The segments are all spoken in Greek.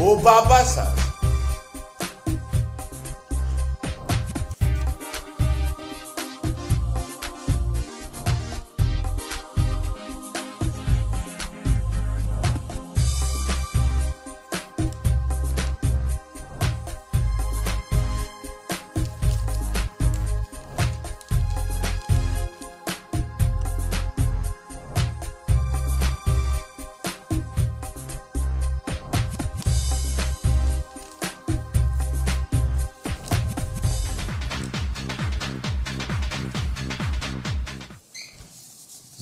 Ο μπαμπάς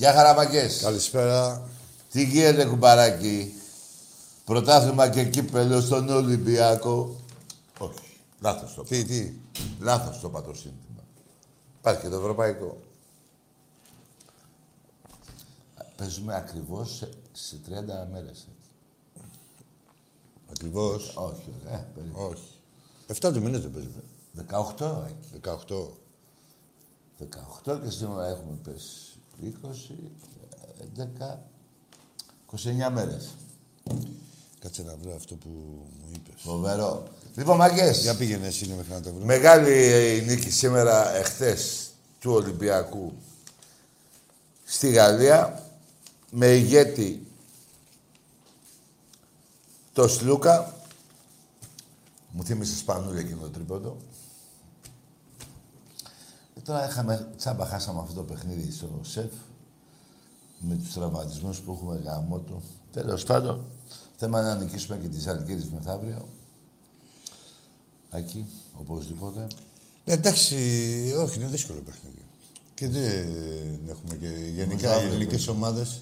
Γεια χαραμακές. Καλησπέρα. Τι γίνεται κουμπαράκι; Πρωτάθλημα και κύπελο στον Ολυμπιακό. Όχι. Λάθος το Τι, τι; Λάθος το είπα το σύνθημα. Υπάρχει και το ευρωπαϊκό. Παίζουμε ακριβώς σε, σε 30 μέρες. Ακριβώς. Όχι, ε, περίπου. Όχι. Εφτά του μήνες δεν παίζουμε. 18 εκεί. 18. 18 και σήμερα έχουμε πέσει 20, 11, 29 μέρες. Κάτσε να βρω αυτό που μου είπες. Φοβερό. Λοιπόν, μαγκές. Για πήγαινε εσύ μέχρι να το βρούμε. Μεγάλη ε, η νίκη σήμερα, εχθές, του Ολυμπιακού στη Γαλλία με ηγέτη το Σλούκα. Μου θύμισες Σπανούλη εκείνο το τρίποντο. Και τώρα είχαμε, τσάμπα χάσαμε αυτό το παιχνίδι στο ΣΕΦ με τους τραυματισμούς που έχουμε γάμο του. Τέλος πάντων, θέμα είναι να νικήσουμε και τις Αλκίδες μεθαύριο. Εκεί, οπωσδήποτε. Ε, εντάξει, όχι, είναι δύσκολο παιχνίδι. Και δεν έχουμε και γενικά οι αύριο, ελληνικές ομάδες.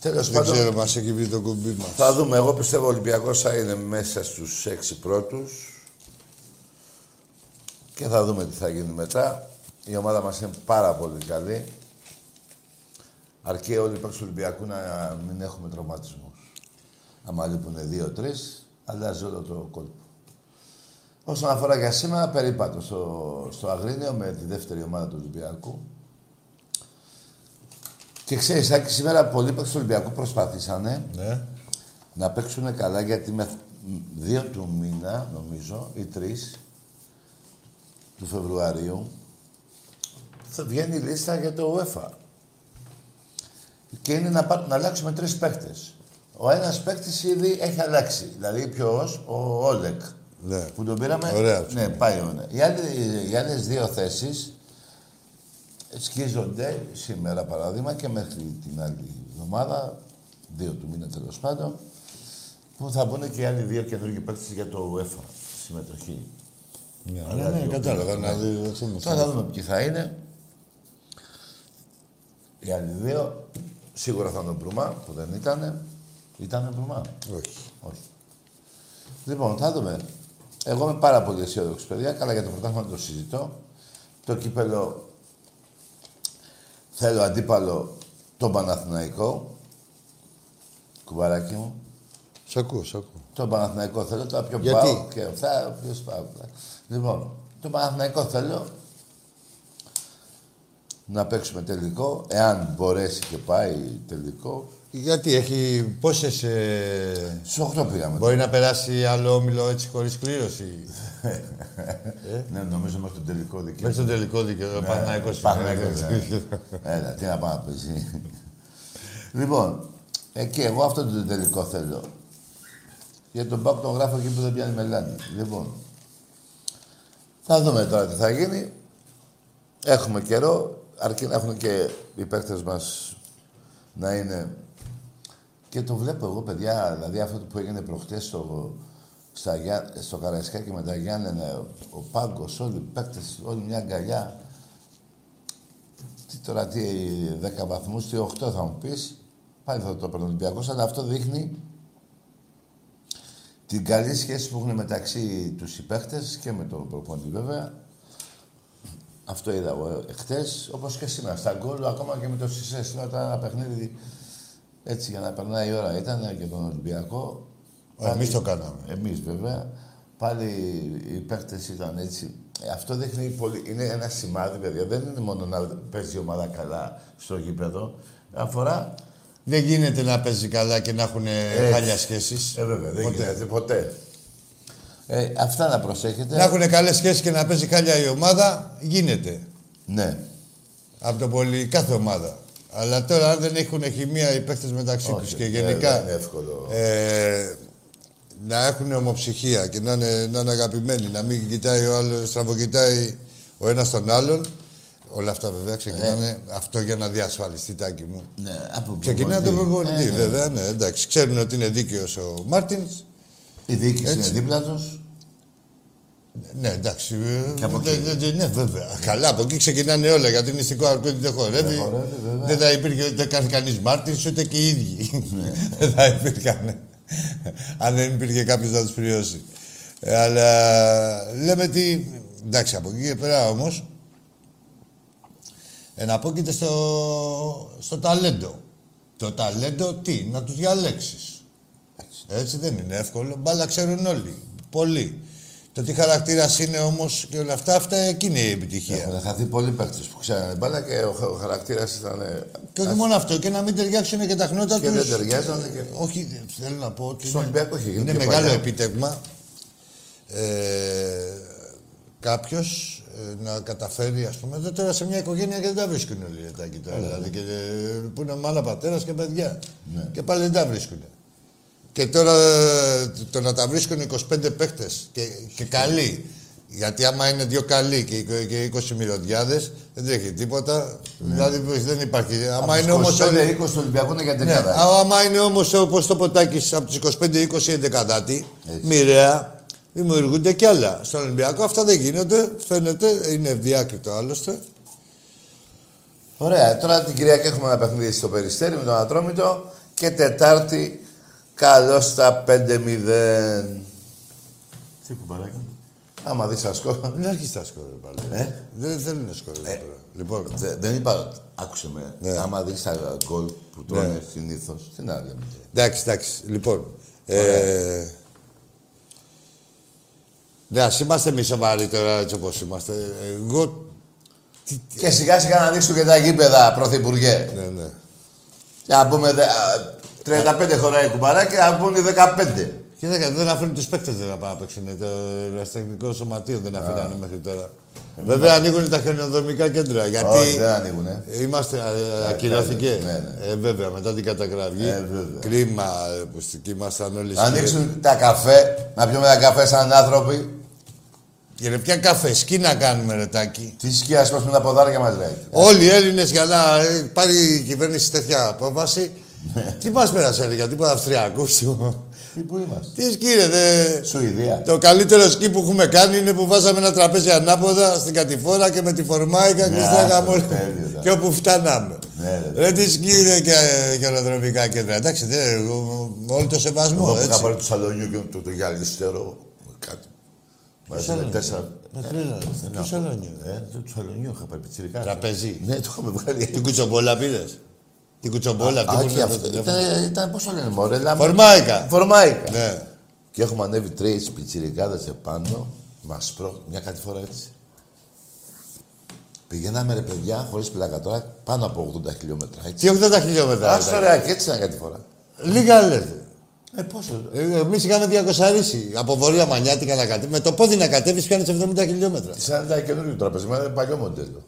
Τέλος Δεν πάντων, ξέρω, μας έχει βρει το κουμπί μας. θα δούμε. Εγώ πιστεύω ο Ολυμπιακός θα είναι μέσα στους έξι πρώτους. Και θα δούμε τι θα γίνει μετά. Η ομάδα μας είναι πάρα πολύ καλή. Αρκεί όλοι οι παίκτες του Ολυμπιακού να μην έχουμε τραυματισμούς. Άμα λείπουν δύο-τρεις, αλλάζει όλο το κόλπο. Όσον αφορά για σήμερα, περίπατο στο, στο Αγρίνιο με τη δεύτερη ομάδα του Ολυμπιακού. Και ξέρεις, Άκη, σήμερα πολλοί παίκτες του Ολυμπιακού προσπαθήσανε Ναι. να παίξουν καλά γιατί με δύο του μήνα, νομίζω, ή τρεις του Φεβρουαρίου, θα βγαίνει η λίστα για το UEFA. Και είναι να, πά- να αλλάξουμε τρεις παίκτες. Ο ένας παίκτης ήδη έχει αλλάξει. Δηλαδή ποιος, ο Όλεκ. Ναι. Που τον πήραμε. Ωραία, Ναι, πάει ωραία. Οι, άλλοι, οι άλλες δύο θέσεις σκίζονται σήμερα παράδειγμα και μέχρι την άλλη εβδομάδα, δύο του μήνα τέλος πάντων, που θα μπουν και οι άλλοι δύο καινούργιοι παίκτες για το UEFA συμμετοχή. Ναι, Αλλά ναι, δύο κατάλαβα. μήνες, Να ναι. δούμε. Τώρα θα δούμε ποιοι θα είναι. Οι άλλοι δύο, σίγουρα θα είναι ο Μπρουμά, που δεν ήτανε. Ήτανε Μπρουμά; Όχι. Όχι. Λοιπόν, θα δούμε. Εγώ είμαι πάρα πολύ αισιόδοξος, παιδιά. Καλά για το πρωτάθλημα το συζητώ. Το κύπελο θέλω αντίπαλο τον Παναθηναϊκό. Κουμπαράκι μου. Σ' ακούω, σ' ακούω. Τον Παναθηναϊκό θέλω. Τώρα ποιο Γιατί; πάω και αυτά. Ποιος πάω. Λοιπόν, τον Παναθηναϊκό θέλω να παίξουμε τελικό. Εάν μπορέσει και πάει τελικό. Γιατί έχει πόσες... Ε... Στους 8 πήγαμε. Μπορεί να περάσει άλλο όμιλο έτσι χωρίς κλήρωση; Ναι, νομίζω μέχρι τον τελικό δικαίωμα. Μέχρι στον τελικό δικαίωμα. Παναθηναϊκός. Παναθηναϊκός, ναι. Έλα, τι να πάω να παίζει. λοιπόν, εκεί εγώ αυτό το τελικό θέλω. Για τον Πάκ τον γράφω εκεί που δεν πιάνει μελάνη. Λοιπόν, θα δούμε τώρα τι θα γίνει. Έχουμε καιρό, αρκεί να έχουν και οι παίκτες μας να είναι... Και το βλέπω εγώ, παιδιά, δηλαδή αυτό που έγινε προχτές στο, στα, Γιά- στο Καραϊσκάκι με τα Γιάννενα, ο Πάγκος, όλοι οι παίκτες, όλη μια αγκαλιά. Τι τώρα, τι, 10 βαθμούς, τι 8 θα μου πεις. Πάλι θα το παίρνει ο Ολυμπιακός, αλλά αυτό δείχνει την καλή σχέση που έχουν μεταξύ τους οι παίκτες και με τον προπονητή βέβαια. Αυτό είδα εγώ εχθές, όπως και σήμερα. Στα γκολ, ακόμα και με το Σισές, ήταν ένα παιχνίδι έτσι για να περνάει η ώρα. Ήταν για τον Ολυμπιακό. Ε, εμείς το κάναμε. Εμείς βέβαια. Πάλι οι παίκτες ήταν έτσι. Ε, αυτό δείχνει πολύ. Είναι ένα σημάδι, παιδιά. Δεν είναι μόνο να παίζει η ομάδα καλά στο γήπεδο. Αφορά Δεν γίνεται να παίζει καλά και να έχουν χάλια σχέσεις. Ε, βέβαια, δεν Ποτέ. γίνεται ποτέ. Ε, αυτά να προσέχετε. Να έχουν καλές σχέσεις και να παίζει χάλια η ομάδα, γίνεται. Ναι. Από το πολύ, κάθε ομάδα. Αλλά τώρα αν δεν έχουν χημεία οι παίκτες μεταξύ Όχι, τους και ε, γενικά δεν είναι εύκολο. ε, να έχουν ομοψυχία και να είναι, να είναι αγαπημένοι, να μην κοιτάει ο άλλος, στραβοκοιτάει ο ένας τον άλλον. Όλα αυτά βέβαια ξεκινάνε αυτό για να διασφαλιστεί τάκι μου. Ναι, από Ξεκινάει τον προπονητή. προπονητή, Ε, ναι. βέβαια, ναι, εντάξει. Ξέρουν ότι είναι δίκαιος ο Μάρτινς. Η διοίκηση είναι Έτσι. δίπλα τους. Ναι, εντάξει. ε, Και από δε- εκεί. δε- δε- ναι, βέβαια. Καλά, από εκεί ξεκινάνε όλα. Γιατί νηστικό αρκούδι δεν χορεύει. Δεν χορεύει, βέβαια. Δεν θα υπήρχε ούτε καν κανείς Μάρτινς, ούτε και οι ίδιοι. Ναι. δεν θα υπήρχαν. Αν δεν υπήρχε κάποιος να τους πληρώσει. Ε, αλλά λέμε τι. Εντάξει, από εκεί και πέρα όμως. Εναπόκειται στο, στο ταλέντο. Το ταλέντο τι, να τους διαλέξεις. Έτσι δεν είναι εύκολο. Μπάλα ξέρουν όλοι. Πολλοί. Το τι χαρακτήρας είναι όμως και όλα αυτά, αυτά εκεί είναι η επιτυχία. Έχουν χαθεί πολλοί παίχτε που ξέρανε μπάλα και ο, ο χαρακτήρας ήταν. ε, Και όχι μόνο αυτό, και να μην ταιριάξουν και τα χνότα Και τους. δεν ταιριάζανε και- Όχι, θέλω να πω ότι. Στον είναι- Ολυμπιακό έχει γίνει Είναι πιο μεγάλο παλιά. επίτευγμα. Ε, Κάποιος να καταφέρει, ας πούμε, εδώ τώρα σε μια οικογένεια και δεν τα βρίσκουν όλοι τα εκεί τώρα. Δηλαδή, και, ε, που είναι μάνα πατέρας και παιδιά. Ναι. Και πάλι δεν τα βρίσκουν. Και τώρα ε, το να τα βρίσκουν 25 παίχτε και, και καλοί. Γιατί άμα είναι δύο καλοί και, και 20 μυρωδιάδες, δεν τρέχει τίποτα. Δηλαδή δεν υπάρχει. Άμα είναι όμως. 25-20 του Ολυμπιακού είναι για την Ναι, Ελλάδα. α- άμα είναι όμως όπως το ποτάκι από τους 25-20 11 μοιραία, δημιουργούνται κι άλλα. Στον Ολυμπιακό αυτά δεν γίνονται. Φαίνεται, είναι ευδιάκριτο άλλωστε. Ωραία, τώρα την Κυριακή έχουμε ένα παιχνίδι στο Περιστέρι με τον Ατρόμητο και Τετάρτη καλώς στα 5-0. Τι κουμπαράκι. Άμα δεις τα σκόρ. Δεν αρχίσει τα σκόρ πάλι. Ε; Δεν θέλουν να σκόρ. εδώ πέρα. Λοιπόν, Δε- Δεν είπα, άκουσε με. Ναι. Άμα δεις τα γκολ που τρώνε συνήθως, τι να λέμε. εντάξει, εντάξει. Λοιπόν. Ε, ναι, ας είμαστε εμείς σοβαροί τώρα έτσι όπως είμαστε. Εγώ... Τι, τι- Και σιγά σιγά να ανοίξουν και τα γήπεδα, Πρωθυπουργέ. ναι, ναι. Και να πούμε δε- α, 35 χωράει κουμπαράκι, να πούνε 15. Και δεν, δεν αφήνουν τους παίκτες να πάνε να παίξουν. Το ερασιτεχνικό σωματείο δεν αφήνανε μέχρι τώρα. Βέβαια ανοίγουν τα χιονοδρομικά κέντρα. Γιατί Όχι, δεν ανοίγουνε. είμαστε, ε, ακυρώθηκε. ναι, ναι. Ε, βέβαια, μετά την καταγραφή. Ε, βέβαια. Κρίμα ε, που στη- ήμασταν όλοι Να ανοίξουν τα καφέ, να πιούμε τα καφέ σαν άνθρωποι. Και ρε, ποια καφές, σκι να κάνουμε ρετάκι. Τι σκιάς σπάσουμε τα ποδάρια μας λέει. Όλοι οι Έλληνες για να ε, πάρει η κυβέρνηση τέτοια απόφαση. Ναι. Τι μας πέρασε, ρε, γιατί τίποτα Αυστριακού. Τι που είμαστε; Τι σκι, ρε, δε... Σουηδία. Το καλύτερο σκι που έχουμε κάνει είναι που βάζαμε ένα τραπέζι ανάποδα στην κατηφόρα και με τη φορμάικα και Ναι, στάγαμε άστο, όλοι. τέλειο ήταν. Και όπου φτάναμε. Ναι, ρε. Ρε τι σκι είναι και γεωροδρομικά κέντρα. Εντάξει, δε, εγώ- με όλο το σεβασμό. Εγώ που είχα έτσι. πάρει του σαλονιού και το, το γυαλιστερό. Κάτι. Μαζί με τέσσερα. Με τρέλα, Ναι, του σαλόνιου. Ε, το του σαλονιού είχα πάρει πιτσιρικά. Τραπέζι. Ναι, το είχαμε βγάλει. Την κουτσομπόλα πήρες; Την κουτσομπόλα αυτή Α, που και είναι αυτό. το τηλέφωνο. Ήταν, ήταν πώς το λένε, μωρέ. λάμπα. Φορμάικα. Φορμάικα. Ναι. Και έχουμε ανέβει τρεις πιτσιρικάδες επάνω. Μας προ... Μια κάτι φορά έτσι. Πηγαίναμε ρε παιδιά, χωρίς πλάκα τώρα, πάνω από 80 χιλιόμετρα. Έτσι. Τι 80 χιλιόμετρα. Άσο ήταν. ωραία, και έτσι ήταν κάτι φορά. Λίγα λέτε. Ε, πόσο; Ε, Εμείς είχαμε 200 από βόρεια Μανιάτικα να κατέβει. Με το πόδι να κατέβεις πιάνεις 70 χιλιόμετρα. Σαν ήταν καινούριο τραπέζι, μα είναι παλιό μοντέλο.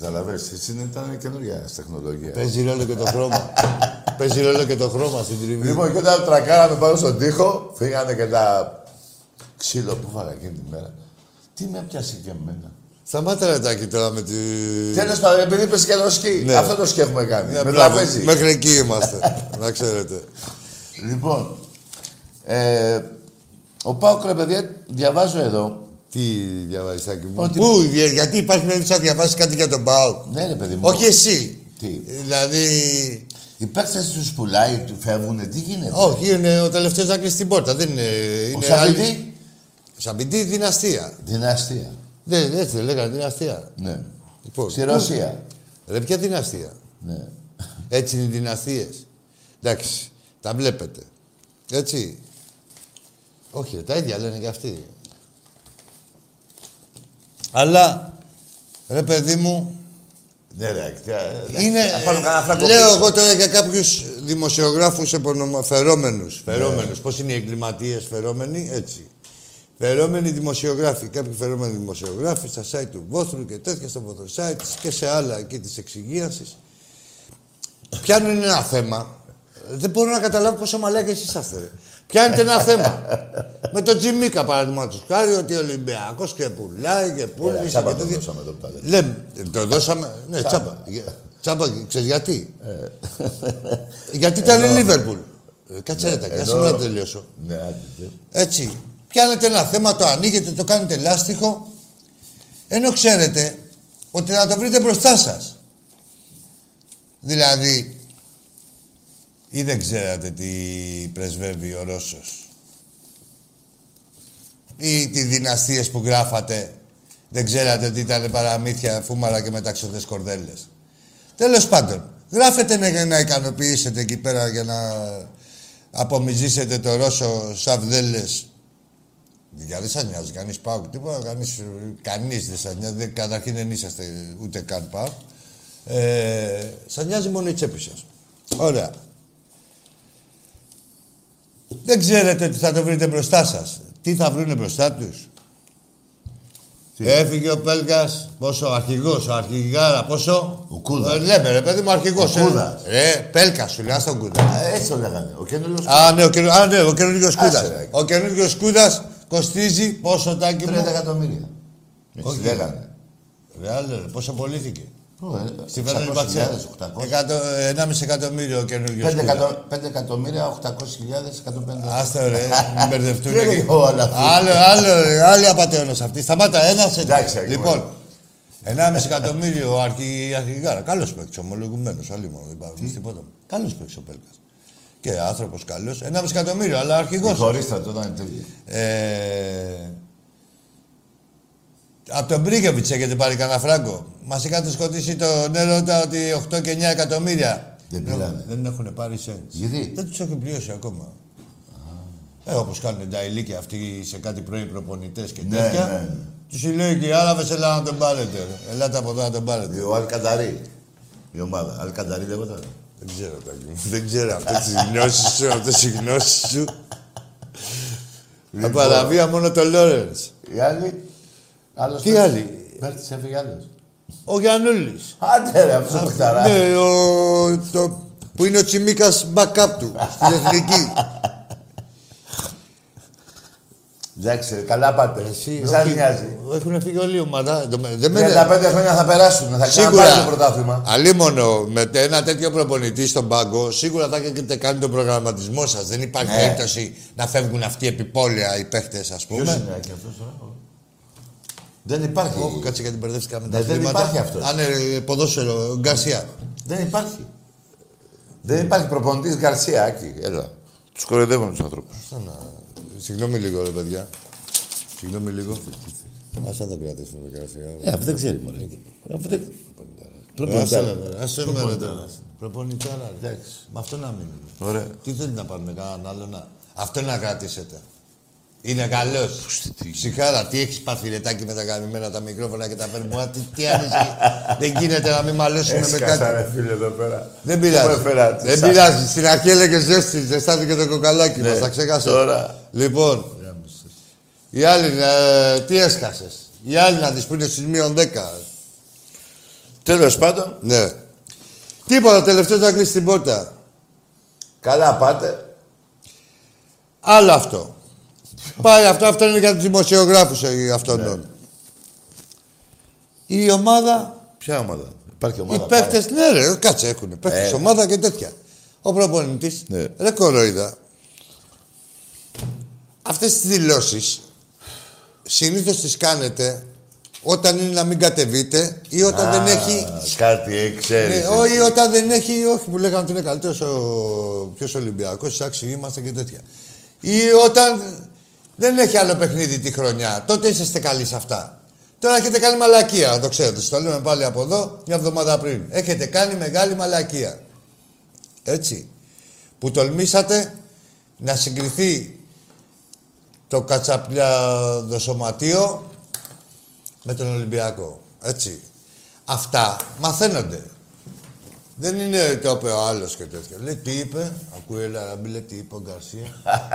Καταλαβαίνεις, έτσι είναι, ήταν καινούργια τεχνολογία. Παίζει ρόλο και το χρώμα. Παίζει ρόλο και το χρώμα στην τριβή. Λοιπόν, και όταν τρακάραμε πάνω στον τοίχο, φύγανε και τα ξύλο που φάγα εκείνη τη μέρα. Τι με πιάσει και εμένα. Σταμάτα ρε τάκι τώρα με τη... Τέλος πάντων, επειδή είπες και το σκι, Ναι. αυτό το σκι έχουμε κάνει. Ναι, με μπράβο. τραπέζι. Μέχρι εκεί είμαστε. να ξέρετε. Λοιπόν, ε, ο Πάοκ, ρε παιδιά, διαβάζω εδώ. Τι διαβάζεις, Τάκη μου; Ότι- Πού, δια- γιατί υπάρχει περίπτωση να διαβάσεις κάτι για τον Πάο. Ναι, ρε παιδί μου. Όχι εσύ. Τι; Δηλαδή. Οι παίκτες τους πουλάει, τους φεύγουν, τι γίνεται; Όχι, είναι ο τελευταίος να κλείσει την πόρτα. Δεν είναι. Ο είναι Σαββίδη, άλλη- Σαμπιντή δυναστεία. δυναστεία. Δεν, έτσι δεν λέγανε δυναστεία. Ναι. Λοιπόν, Στη Ρωσία. Ρε, ποια δυναστεία. Ναι. Έτσι είναι οι δυναστείες. Εντάξει, τα βλέπετε. Έτσι. Όχι, ρε, τα ίδια λένε και αυτοί. Αλλά, ρε παιδί μου, Ναι, ρε, ε, Είναι, θα πάρω κανένα φράγκο λέω πίσω. εγώ τώρα για κάποιους δημοσιογράφους φερόμενους. Φερόμενους. Πώς είναι οι εγκληματίες φερόμενοι, έτσι. Φερόμενοι δημοσιογράφοι. Κάποιοι φερόμενοι δημοσιογράφοι στα site του Βόθρου και τέτοια στο Βόθρο site και σε άλλα εκεί της εξυγίασης. Πιάνουν ένα θέμα. Δεν μπορώ να καταλάβω πόσο μαλάκια εσείς είσαστε. ρε. Πιάνετε ένα θέμα. Με τον Τζιμίκα παραδείγματος χάρη ότι ο Ολυμπιακός και πουλάει και Έλα, πούλησε. τσάμπα και το τέτοια. δώσαμε εδώ που τα λέμε. Λέμε, το δώσαμε. Ναι, τσάμπα. Τσάμπα, ξέρεις γιατί; γιατί ήταν η Λίβερπουλ. Ε, Κάτσε ρε, τάκη, άσε ενώ- με να τελειώσω. Ναι, άντε. ναι. Έτσι. Πιάνετε ένα θέμα, το ανοίγετε, το κάνετε λάστιχο, ενώ ξέρετε ότι θα το βρείτε μπροστά σας. Δηλαδή, ή δεν ξέρατε τι πρεσβεύει ο Ρώσος. Ή τι δυναστείες που γράφατε, δεν ξέρατε ότι ήταν παραμύθια, φούμαρα και μεταξωτές κορδέλες. Τέλος πάντων, γράφετε να, για να ικανοποιήσετε εκεί πέρα για να απομυζήσετε το Ρώσο σαβδέλες. Για δεν σας νοιάζει κανείς πάω τίποτα, κανείς, κανείς δεν σας νοιάζει, δεν- καταρχήν δεν είσαστε ούτε καν πάω. Ε, σας νοιάζει μόνο η τσέπη σας. Ωραία. Δεν ξέρετε τι θα το βρείτε μπροστά σας. Τι θα βρούνε μπροστά τους. Έφυγε ο Πέλγας, πόσο, ο αρχηγός, ο αρχηγάρα, πόσο; Ο Κούδας. Ε, λέμε ρε παιδί μου, αρχηγός. Ο ε. Κούδας. Ρε, Πέλκας σου λέει, ας τον Κούδας. Α, Έτσι το λέγανε. Ο καινούριο. Α, ναι, ο, καινου... Α, ναι, ο καινούργιος Άσε, Κούδας. ρε. Ο καινούργιος Κούδας κοστίζει πόσο τάκι 30 μου. εκατομμύρια. Έτσι Όχι. λέγανε. Ρε, άλλο, ρε, πόσο πωλήθηκε; Στη 600.000, Φέρνη Μπαξέα. 800. Εκατό- 1,5 εκατομμύριο ο καινούργιος 5 Κούδας. εκατο- 5 εκατομμύρια, 800.000, 150. Άστε ρε, μην μπερδευτούν. Τι έλεγε ο Όλαφ. Άλλο, άλλο, ρε, άλλη απαταιώνος αυτή. Σταμάτα, ένας έτσι. Εντάξει, αγγίγμα. Λοιπόν, 1,5 εκατομμύριο ο αρχι... αρχηγάρα. Καλός παίκτης, ομολογουμένος. Άλλη μόνο, δεν υπάρχει τίποτα. Καλός παίκτης ο Πέλκας. Και άνθρωπος καλός. 1,5 εκατομμύριο, αλλά αρχηγός. Χωρίστε το, ήταν τέλειο. Ε, από τον Μπρίγκεβιτς έχετε πάρει κανένα φράγκο; Μας είχατε σκοτήσει τον έρωτα ότι 8 και 9 εκατομμύρια. Δεν πήρανε. Δεν έχουν πάρει σέντς. Γιατί; Δεν τους έχουν πληρώσει ακόμα. Ε, όπως κάνουν τα ηλίκια αυτοί σε κάτι πρώην προπονητές και Ναι, τέτοια. ναι, ναι. Τους λέει και οι Άραβες, έλα να τον πάρετε. ρε. Ελάτε από εδώ να τον πάρετε. Ο Αλκανταρί. Η ομάδα. Αλκανταρί λέγονταν. Δεν ξέρω, Τάκη μου. Δεν ξέρω αυτές τις γνώσεις σου, αυτές οι γνώσεις σου. Λοιπόν. Απαραβία μόνο το Λόρενς. Οι άλλοι. Άλλος Τι παίκτης. άλλοι; Παίκτης έφυγε άλλος. Ο Γιαννούλης. Άντε ρε, αυτός ο παιχταράς. Ναι, ο, το, που είναι ο Τσιμίκας backup του, στην εθνική. Εντάξει, καλά πάτε. Εσύ, Μη σας όχι, νοιάζει. Έχουν φύγει όλη η ομάδα. Το- Δεν με 35 χρόνια θα περάσουν. Θα ξαναπάρει το Σίγουρα, πρωτάθλημα. αλίμονο, με ένα τέτοιο προπονητή στον πάγκο, σίγουρα θα έχετε κάνει τον προγραμματισμό σας. Δεν υπάρχει Ναι. περίπτωση να φεύγουν αυτοί επιπόλαια οι παίχτες, ας Ποιος πούμε. είναι και αυτός τώρα. Δεν υπάρχει. Όχι, κάτσε γιατί μπερδεύτηκα με τα Ναι, δεν αθλήματα. υπάρχει αυτός. Α, ναι, ποδόσφαιρο, Γκαρσία. Δεν υπάρχει. Δεν υπάρχει προπονητής Γκαρσία, Άκη. Έλα. Τους κοροϊδεύουν τους ανθρώπους. Άστα να- Συγγνώμη λίγο, ρε παιδιά. Συγγνώμη λίγο. Ας θα τα κρατήσουμε, ρε Γκαρσία. Ε, αυτό δεν ξέρει, μωρέ. Αυτό δεν... Άσε με, ρε, άσε με, ρε, τώρα. Προπονητάρα, ρε. Εντάξει. Με αυτό να μείνουμε. Ωραία. Τι θέλει να πάρουμε κανέναν άλλο να... Αυτό να κρατήσετε. Είναι καλός. Συγχάρα, τι έχεις πάθει ρετάκι με τα γαμημένα τα μικρόφωνα και τα φερμουά. Τι, τι άνοιξε. Δεν γίνεται να μην μαλώσουμε με Έσκασα, κάτι. ρε φίλε, εδώ πέρα. Δεν Πού πειράζει. έφερα, τι Δεν σαν- πειράζει. Στην αρχή έλεγε ζέστη, ζεστάθηκε το κοκαλάκι Ναι. μας. Τα ξέχασε. Τώρα. Λοιπόν, οι άλλοι, ε, τι έσκασες; Οι άλλοι να δεις που είναι στι μείον 10. Τέλος πάντων, Ναι. Τίποτα, τελευταίο να κλείσει την πόρτα. καλά πάτε. Άλλο αυτό. Πάει αυτό, αυτό είναι για τους δημοσιογράφους αυτών. Ναι. Η ομάδα, Ποια ομάδα; Υπάρχει οι ομάδα. παίχτε, ναι, ρε, κάτσε έχουν. Παίχτε, Ε. ομάδα και τέτοια. Ο προπονητής, Ναι. ρε κοροϊδά. Αυτές τις δηλώσεις συνήθως τις κάνετε όταν είναι να μην κατεβείτε ή όταν δεν έχει. Α, Κάτι ξέρεις. Ναι, όχι, όταν δεν έχει, όχι που λέγανε ότι είναι καλύτερος ο πιο Ολυμπιακός, άξιοι είμαστε και τέτοια. Ή όταν δεν έχει άλλο παιχνίδι τη χρονιά, τότε είσαστε καλοί σε αυτά. Τώρα έχετε κάνει μαλακία, να το ξέρετε. Στο λέμε πάλι από εδώ, μια εβδομάδα πριν. Έχετε κάνει μεγάλη μαλακία. Έτσι. Που τολμήσατε να συγκριθεί το κατσαπλιάδο σωματείο με τον Ολυμπιακό. Έτσι. Αυτά μαθαίνονται. Δεν είναι το είπε ο άλλος και τέτοιο. Λέει τι είπε, ακούει ο Λαραμπή, λέει τι είπε ο Γκαρσία.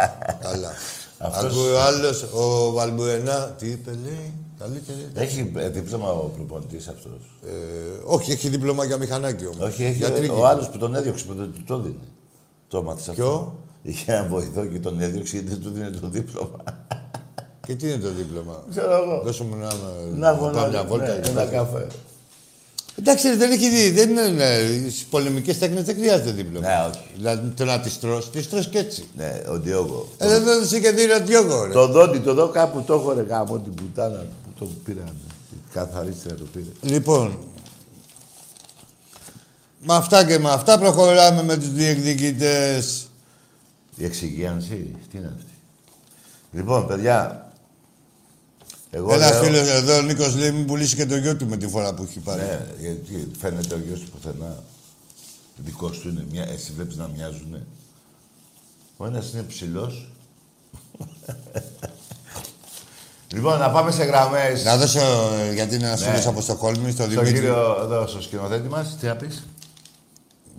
Καλά. Αυτός- Ακούει ο άλλος, ο Βαλμπουενά, τι είπε, λέει. Καλύτερη. Έχει ε, δίπλωμα ο προπονητής αυτός. Ε, όχι, έχει δίπλωμα για μηχανάκι όμως. Όχι, έχει Γιατρική. ο άλλος που τον έδιωξε που δεν του το δίνει. Το μάθει αυτό. Ποιο; Είχε ένα βοηθό και τον έδιωξε γιατί δεν του δίνει το δίπλωμα. Και τι είναι το δίπλωμα; Ξέρω εγώ. Δώσε μου ένα. Να πάω βγω μια βόλτα. ναι, και ένα τα- καφέ. Εντάξει, δεν έχει δει. Δεν είναι. ναι, Στι πολεμικές τέχνες δεν χρειάζεται δίπλωμα. Ναι, όχι. Δηλαδή το να τη τρώ, τη τρώ και έτσι. Ναι, ο Διόγκο. Ε, δεν δεν σε και δει ο Διόγκο, ρε. Το δόντι, το δω κάπου το έχω ρε γάμο την πουτάνα που το πήραν. Η καθαρίστρια το πήρε. Λοιπόν, με αυτά και με αυτά προχωράμε με τους διεκδικητές. Η εξυγίανση, τι είναι αυτή; Λοιπόν, παιδιά, εγώ Ένα λέω... φίλο εδώ, ο Νίκος λέει, μην πουλήσει και το γιο του με τη φορά που έχει πάρει. Ναι, γιατί φαίνεται ο γιος του πουθενά. Δικός του είναι, μια, εσύ βλέπεις να μοιάζουνε. Ο ένας είναι ψηλός. λοιπόν, να πάμε σε γραμμές. Να δώσω, ε, γιατί είναι ένας Ναι. φίλος από Στοκόλμη, στον Στον Δημήτρη. κύριο εδώ, στο σκηνοθέτη μας, τι να πεις;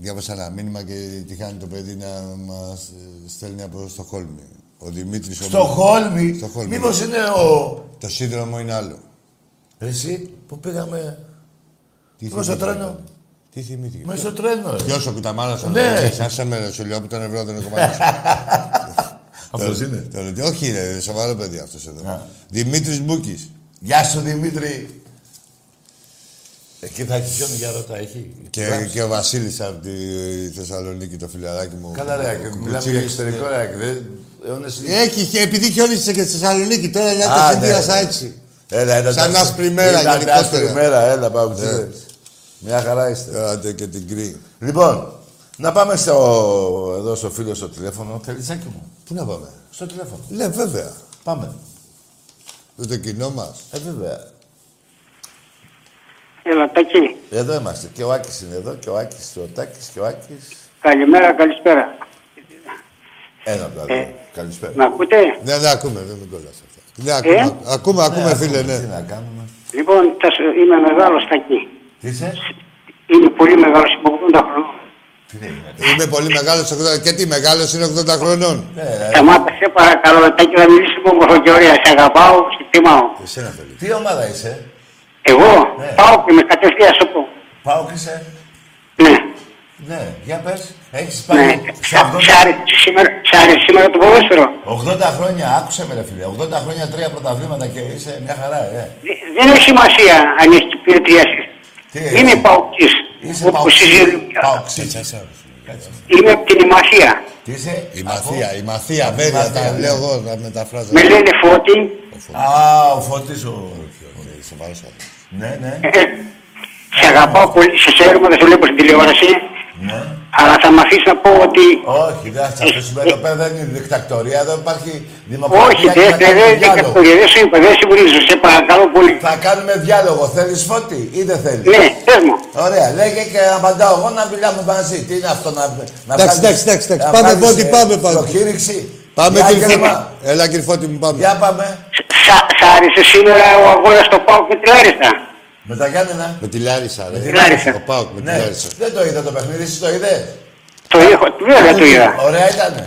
Διάβασα ένα μήνυμα και τι κάνει το παιδί να μας ε, στέλνει από Στοκόλμη. Ο Δημήτρης... ο- Στο Χόλμη, Στοκχόλμη. μήπως είναι ο... Το σύνδρομο είναι άλλο. Εσύ, που πήγαμε Τι Πώς στο θυμήθηκε. τρένο; Τι θυμήθηκε. μέσα στο τρένο. ρε. Ποιος ο Κουταμάρας, ο Ναι. Σαν σε μέρα, σου λέω, που τον ευρώ δεν είναι κομμάτι. Αυτός είναι. Τώρα, όχι, είναι σοβαρό παιδί αυτός εδώ. Α. Δημήτρης Μπούκης. Γεια σου Δημήτρη. Εκεί θα έχει ποιον για ρώτα, έχει. Και, Γράψε. και ο Βασίλης από τη Θεσσαλονίκη, το φιλαράκι μου. Καλά ρε, και μιλάμε Κουτσίλης. για εξωτερικό ρε. δεν- αιώνες είναι. Έχει, και επειδή χιόνισε και στη Θεσσαλονίκη, τώρα για Α, το ναι. συνδύασα έτσι. Έλα, έλα. Σαν τα- άσπρη μέρα, Ήταν γενικότερα. άσπρη μέρα, έλα πάμε Ναι. Μια χαρά είστε. Άντε και την κρύ. Λοιπόν, να πάμε στο, εδώ στο φίλο στο τηλέφωνο. Θέλεις άκη μου. Πού να πάμε; Στο τηλέφωνο. Ναι, βέβαια. Πάμε. Με το κοινό μας. Ε, βέβαια. Έλα, Τάκη. Εδώ είμαστε. Και ο Άκης είναι εδώ και ο Άκης, ο Τάκης και ο Άκης. Καλημέρα, καλησπέρα. Ένα από τα δύο. Καλησπέρα. Με ακούτε; Ναι, ναι, ακούμε, δεν με κολλάς αυτά. Ναι, ακούμε, ακούμε, ακούμε, Ναι, φίλε, Τι ναι. να κάνουμε; Λοιπόν, θα σου- είμαι μεγάλος Τάκη. Τι είσαι; Είναι πολύ μεγάλος, είμαι 80 χρονών. Τι έγινε. Είμαι πολύ μεγάλος, 80 και τι μεγάλος είναι 80 χρονών; Ναι, ρε. Σταμάτα, σε παρακαλώ, Τάκη, θα μιλήσει όμορφο και ωραία. Σε αγαπάω, σε τιμάω. Εσένα θέλει. Τι ομάδα είσαι; Εγώ; Ναι. πάω και με κατευθείαν σου πω. Πάω και είσαι; Ναι, Ναι, για πες. Έχεις ναι. πάει σε Σ' 80... άρεσε σήμερα, σ' άρεσε σήμερα το ποδόσφαιρο. 80 χρόνια, άκουσε με ρε φίλε. 80 χρόνια τρία πρωταβλήματα και είσαι μια χαρά, ε. Δε- Δεν έχει σημασία αν έχεις πει τρία Τι Είμαι έχεις; παουκτής. Είσαι Όπως παοξής. συζητώ. Παοξής. Είμαι από την Ημαθία. Τι είσαι; Η Αφού- μαθία, η μαθία, βέβαια, Μαθία, τα ναι. λέω εγώ, να μεταφράζω. Με λένε Φώτη. Α, ο Φώτης ο... Όχι, σοβαρός άνθρωπος. Ναι, ναι. Ε, Σε αγαπάω πολύ, σε ξέρουμε, δεν σε βλέπω στην τηλεόραση. ναι. Αλλά θα με αφήσεις να πω ότι Όχι, δεν θα σε αφήσουμε εδώ πέρα, δεν είναι δικτακτορία, εδώ υπάρχει δημοκρατία. Όχι, και δεν θα δεν κάνουμε δεν διάλογο. κατηγορία, δεν σου είπα, δεν συμβουλίζω, σε παρακαλώ πολύ. Θα κάνουμε διάλογο. Θέλεις φώτη ή δεν θέλεις; Ναι, πες μου. Ωραία, λέγε και απαντάω εγώ να μιλάμε μαζί. Τι είναι αυτό να. να Εντάξει, βγάλεις- εντάξει, εντάξει, εντάξει. να Πάμε, βγάλεις, Φώτη, ε, πάμε, πάμε. Προκήρυξη; Πάμε Για κύριε Άγγελμα. Φώτη. Έλα κύριε Φώτη μου πάμε. Για πάμε. Σα- Σ' άρεσε σήμερα ο αγώνας στο ΠΑΟΚ με τη Λάρισα; Με τα Γιάννενα. Με τη Λάρισα, ρε. τη Λάρισα. Ο Πάοκ με τη Ναι, Λάρισα. δεν το είδα το παιχνίδι, εσύ το είδε; Το έχω, βέβαια το είδα. Ωραία ήτανε.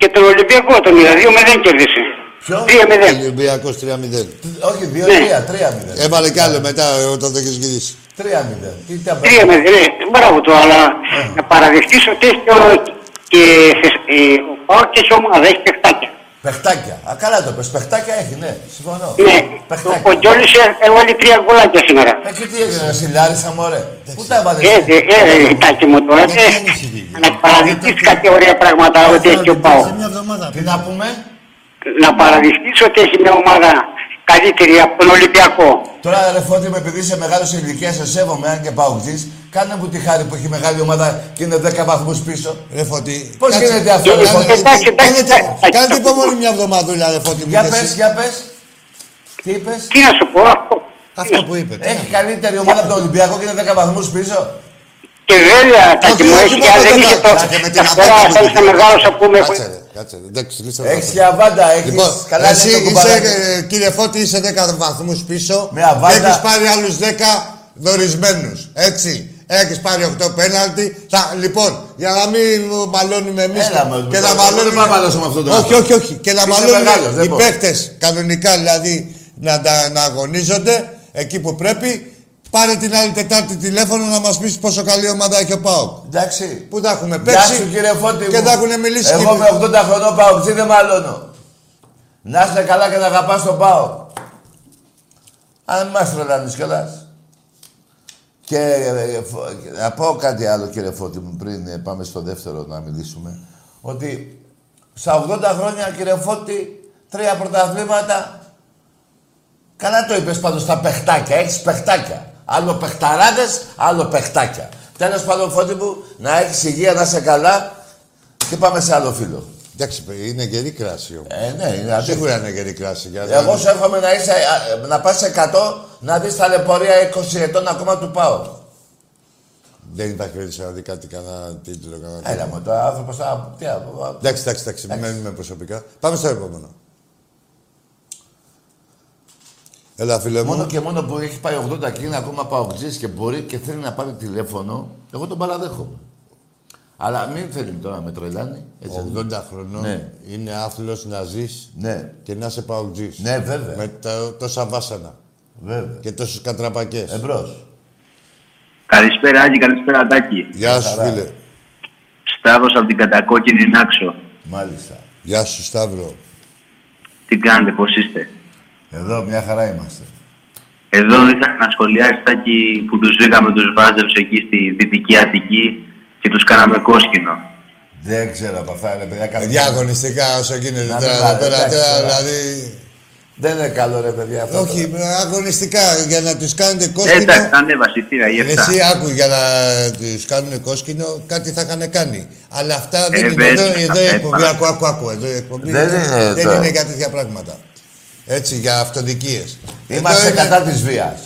Και τον Ολυμπιακό τον είδα, 2-0 κέρδισε. Ποιο; 3-0. Ολυμπιακός 3-0. Όχι, 2-3, 3-0. Έβαλε κι άλλο μετά όταν το έχεις γυρίσει. 3-0. Τι ήταν 3-0, ναι, μπράβο του, αλλά να παραδεχτείς ότι έχει και, ο- και ε, ο ΠΑΟΚ έχει ομάδα, έχει παιχτάκια. Παιχτάκια. Α, καλά το πες. Παιχτάκια έχει, ναι. Συμφωνώ. Ναι, ο, Παιχτάκια. ο Τζόλης ε, έβαλε τρία γκολάκια σήμερα. Ε, και τι έγινε, εσύ Λάρισα, μωρέ. Πού τα έβαλες. Ε, ε, ε, ε, τάκι μου τώρα, Γιατί ε, ανησυχεί, να παραδεχτείς κάτι ωραία πράγματα ότι έχει και ο ΠΑΟΚ. Τι να πούμε; να παραδειχτείς ότι έχει μια ομάδα καλύτερη από τον Ολυμπιακό. Τώρα ρε Φώτη μου, επειδή είσαι μεγάλος σε ηλικίας, σε σέβομαι, αν και παουτζής, κάνε μου τη χάρη που έχει μεγάλη ομάδα και είναι 10 βαθμούς πίσω. Ρε Φώτη. Πώς κάτσε. γίνεται αυτό, Κάνε- ρε Φώτη; Εντάξει, εντάξει, Κάνετε- εντάξει. Κάντε υπομονή μια εβδομαδούλα, ρε Φώτη μου. Για και πες, εσύ. για πες. Τι είπες; Τι να σου πω, αυτό. Αυτό που είπε. τι Έχει να- καλύτερη ομάδα από τον Ολυμπιακό και είναι 10 βαθμούς πίσω. Και βέβαια, τάκι Όχι, μου, όχι, έχει μόνο αν δεν δεν είχε τα- το... τα- και με την Τα αβάντα φορά που θα την είσαι πήρε. μεγάλος να πούμε... Κάτσε, ρε, κάτσε. ρε. Εντάξει, κλείστε το Έχεις αυτό. και αβάντα, έχεις. Λοιπόν, Καλά εσύ είναι το είσαι, κουμπαράκι. ε, κύριε Φώτη, είσαι 10 βαθμούς πίσω. Με αβάντα. Έχεις πάρει άλλους 10. δορισμένου. Έτσι. Έχεις πάρει 8 πέναλτι. Θα, λοιπόν, για να μην μαλώνουμε εμείς. Έλα, μα, Και να δεν μαλώνουμε. πάμε να μαλώσουμε αυτόν τον Όχι, άνθρωπο. όχι, όχι. Και να Είσαι μαλώνουμε μεγάλος, δεν οι μπορώ. παίχτε κανονικά δηλαδή να, τα- να αγωνίζονται εκεί που πρέπει. Πάρε την άλλη Τετάρτη τηλέφωνο να μας πεις πόσο καλή ομάδα έχει ο Πάοκ. Εντάξει. Που θα έχουμε Γεια παίξει. σου κύριε Φώτη και μου. θα έχουν μιλήσει Εγώ και- με 80 χρονών παοξή δεν μαλώνω. Να είστε καλά και να αγαπάς τον πάω. Αν μην μας τρελάνεις κιόλας. Και ε, φω- να πω κάτι άλλο κύριε Φώτη μου πριν ε, πάμε στο δεύτερο να μιλήσουμε. Ότι στα 80 χρόνια κύριε Φώτη τρία πρωταθλήματα Καλά το είπες πάντως στα παιχτάκια. Έχεις παιχτάκια. Άλλο παιχταράδες, άλλο παιχτάκια. Τέλος πάντων Φώτη μου, να έχεις υγεία, να είσαι καλά και πάμε σε άλλο φίλο. Εντάξει, είναι γερή κράση όμως. Ε, ναι, είναι αντίθετο. Σίγουρα είναι γερή κράση. Για να- Εγώ σου εύχομαι να, είσαι, α, να πας σε 100, να δεις τα λεπορία 20 ετών ακόμα του πάω. Δεν υπάρχει περίπτωση να δει κάτι, κανένα τίτλο, κανένα Έλα μου, το άνθρωπος θα... Τι, α, Εντάξει, εντάξει, εντάξει, μην μένουμε προσωπικά. Πάμε στο επόμενο. Έλα, φίλε μου. Μόνο και μόνο που έχει πάει 80 και είναι ακόμα παοκτζής και μπορεί και θέλει να πάρει τηλέφωνο, εγώ τον παραδέχομαι. Αλλά μην θέλει τώρα να με τρελάνει. Έτσι. 80 χρονών Ναι. είναι άθλος να ζεις Ναι, και να είσαι παουτζής. ναι, βέβαια. Με τα- τόσα βάσανα Βέβαια. και τόσους κατραπακές. Εμπρός. Καλησπέρα Άκη, καλησπέρα Τάκη. Γεια σου, χαρά. φίλε. Σταύρος από την κατακόκκινη Νάξο. Μάλιστα. Γεια σου, Σταύρο. Τι κάνετε, πώς είστε; Εδώ μια χαρά είμαστε. Εδώ ήθελα να σχολιάσει Τάκη που τους βρήκαμε τους Βάζελους εκεί στη Δυτική Αττική και τους κάναμε κόσκινο. Δεν ξέρω από αυτά, ρε παιδιά. κάθε- Παιδιά, αγωνιστικά όσο γίνεται Να τώρα μην εδώ πάρε, πέρα, εντάξει, τώρα, τώρα. δηλαδή... Δεν είναι καλό, ρε παιδιά. Αυτό Όχι, τώρα. αγωνιστικά για να τους κάνετε Ε, κόσκινο. Εντάξει, θα ανέβασε η θύρα η εφτά. Εσύ άκου για να τους κάνουν κόσκινο, κάτι θα είχαν κάνει. Αλλά αυτά δεν Ε, είναι. βέβαια, Εδώ, εδώ η ε, εκπομπή, παρα- άκου, άκου, άκου. Εδώ η εκπομπή Δεν είναι δεν τώρα. είναι για τέτοια πράγματα. Έτσι, για αυτοδικίες. Είμαστε Εδώ είναι- κατά της βίας.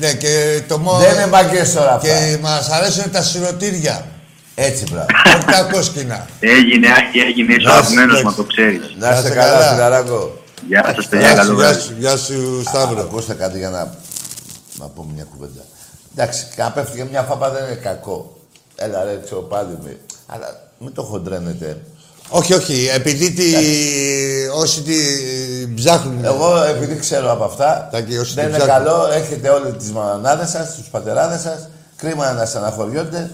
Ναι, και το μόνο... Δεν είναι μαγκές τώρα αυτά. Και μας αρέσουν τα σιρωτήρια. Έτσι, μπράβο. όχι τα κόσκινα. Έγινε, Άκη, έγινε, είσαι Να αγαπημένος σου- μας το ξέρεις. Να είστε είστε καλά, καλά. φιλαράκο. Γεια σας, παιδιά, Γεια καλό σου, γεια βράδυ. σου, γεια σου, Α, Σταύρο. Ακούστε κάτι για να, να πούμε μια κουβέντα. Εντάξει, να πέφτει και μια φάπα δεν είναι κακό. Έλα ρε, ξέρω πάλι με. Αλλά μην το χοντρένετε. Όχι, όχι, επειδή τη... όσοι τη ψάχνουν... Εγώ επειδή ξέρω από αυτά, Τάκη, όσοι δεν την είναι ψάχνουν. καλό, έχετε όλοι τις μανάδες σας, τους πατεράδες σας, κρίμα να στεναχωριόνται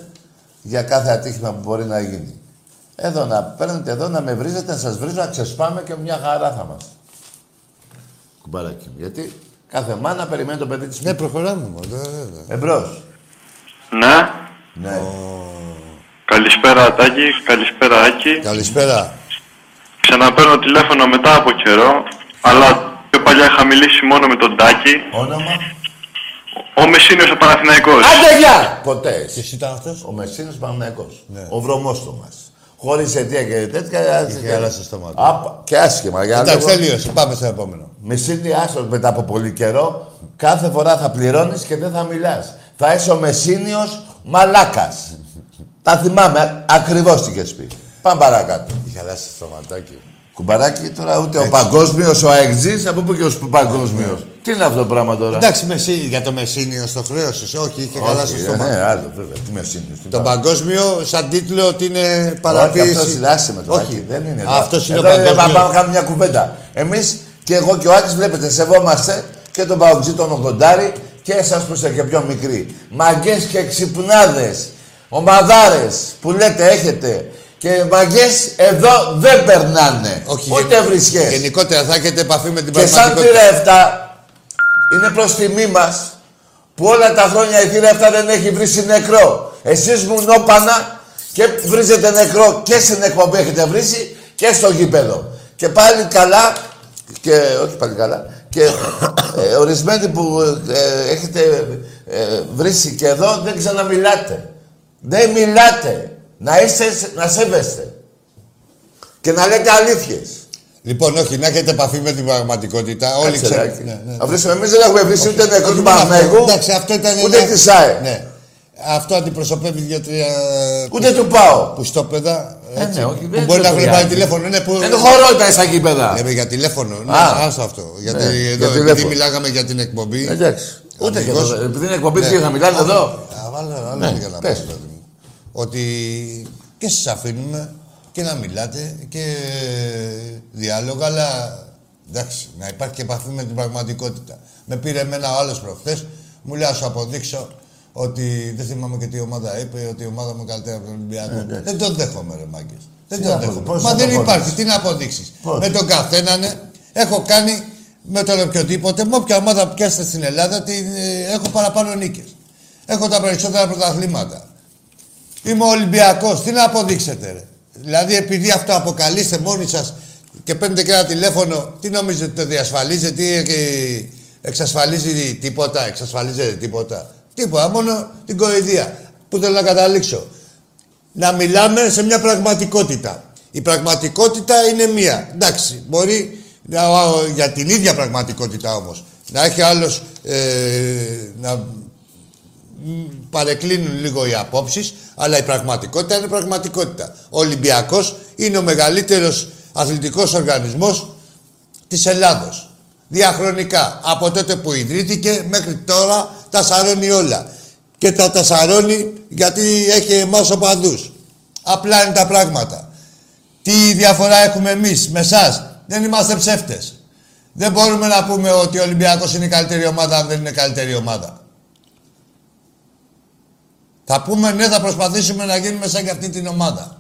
για κάθε ατύχημα που μπορεί να γίνει. Εδώ να παίρνετε εδώ, να με βρίζετε, να σας βρίζω, να ξεσπάμε και μια χαρά θα μας. Κουμπαράκι μου. Γιατί κάθε μάνα περιμένει το παιδί της Ναι, προχωράμε μόνο. ναι, ναι, ναι. Εμπρός. Ναι. Ναι. Καλησπέρα Τάκη, καλησπέρα Άκη. Καλησπέρα. Ξαναπαίρνω τηλέφωνο μετά από καιρό, αλλά πιο παλιά είχα μιλήσει μόνο με τον Τάκη. Όνομα; Ο Μεσίνιος ο Παναθηναϊκός. Άντε γεια! Ποτέ. Και εσύ ήταν αυτός; Ο Μεσίνος Παναθηναϊκός. Ναι. Ο βρωμόστομας. Χωρίς αιτία και τέτοια. Είχε άλλασε στο μάτι. Άπα, και άσχημα. Για Εντάξει, λίγο. τελείωσε. Πάμε στο επόμενο. Μεσίνη άσο μετά από πολύ καιρό. Κάθε φορά θα πληρώνεις και δεν θα μιλάς. Θα είσαι ο Μεσίνιος μαλάκας. Τα θυμάμαι. Ακριβώς τι είχες πει. Πάμε παρακάτω. Είχε αλλάσει το ματάκι. Κουμπαράκι τώρα ούτε ο παγκόσμιος, ο αεξής, από πού και ο παγκόσμιος. Τι είναι αυτό το πράγμα τώρα; Εντάξει, μεσί, για το Μεσίνιο στο χρέο Όχι, είχε χαλάσει Όχι, το ε, μάτι. Ναι, άλλο βέβαια. Τι Μεσίνιος. τι Το πράγμα. παγκόσμιο σαν τίτλο ότι είναι Όχι, παραποίηση. αυτό συλλάσσε με το Όχι, Άκη. Δεν είναι. Αυτός είναι ο Εδώ Πάμε παγκόσμιος. να κάνουμε μια κουβέντα. Εμείς και εγώ και ο Άκης βλέπετε, σεβόμαστε και τον Παουτζή τον Ογδοντάρη και εσάς που είστε και πιο μικροί. Μαγκές και ξυπνάδες, ομαδάρες που λέτε έχετε και μαγκές εδώ δεν περνάνε. Όχι, Ούτε γεν- βρισχές. Γενικότερα θα έχετε επαφή με την Και σαν πραγματικότητα. θύρα 7 είναι προς τιμή μας που όλα τα χρόνια η θύρα 7 δεν έχει βρει νεκρό. Εσείς μου νόπανα και βρίζετε νεκρό και στην εκπομπή έχετε βρίσει και στο γήπεδο. Και πάλι καλά, και όχι πάλι καλά, και ε, ορισμένοι που ε, έχετε ε, βρίσει και εδώ δεν ξαναμιλάτε. Δεν μιλάτε. Να είστε, να σέβεστε. Και να λέτε αλήθειες. Λοιπόν, όχι, να έχετε επαφή με την πραγματικότητα. Όλοι Κάτσε, ξέρουν. Ράκη. Ναι, ναι. Να βρίσουμε, εμείς δεν έχουμε βρει ούτε νεκρό του μόνο αυτό. Παναθηναϊκού, Εντάξει, αυτό ήταν ούτε ένα- της ΑΕ, Ναι. Αυτό αντιπροσωπεύει δύο-τρία. ούτε του ΠΑΟ. Πουστόπεδα. Ε, έτσι, ναι, όχι, που δεν μπορεί να είναι έχουν το πάρει Ριάννη. τηλέφωνο. Ναι, που... Δεν το χωρώ ήταν στα γήπεδα. Λέμε για τηλέφωνο. Ναι, Α. άστο αυτό. Γιατί Ναι, εδώ, για επειδή τηλέφωνο. μιλάγαμε για την εκπομπή. Εντάξει. Ούτε και αμυγός. εδώ. Επειδή είναι εκπομπή Ναι. και θα μιλάνε εδώ. Α, βάλε άλλο Ναι, για Ότι και σας αφήνουμε και να μιλάτε και διάλογο, αλλά εντάξει, να υπάρχει και επαφή με την πραγματικότητα. Με πήρε εμένα ο άλλος προχθές, μου λέει, «Α σου αποδείξω ότι δεν θυμάμαι και τι ομάδα είπε, ότι η ομάδα μου καλύτερα από τον Ολυμπιακό. δεν τον δέχομαι, ρε μάγκες. Δεν Τι τον να δέχομαι. αποδείξεις, Μα πώς θα δεν το υπάρχει, αποδείξεις; τι να αποδείξεις; Πώς; Με τον καθέναν έχω κάνει με τον οποιοδήποτε, με όποια ομάδα πιάσετε στην Ελλάδα, την, ε, έχω παραπάνω νίκες. Έχω τα περισσότερα πρωταθλήματα. Είμαι Ολυμπιακός. Τι να αποδείξετε, ρε. Δηλαδή, επειδή αυτό αποκαλείστε μόνοι σας και παίρνετε και ένα τηλέφωνο, τι νομίζετε ότι το διασφαλίζετε, τι ε, εξασφαλίζει τίποτα, εξασφαλίζετε τίποτα; Τίποτα, μόνο την κοροϊδία. Πού θέλω να καταλήξω. Να μιλάμε σε μια πραγματικότητα. Η πραγματικότητα είναι μία. Εντάξει, μπορεί να, για την ίδια πραγματικότητα όμως. Να έχει άλλος ε, να μ, παρεκκλίνουν λίγο οι απόψεις, αλλά η πραγματικότητα είναι πραγματικότητα. Ο Ολυμπιακός είναι ο μεγαλύτερος αθλητικός οργανισμός της Ελλάδος. Διαχρονικά. Από τότε που ιδρύθηκε μέχρι τώρα τα σαρώνει όλα. Και τα τα σαρώνει γιατί έχει εμάς οπαδούς. Απλά είναι τα πράγματα. Τι διαφορά έχουμε εμείς με εσάς; Δεν είμαστε ψεύτες. Δεν μπορούμε να πούμε ότι ο Ολυμπιακός είναι η καλύτερη ομάδα αν δεν είναι καλύτερη ομάδα. Θα πούμε ναι, θα προσπαθήσουμε να γίνουμε σαν και αυτή την ομάδα.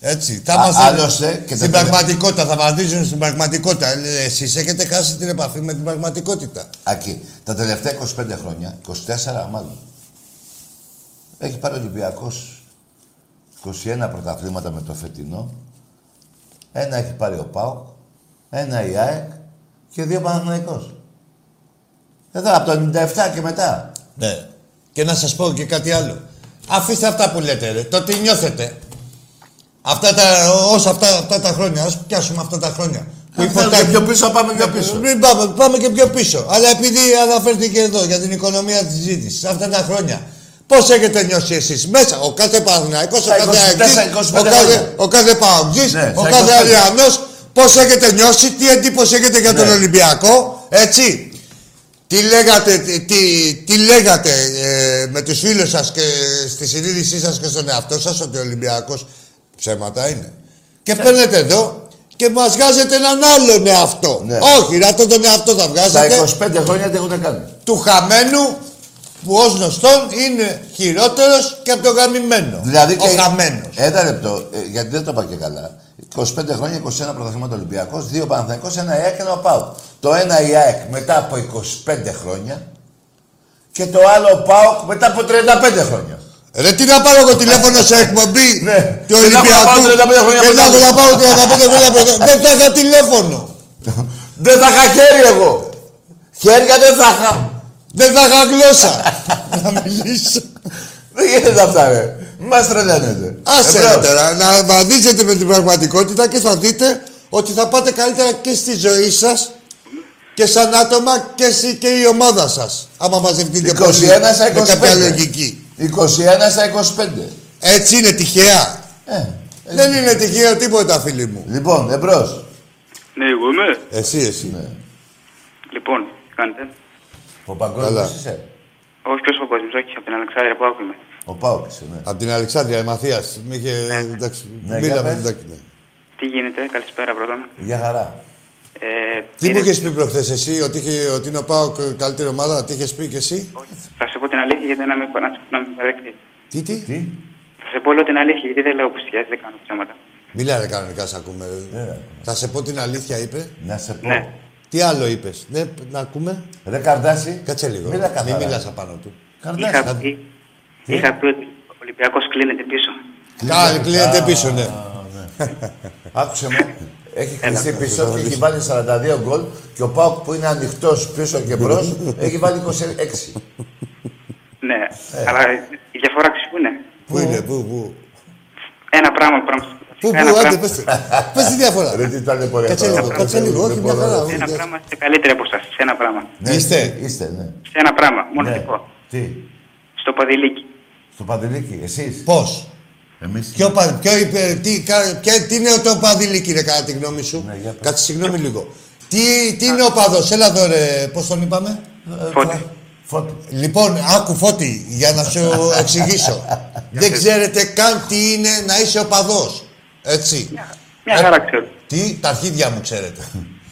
Έτσι. Θα Α- είμαστε άλλωστε και στην τα- πραγματικότητα. Θα βαδίζουν στην πραγματικότητα. Ε, Εσείς έχετε χάσει την επαφή με την πραγματικότητα. Ακεί. Τα τελευταία 25 χρόνια, 24 μάλλον, έχει πάρει ο Ολυμπιακός 21 πρωταθλήματα με το φετινό. Ένα έχει πάρει ο ΠΑΟΚ, ένα η ΑΕΚ και δύο Παναθηναϊκός. Εδώ από το 97 και μετά. Ναι. Και να σας πω και κάτι άλλο. Αφήστε αυτά που λέτε, ρε. Το τι νιώθετε. Αυτά τα, όσα αυτά, αυτά τα χρόνια, ας πιάσουμε αυτά τα χρόνια. Που Αν θέλετε υποτάκι- πιο πίσω, πάμε πιο πίσω. Μην πάμε, πάμε και πιο πίσω. Αλλά επειδή αναφέρθηκε εδώ για την οικονομία της ζήτησης, αυτά τα χρόνια. Πώς έχετε νιώσει εσείς μέσα, ο κάθε Παναθηναϊκός, ο Στα κάθε 24, Αεκτής, 25 ο κάθε, χρόνια. ο κάθε Παουτζής, Ναι, ο στα κάθε 25. Αριανός, πώς έχετε νιώσει, τι εντύπωση έχετε για τον Ναι. Ολυμπιακό, έτσι; Τι λέγατε, τι, τι, τι λέγατε ε, με τους φίλους σας και στη συνείδησή σας και στον εαυτό σας ότι ο Ολυμπιακός ψέματα είναι. Και παίρνετε εδώ και μας βγάζετε έναν άλλον εαυτό. Ναι. Όχι, να τον τον εαυτό θα Τα βγάζετε 25 χρόνια τι έχουν κάνει. του χαμένου που ως γνωστόν είναι χειρότερος και από τον γαμημένο. Δηλαδή ο χαμένος. Ένα λεπτό, ε, γιατί δεν το είπα και καλά. 25 χρόνια, 21 πρωταθλήματα Ολυμπιακός, δύο Παναθηναϊκός, ένα ΑΕΚ και ένα ΠΑΟΚ. Το ένα η ΑΕΚ μετά από 25 χρόνια και το άλλο ΠΑΟΚ μετά από 35 χρόνια. Ρε τι να πάρω εγώ τηλέφωνο σε εκπομπή Ναι. του Και να έχω να Ολυμπιακού πάω 35 χρόνια και να έχω μετά. να πάω 35 χρόνια μετά. Δεν θα είχα τηλέφωνο. Δεν θα είχα χέρι εγώ. Χέρια δεν θα είχα. Δεν θα είχα γλώσσα. να μιλήσω. Δεν γίνεται αυτά, ρε. Μη Μας τρελαίνετε. Άσε Εμπρός. ρε τώρα, να βαδίζετε με την πραγματικότητα και θα δείτε ότι θα πάτε καλύτερα και στη ζωή σας και σαν άτομα και εσύ και η ομάδα σας. Άμα μαζευτείτε 21 στα με κάποια 25. λογική. 21 στα 25. Έτσι είναι τυχαία. Ε, Δεν είναι τυχαίο τίποτα, φίλοι μου. Λοιπόν, εμπρός. Ναι, εγώ είμαι. Εσύ, εσύ. Λοιπόν, τι κάνετε. Ο Παγκόσμιος Καλά. είσαι; Όχι, ποιος ο κόσμος, όχι, από την Αλεξάνδρεια που άκουγε. Ο Πάοκ είσαι, ναι. Από την Αλεξάνδρεια, η Μαθίας. Μη είχε... Εντάξει, Ναι, για μίλαμε, πες. εντάξει. ναι. Τι γίνεται, καλησπέρα πρώτα. Για χαρά. Ε, Τι μου πήρε- είχες πει προχθές εσύ, ότι, είχε, ότι είναι ο Πάοκ καλύτερη ομάδα, τι είχες πει και εσύ; Όχι, Θα σε πω την αλήθεια γιατί να με, να, να με παρέξει. Τι, τι; Τι; Θα σε πω όλο την αλήθεια γιατί δεν λέω πουστιάς, δεν κάνω ψέματα. Μιλά ρε κανονικά, σ' ακούμε. ρε. Ναι, ρε. Θα σε πω την αλήθεια, είπε. Να σε πω. Ναι. Τι άλλο είπες. Ναι, να ακούμε. Ρε Καρδάση. Κάτσε λίγο. Μίλα Μην καθαρά. μιλάς απάνω του. Καρδάση. Είχα πει, είχα πει ότι ο Ολυμπιακός κλείνεται πίσω. Κάνε, κλείνετε πίσω, ναι. Άκουσε με. Έχει κλειστεί πίσω και έχει βάλει 42 γκολ και ο Πάοκ που είναι ανοιχτός πίσω και μπρος έχει βάλει 26. Ναι, αλλά η διαφορά ξέρεις που είναι; Πού είναι, πού, πού; Ένα πράγμα που πράγμα. Πού, πού, ένα, άντε, πράγμα, πες, πες τη διαφορά. Ρε τι ταλαιπωρία Κάτσε τώρα. λίγο, κάτσε λίγο, όχι μια χαρά. όχι, ένα κάτσε. πράγμα είστε καλύτεροι από εσάς. Σε ένα πράγμα. Ναι, Είστε. Είστε, ναι. Σε ένα πράγμα, ναι. μοναδικό. Τι; Στο παδιλίκι. Στο Παντελίκι, εσείς; Πώς; Εμείς. Ποιο, πα- ποιο είπε, τι, κα- ποια- τι είναι το παδιλίκι, ρε, κατά τη γνώμη σου; Ναι, για πες. Κάτσε, συγγνώμη λίγο. Τι, τι είναι ο παδός, έλα εδώ ρε, πώς τον είπαμε; Φώτη. Φώτη. Λοιπόν, άκου φώτη, για να σου εξηγήσω. Δεν ξέρετε καν τι είναι να είσαι οπαδός. Έτσι. Μια χαρά ξέρω. Τι, τα αρχίδια μου ξέρετε.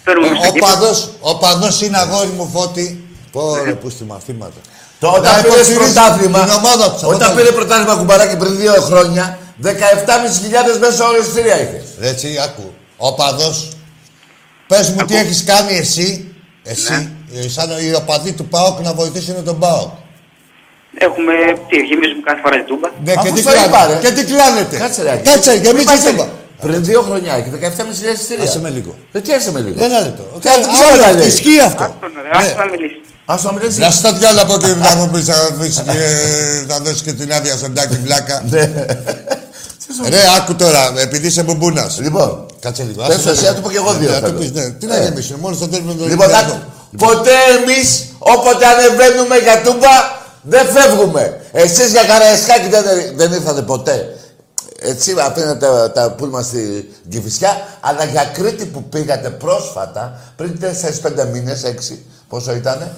Φέρουμε Ε, στο ο κήπο. παδός, ο παδός είναι αγόρι μου φώτη. Πόρε, πού στη μαθήματα. Το Να όταν πήρε υποστηρίζει πρωτάθλημα, την ομάδα τους, όταν από πήρε πρωτάθλημα κουμπαράκι πριν δύο χρόνια, 17.500 μέσα όλη εισιτήρια είχες. Ρε, έτσι, άκου. Ο παδός, πες μου τι έχεις κάνει εσύ, εσύ, ε, σαν οι οπαδοί του ΠΑΟΚ να βοηθήσουν τον ΠΑΟΚ. Έχουμε, τι, γεμίζουμε κάθε φορά την τούμπα. Ναι, Αφού και τι στο είπα, κλάνετε. ρε. Και τι κλάνετε. Κάτσε ρε. Κάτσε, Μην γεμίζει πας την τούμπα. Πριν δύο χρόνια είχε 17.500 εισιτήρια. Άσε με λίγο. Ε, τι άσε με λίγο. Ένα λεπτό. Τι άλλο, τι Άλλο, άλλο λέει. Ισχύει αυτό. Άστον, ρε, άστον να μιλήσεις. Ας το μιλήσεις. Να σου τα διάλα από εκεί να μου πεις θα αφήσεις και- θα δώσεις και την άδεια στον τάκι βλάκα. Ρε, άκου τώρα, επειδή είσαι μπουμπούνας. Λοιπόν, Κάτσε λίγο. Πες άσε το εσύ, λίγο. να του πω κι εγώ δύο Να του θέλω. πεις, ναι. Τι να Ε. γεμίσουν, μόνο στο τέλος με τον Λοιπόν, Ολυμπιακό. άκου. ποτέ εμείς, όποτε ανεβαίνουμε για τούμπα, δεν φεύγουμε. Εσείς για Καραϊσκάκη δεν, δεν ήρθατε ποτέ. Έτσι αφήνατε τα, τα πούλμα στη Κηφισιά, αλλά για Κρήτη που πήγατε πρόσφατα, πριν 4-5 μήνες, 6, πόσο ήτανε,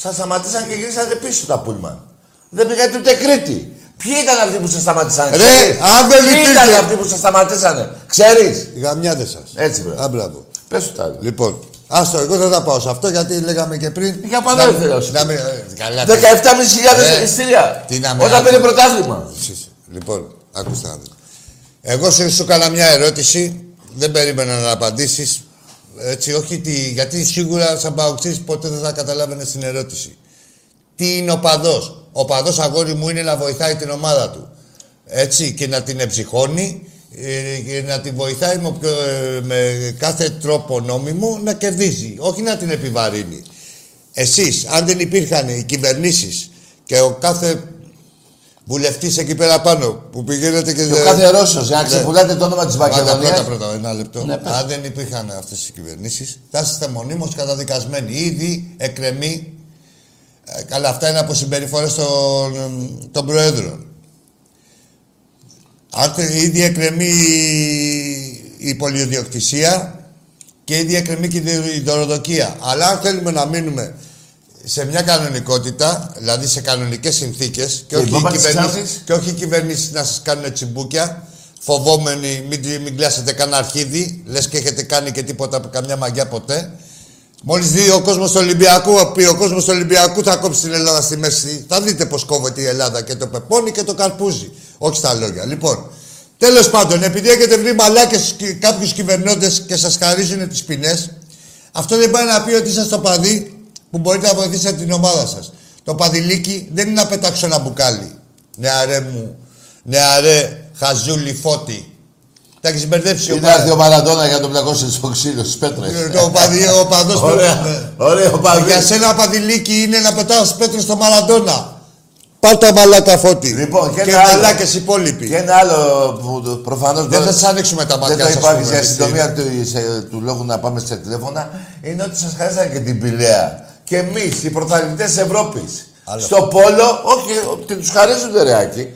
σας σταματήσαν και γυρίσατε πίσω τα πούλμα. Δεν πήγατε ούτε Κρήτη. Ποιοι ήταν αυτοί που σας σταματήσανε, Ρε, ξέρεις; αν δεν Ποιοι υπήρχε- ήταν αυτοί που σας σταματήσανε, ξέρεις; Οι γαμιάδες σας. Έτσι, βρε. Α, μπράβο. Πες σου τα άλλα. Λοιπόν, άστο, εγώ δεν θα πάω σε αυτό γιατί λέγαμε και πριν. Για πάντα Να- δεν θέλω. να μην- ε, Καλά. 17.500 Ε, εισιτήρια. τι να με Όταν άκου. πήρε πρωτάθλημα. Εσείς. Λοιπόν, ακούστε να δείτε. Εγώ σου, σου έκανα μια ερώτηση, δεν περίμενα να απαντήσεις. Έτσι, όχι τι, γιατί σίγουρα σαν παοξής ποτέ δεν θα καταλάβαινες την ερώτηση. Τι είναι ο παδός; Ο παδός αγόρι μου είναι να βοηθάει την ομάδα του. Έτσι, και να την εψυχώνει ε, και να την βοηθάει με, οποιο- ε, με κάθε τρόπο νόμιμο να κερδίζει. Όχι να την επιβαρύνει. Εσείς, αν δεν υπήρχαν οι κυβερνήσεις και ο κάθε βουλευτής εκεί πέρα πάνω που πηγαίνετε και... Και ο κάθε Ρώσος, για να Ναι. ξεπουλάτε το όνομα της Πρώτα, πρώτα, Μακεδονίας. πρώτα, ένα λεπτό. Ναι, πες. Αν δεν υπήρχαν αυτές οι κυβερνήσεις, θα είστε μονίμως καταδικασμένοι. Ήδη εκκρεμεί. ε, καλά, αυτά είναι από συμπεριφορές των, ε, των Προέδρων. Αν τε- ήδη εκκρεμεί η- η πολιοδιοκτησία και ήδη εκκρεμεί και η δι- η δωροδοκία. Αλλά αν θέλουμε να μείνουμε σε μια κανονικότητα, δηλαδή σε κανονικές συνθήκες και Και η όχι, οι μπόμπα της κυβερνήσεις, Ξάνθης; και όχι οι κυβερνήσεις να σας κάνουν τσιμπούκια, φοβόμενοι, μην, μην κλάσετε κανένα αρχίδι, λες και έχετε κάνει και τίποτα, καμιά μαγιά ποτέ. Μόλις δει ο κόσμος του Ολυμπιακού, πει ο κόσμος του Ολυμπιακού θα κόψει την Ελλάδα στη μέση. Θα δείτε πώς κόβεται η Ελλάδα και το πεπώνει και το καρπούζει. Όχι στα λόγια. Λοιπόν, τέλος πάντων, επειδή έχετε βρει μαλάκες και κάποιους κυβερνώντες και σας χαρίζουν τις ποινές, αυτό δεν πάει να πει ότι είσαστε παδί που μπορείτε να βοηθήσετε την ομάδα σας. Το παδιλίκι δεν είναι να πετάξω ένα μπουκάλι. Νεαρέ μου, νεαρέ χαζούλη φώτη. Τα έχεις μπερδέψει ο Είναι έρθει ο Μαραντόνα για να τον πλακώσει στο ξύλο στις πέτρες. ο, παδι, ο παδός του- Ωραία. ναι. Ωραίο παδί. Για σένα παδιλίκι είναι να πετάς πέτρες στο Μαραντόνα. Πάρτα μαλάκα φώτη. Λοιπόν, και και ένα άλλο. μαλάκες υπόλοιποι. Και ένα άλλο που προφανώς Δεν θα σας ανοίξουμε τα μάτια δεν το σας, υπάρχει πούμε, για έτσι. συντομία του, σε- του λόγου να πάμε σε τηλέφωνα είναι ότι σας χαρίσαν και την πηλαία. Και εμείς, οι πρωταθλητές Ευρώπης. Άλλο. Στο πόλο, όχι, και τους χαρίζουν ρε Άκη.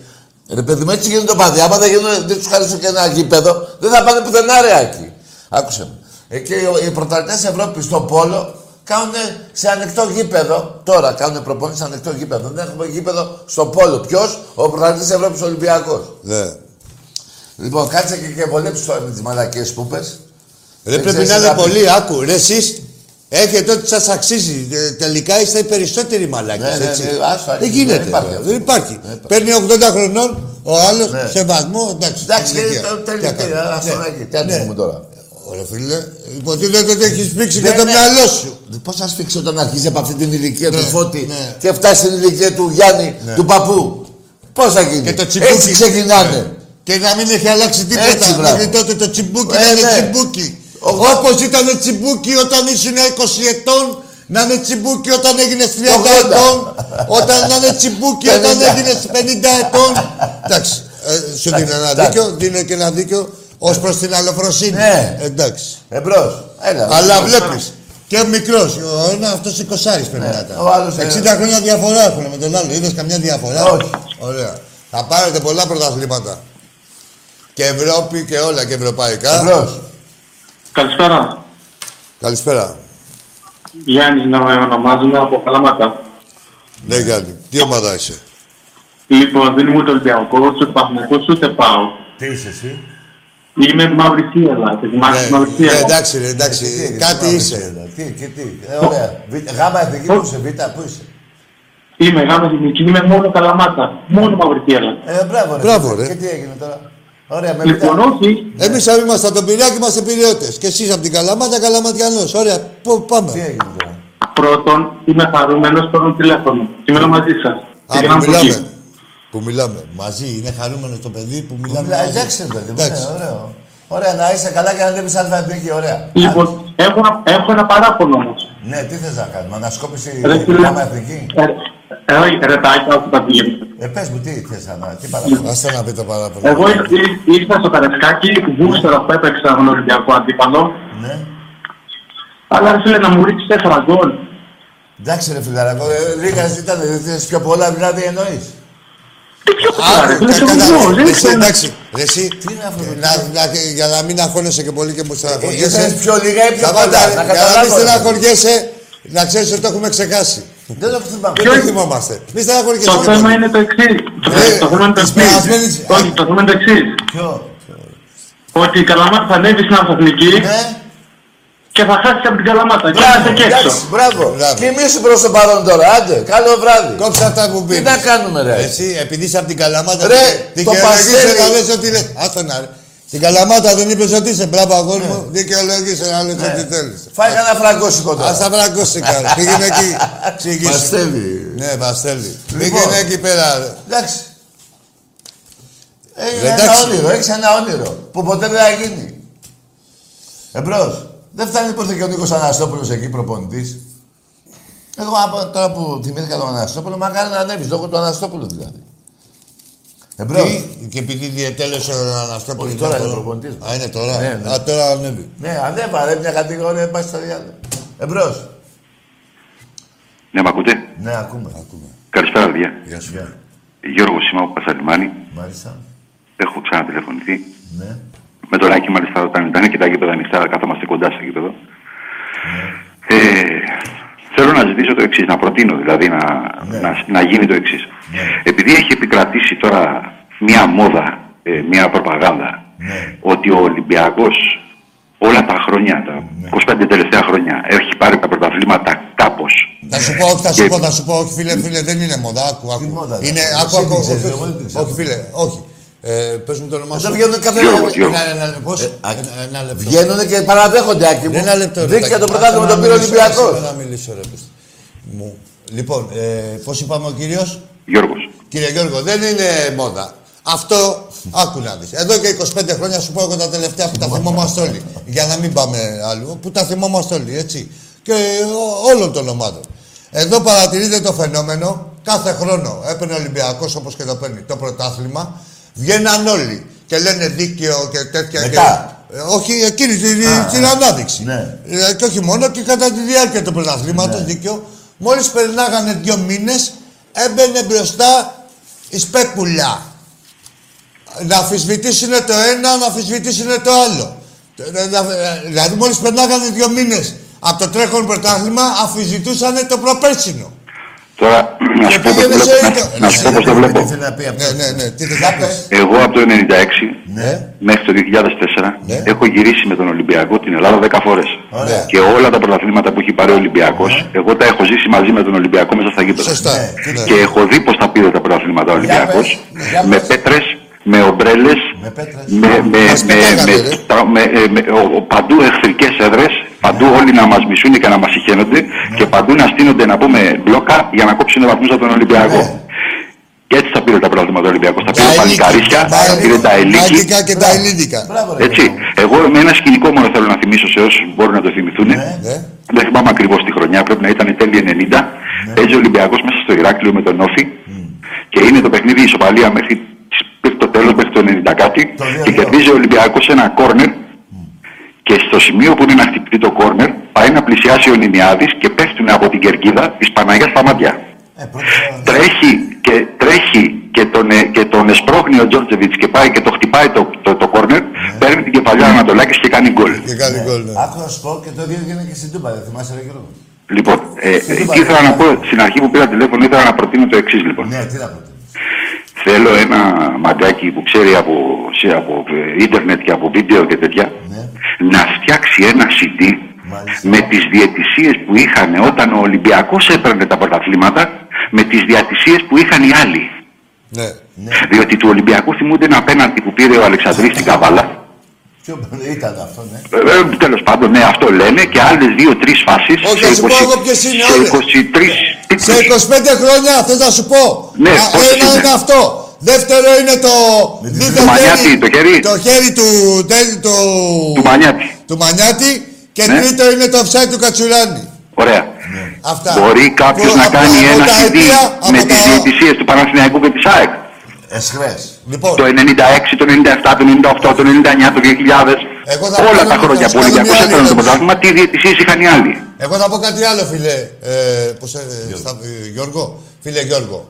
Ρε παιδί μου, έτσι γίνεται το παδί. Άμα δεν, γίνουν, δεν τους χαρίσουν και ένα γήπεδο, δεν θα πάνε πουθενά ρε Άκη. Άκουσε με. Ε, και οι- οι πρωταθλητές Ευρώπης στο πόλο κάνουν σε ανοιχτό γήπεδο. Τώρα κάνουν προπόνηση σε ανοιχτό γήπεδο. Δεν έχουμε γήπεδο στο πόλο. Ποιος, ο πρωταθλητής Ευρώπης Ολυμπιακός. Ναι. Λοιπόν, κάτσε και, και βολέψει τώρα με τις μαλακίες που πες. Ρε Δεν πρέπει ξέρεις να είναι να πεις. πολύ, άκου. Ρε εσείς έχετε ό,τι σας αξίζει. Ε, τελικά είστε οι περισσότεροι μαλάκες, Ναι, ναι, έτσι. ναι, άσο, δεν δεν γίνεται. υπάρχει βέβαια. αυτό. Δεν υπάρχει. υπάρχει. Παίρνει 80 χρονών, ο άλλος Ναι. σε βαθμό, εντάξει. Εντάξει, ηλικία. το Τι τέλειο, να κάνουμε. τέλειο, ας το Ναι. να γίνει. Τι να πούμε τώρα. Ωραία φίλε, υποτίθεται ότι έχεις πήξει και Ναι, το ναι. μυαλό σου. Πώς θα σφίξει όταν αρχίζει από αυτή την ηλικία Ναι, του Φώτη ναι. και φτάσει στην ηλικία του Γιάννη, του παππού; Πώς θα γίνει; Και το τσιμπούκι. Έτσι ξεκινάνε. Ναι. Και να μην έχει αλλάξει Έτσι, τίποτα. μπράβο. Μέχρι τότε το τσιμπούκι Ε, να είναι ναι. τσιμπούκι. Ο- Όπως ήταν τσιμπούκι όταν ήσουν 20 ετών, να είναι τσιμπούκι όταν έγινες 30 80. ετών, όταν να είναι τσιμπούκι όταν 50. έγινες 50 ετών. Εντάξει, ε, σου δίνω ένα εντάξει. δίκιο, δίνω και ένα δίκιο ως προς την αλλοφροσύνη. Ναι. Εντάξει. Εμπρός. Έλα. Αλλά βλέπεις, και μικρός, ο ένας αυτός 20 πρέπει να ήταν. ο άλλος, ε, 60 χρόνια διαφορά έχουν με τον άλλο. Είδες καμιά διαφορά; Όχι. Ωραία. Θα πάρετε πολλά πρωταθλήματα. Και Ευρώπη και όλα και ευρωπαϊκά. Εμπρός. Καλησπέρα. Καλησπέρα. Γιάννης να με ονομάζουμε από Καλαμάτα. Ναι, Γιάννη. Τι ομάδα είσαι; Λοιπόν, δεν είμαι ούτε Ολυμπιακός, ούτε Παθμακός, ούτε πάω. Τι είσαι εσύ; Είμαι μαύρη θύελα. Τη θυμάσαι τη μαύρη Ναι, θύελα. εντάξει, ρε, Τι εντάξει. έγινε, Κάτι τι είσαι. μαύρη Τι, και τι. Ε, ωραία. Β- Γάμα εθνική που είσαι, β' πού είσαι; Είμαι γάμα εθνική, είμαι μόνο Καλαμάτα. Μόνο μαύρη θύελα. Ε, μπράβο ρε. Μπράβο, φίλε. ρε. Και τι έγινε τώρα; Ωραία, με Λοιπόν, β'. όχι, Εμείς αν είμαστε από τον Πειραιά και είμαστε πυριώτε. Και εσείς από την Καλαμάτα, Καλαματιανός. Ωραία, πού Τι πάμε. έγινε τώρα. πρώτον, είμαι χαρούμενος παίρνω τηλέφωνο. Σήμερα μαζί σας. Α, Και που γράφω εκεί. μιλάμε. Που μιλάμε. Μαζί, είναι χαρούμενος το παιδί που μιλάμε. Μιλά, μαζί. εντάξει ρε παιδί μου, Εντάξει. ναι, ωραίο. Ωραία, να είσαι καλά και να ανέβεις αλφα εθνική, ωραία. Λοιπόν, έχω, ένα- έχω ένα παράπονο όμως. Ναι, τι θες να κάνουμε, ανασκόπηση Ρε, φίλε. γάμα εθνική. Ε, ε, όχι, ρε, τα άκουσα που τα πήγαινε. Ε, πες μου, τι θες να τι παραπάνω. Άστε να πει το παράπονο. Εγώ ήρ- ήρ- ήρθα στο Καρεσκάκι, βούστερα που έπαιξα τον Ολυμπιακό αντίπαλο. Ναι. Αλλά ρε φίλε να μου ρίξεις τέσσερα γκολ. Εντάξει ρε φιλαράκο, ε, λίγας ήταν, ε, θες πιο πολλά δηλαδή εννοείς. Τι πιο Α, πολλά ρε φίλε, κα- σε κατά- γκολ, δεν εσύ, ξέρω. εντάξει. Ρε, Εσύ, Τι είναι αυτό, να- να- για να μην αγχώνεσαι και πολύ και μου Ε, στεναχωριέσαι. Ήθελες πιο λίγα ή πιο Σταμάτα, πολλά, ρε, να Για να μην καταλάβω. ρε. στεναχωριέσαι, να ξέρεις ότι το έχουμε ξεχάσει. Δεν το θυμάμαι. Δεν το θυμόμαστε. Μη στεναχωριέσαι. Το θέμα είναι το εξής. Ε, Το θέμα είναι το της εξής. περασμένης- Όχι, το θέμα είναι το εξής. Ποιο; Ότι η Καλαμάτα θα ανέβει στην Ανθαθνική Ναι. και θα χάσει από την Καλαμάτα. Και Μπράβο, θα και έξω. εντάξει, μπράβο. Μπράβο. Κοιμήσου προς το παρόν τώρα, άντε. Καλό βράδυ. Κόψε αυτά που Τι πήρες. να κάνουμε ρε. Εσύ, επειδή είσαι από την Καλαμάτα. Ρε, τι το δικαιολογείσαι Πασέλι. να λες ότι λες. Άστο να ρε. Στην Καλαμάτα δεν είπες ότι είσαι μπράβο αγόρι μου. Δικαιολογείσαι να λες ό,τι θέλεις. Φάει κανένα φραγκόσικο τώρα. Ας τα βραγκώσει καλά. Πήγαινε εκεί. Εξηγήσου. Παστέλι. Ναι, Βαστέλη. Λοιπόν. Πήγαινε εκεί πέρα. ρε. Εντάξει. Έχει Εντάξει. ένα όνειρο, έχεις ένα όνειρο που ποτέ δεν θα γίνει. Εμπρός. Δεν φτάνει που ήρθε και ο Νίκος Αναστόπουλος εκεί προπονητής. Εγώ από τώρα που θυμήθηκα τον Αναστόπουλο, μακάρι να ανέβεις, λόγω του Αναστόπουλου δηλαδή. Εμπρός. Τι, και επειδή διετέλεσε ο Αναστόπουλος. Όχι, τώρα δεν είναι μπορώ. προπονητής. Α, είναι τώρα. Ναι, ναι. Α, τώρα ανέβει. Ναι, ανέβα, μια κατηγορία, πάει στα διάλογα. Εμπρός. Ναι, μ' ακούτε; Ναι, ακούμε. Καλησπέρα, παιδιά. Γεια σου. Γεια. Γιώργος είμαι από Πασαλιμάνη. Μάλιστα. Έχω ξανατηλεφωνηθεί. Ναι. Με το Ράκη, μάλιστα, όταν ήταν και τα γήπεδα ανοιχτά, καθόμαστε κοντά στο γήπεδο. Ε, θέλω να ζητήσω το εξής, να προτείνω δηλαδή να, Ναι. να, να γίνει το εξής. Επειδή έχει επικρατήσει τώρα μία μόδα, ε, μία προπαγάνδα, Ναι. ότι ο Ολυμπιακός όλα τα χρόνια, τα 25 τελευταία χρόνια, έχει πάρει τα πρωταθλήματα κάπως. Θα σου πω, όχι, θα σου Και- πω, θα σου πω, όχι φίλε, φίλε, δεν είναι μόδα, άκου, άκου. μόδα, ρε. είναι, Εσύ άκου, την άκου, ξέρεις, όχι, εγώ δεν την ξέρω. όχι, φίλε, όχι. Ε, πες μου το όνομά Εδώ σου. βγαίνουν κάθε Γιώργος, Γιώργος. Ένα, ένα, πώς, Ε, α, ένα, ένα λεπτό. Βγαίνουν και παραδέχονται, Άκη μου. Ένα λεπτό. ρε, Δείξτε Τάκη. το πρωτάθλημα Άσε τον να πήρε ο μιλήσω, Ολυμπιακός. άσε Να μιλήσω, ρε, πες. Μου. Λοιπόν, ε, πώς είπαμε ο κύριος; Γιώργος. Κύριε Γιώργο, δεν είναι μόδα. Αυτό, άκου να δεις. Εδώ και 25 χρόνια σου πω εγώ τα τελευταία που τα θυμόμαστε όλοι. Για να μην πάμε αλλού, που τα θυμόμαστε όλοι, έτσι. Και ό- όλων των ομάδων. Εδώ παρατηρείτε το φαινόμενο. Κάθε χρόνο έπαιρνε ο Ολυμπιακός όπως και το παίρνει το πρωτάθλημα. Βγαίναν όλοι και λένε δίκαιο και τέτοια. Μετά. Και... Ε, όχι, εκείνη την, την ανάδειξη. ναι. Ε, και όχι μόνο και κατά τη διάρκεια του πρωταθλήματος, δίκαιο. Μόλις περνάγανε δύο μήνες, έμπαινε μπροστά η σπέπουλα. Να αμφισβητήσουν το ένα, να αμφισβητήσουν το άλλο. Ε, να- ε, Δηλαδή, μόλις περνάγανε δύο μήνες από το τρέχον πρωτάθλημα, αμφισβητούσαν το προπέρσινο. Τώρα, να Και σου πω πώς το πήγαινε σε βλέπω. ίδιο. Να- Να σου πω πώς το βλέπω. Τι θέλει να πει αυτό. Ναι, ναι, ναι. Τι θες Για να πεις. πες. Εγώ από το 1996 Ναι. μέχρι το 2004 Ναι. έχω γυρίσει με τον Ολυμπιακό την Ελλάδα 10 φορές. Ωραία. Και όλα τα πρωταθλήματα που έχει πάρει ο Ολυμπιακός, εγώ τα έχω ζήσει μαζί με τον Ολυμπιακό μέσα στα γήπεδα. Σωστά. Ναι. Ναι. Και έχω δει πώς τα πήρε τα πρωταθλήματα ο Ολυμπιακός. πες, για Με πες. πέτρες, με ομπρέλες, Με πέτρες. με, με, Μας με, πετάγανε, με, ρε. τα- με, ε, με- ο- ο- παντού εχθρικές έδρες, παντού όλοι να μας μισούν και να μας συχαίνονται και παντού να στείνονται να πούμε μπλόκα για να κόψουν βαθμούς από τον Ολυμπιακό. Ναι. Και έτσι τα πήρε τα πρωταθλήματα ο Ολυμπιακός. Τα Τα πήρε ο ηλίκη- Παλικαρίσια, τα τα πήρε τα Ελίκη. Μάγικα και τα Μπράβο. Ελληνίκα. Μπράβο, ρε. Έτσι. Γιώργο. Εγώ με ένα σκηνικό μόνο θέλω να θυμίσω σε όσους μπορούν να το θυμηθούν. Ναι. Δεν θυμάμαι ακριβώς τη χρονιά, πρέπει να ήταν τέλη 90. Παίζει ο Ολυμπιακός μέσα στο Ηράκλειο με τον Όφη και είναι το παιχνίδι ισοπαλία μέχρι, μέχρι το τέλος, μέχρι το 90 κάτι. Το δύο-δύο. Και κερδίζει ο Ολυμπιακός ένα κόρνερ. Και στο σημείο που είναι να χτυπηθεί το κόρνερ, πάει να πλησιάσει ο Νινιάδης και πέφτουν από την κερκίδα της Παναγίας στα μάτια. Ε, πρώτα- Τρέχει και, τρέχει και τον, ε, και τον εσπρώχνει ο Τζόρτζεβιτς και πάει και το χτυπάει το, το, το κόρνερ, παίρνει την κεφαλιά ο Ανατολάκης και κάνει γκολ. Και κάνει γκολ. ναι. Άκου να σου πω και το ίδιο έγινε και στην Τούμπα, δεν θυμάσαι ρε Γιώργο; Λοιπόν, ε, ε, Τι τι είπατε; ήθελα να πω στην αρχή που πήρα τηλέφωνο, ήθελα να προτείνω το εξής λοιπόν. Ναι, τι να πω. Θέλω ένα μαντάκι που ξέρει από, σε, από ε, ίντερνετ και από βίντεο και τέτοια Ναι. να φτιάξει ένα CD Μάλιστα. με τις διαιτησίες που είχαν όταν ο Ολυμπιακός έπαιρνε τα πρωταθλήματα με τις διαιτησίες που είχαν οι άλλοι. Ναι. Διότι του Ολυμπιακού θυμούνται ένα πέναλτι που πήρε ο Αλεξανδρής στην Καβάλα. Ποιο ήταν αυτό, ναι. Ε, ε, Τέλος πάντων, ναι, αυτό λένε και άλλες δύο-τρει φάσεις. Όχι, θα σου πω εγώ ποιες είναι σε όλες. 23 Σε 25 χρόνια, θες να σου πω. Ναι, Α, πόσες ένα είναι; είναι αυτό. Δεύτερο είναι το... δείτε Το Μανιάτη, το χέρι. Το χέρι του... τε- του... του Μανιάτη. του Μανιάτη. Και Ναι. τρίτο είναι το offside του Κατσουράνη. Ωραία. Αυτά. Μπορεί κάποιος Που να από- κάνει από ένα τα CD αιτία, με από τις τα- διαιτησίε του Παναθηναϊκού και της ΑΕΚ. Εσχρές. Λοιπόν, Το 96, το 97, το 98, το 99, το 2000. Εγώ θα Όλα κάνω- τα θα χρόνια σου που ο κάνω Ολυμπιακό μια άλλη έπαιρνε το ερώτηση. πρωτάθλημα, τι διαιτησίε είχαν οι άλλοι. εγώ θα πω κάτι άλλο, φίλε. Ε, πώς, ε, στα- ε, Γιώργο. Φίλε Γιώργο.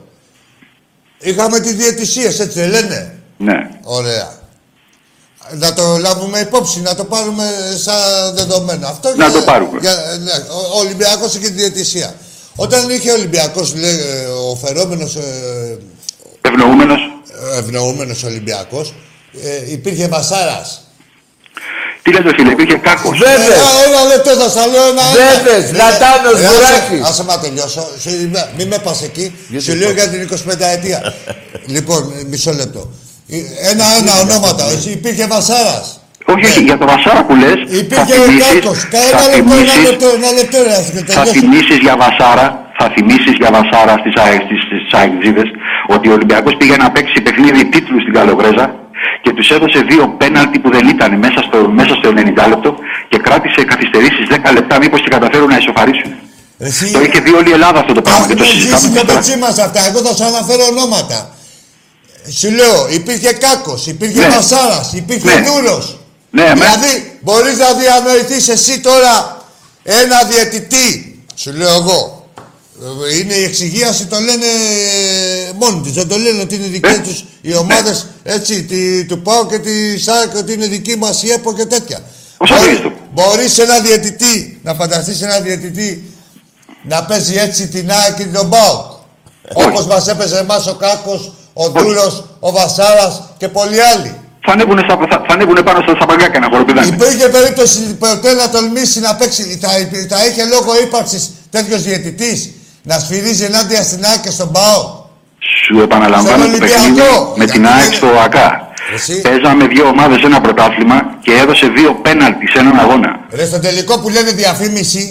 Είχαμε τις διαιτησίες, έτσι δεν λένε. Ναι. Ωραία. Να το λάβουμε υπόψη, να το πάρουμε σαν δεδομένο. Αυτό Να το πάρουμε. Για, ναι, ο, ο Ολυμπιακός είχε τη διαιτησία. Όταν είχε ο Ολυμπιακός, λέει, ε, ο φερόμενος ε, Ευνοούμενος; ευνοούμενος Ολυμπιακός, ε, υπήρχε βασάρας. Τι λέτε, φίλε, υπήρχε κάκος; Ε, Βέβαιες. ένα λεπτό θα σας λέω ένα... Βέβαιες, ένα. Λατάνος, Ε, άσε- Βουράκης. Άσε να τελειώσω. Σου- μη- Μη με πας εκεί. Γιατί Σου λέω το- για την 25 ετία. λοιπόν, ε, μισό λεπτό. Ε, Ένα-ένα ονόματα. Εσύ υπήρχε βασάρας. Όχι, όχι, για το Βασάρα που λες. Υπήρχε ο Κάκος. Ένα λεπτό, ένα λεπτό, ένα λεπτό, ρε, ας Θα τελειώσω. θυμίσεις για Βασάρα, θα θυμίσεις για Βασάρα στις Αιγτζίδε ότι ο Ολυμπιακός πήγε να παίξει παιχνίδι τίτλου στην Καλογρέζα και τους έδωσε δύο πέναλτι που δεν ήταν μέσα στο, μέσα στο 90 λεπτό και κράτησε καθυστερήσεις 10 λεπτά. Μήπως και καταφέρουν να ισοφαρίσουν. Εσύ, Το είχε δει όλη η Ελλάδα αυτό το πράγμα και έχουμε το ζήσει συζητάμε και τώρα. μεταξύ μας αυτά. Εγώ θα σου αναφέρω ονόματα. Σου λέω, υπήρχε Κάκος, υπήρχε Ναι. Βασάρας, υπήρχε Ναι. Δούρος. Ναι, με. Δηλαδή, μπορείς να διανοηθείς εσύ τώρα ένα διαιτητή, σου λέω εγώ. Ε, Είναι η εξυγίαση, το λένε ε, μόνοι τους. Δεν το λένε ότι είναι δικές Ε, τους οι ομάδες, έτσι, τη, του ΠΑΟ και τη ΣΑΚ, ότι είναι δική μας η ΕΠΟ και τέτοια. Όσο Μπορεί- θέλεις το; Μπορείς ένα διαιτητή, να φανταστείς ένα διαιτητή να παίζει έτσι την ΑΕΚ και τον ΠΑΟΚ. Όχι. Όπως μας έπαιζε εμάς ο Κάκος, ο Δούρος, ο Βασάρας και πολλοί άλλοι. Θα ανέβουνε, στα, θα, θα ανέβουνε πάνω στα σαπαγκάκια να χοροπηδάνε. Υπήρχε περίπτωση ποτέ να τολμήσει να παίξει. Θα, θα είχε λόγο ύπαρξης τέτοιος διαιτητής; Να σφυρίζει ενάντια στην ΑΕΚ και στον ΠΑΟ. Σου επαναλαμβάνω Στον το Ολυμπιακό. παιχνίδι με Γιατί την ΑΕΚ είναι- στο ΑΚΑ. Εσύ. Παίζαμε δύο ομάδες ένα πρωτάθλημα και έδωσε δύο πέναλτις σε έναν αγώνα. Ρε, στον τελικό που λένε διαφήμιση,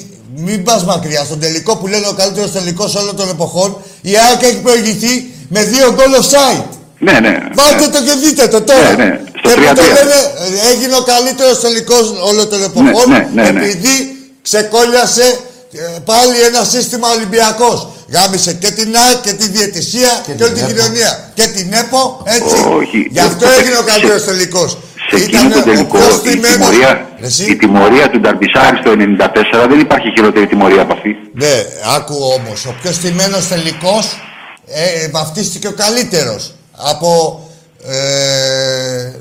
μην πας μακριά. Στον τελικό που λένε ο καλύτερος τελικός όλων των εποχών, η ΑΕΚ έχει προηγηθεί με δύο γκολ offside. Ναι, ναι. Βάλτε το και δείτε το τώρα. Ναι, ναι, στο και που το 3-3. λένε, ε, έγινε ο καλύτερος τελικός όλων των εποχών ναι, ναι, ναι. επειδή ξεκόλιασε ε, πάλι ένα σύστημα Ολυμπιακός. Γάμισε και την ΑΕΚ και τη διαιτησία και, την όλη την ΕΠΟ. κοινωνία. Και την ΕΠΟ, έτσι. Όχι. Γι' αυτό Σε- έγινε ο σε- καλύτερος τελικός. Σε εκείνο το τελικό, η τιμωρία, η τιμωρία του Νταρμπισάρη στο 94 δεν υπάρχει χειρότερη τιμωρία από αυτή. Ναι, άκου όμως. Ο πιο στημένος τελικός ε, βαφτίστηκε ο καλύτερος. Από. Ε,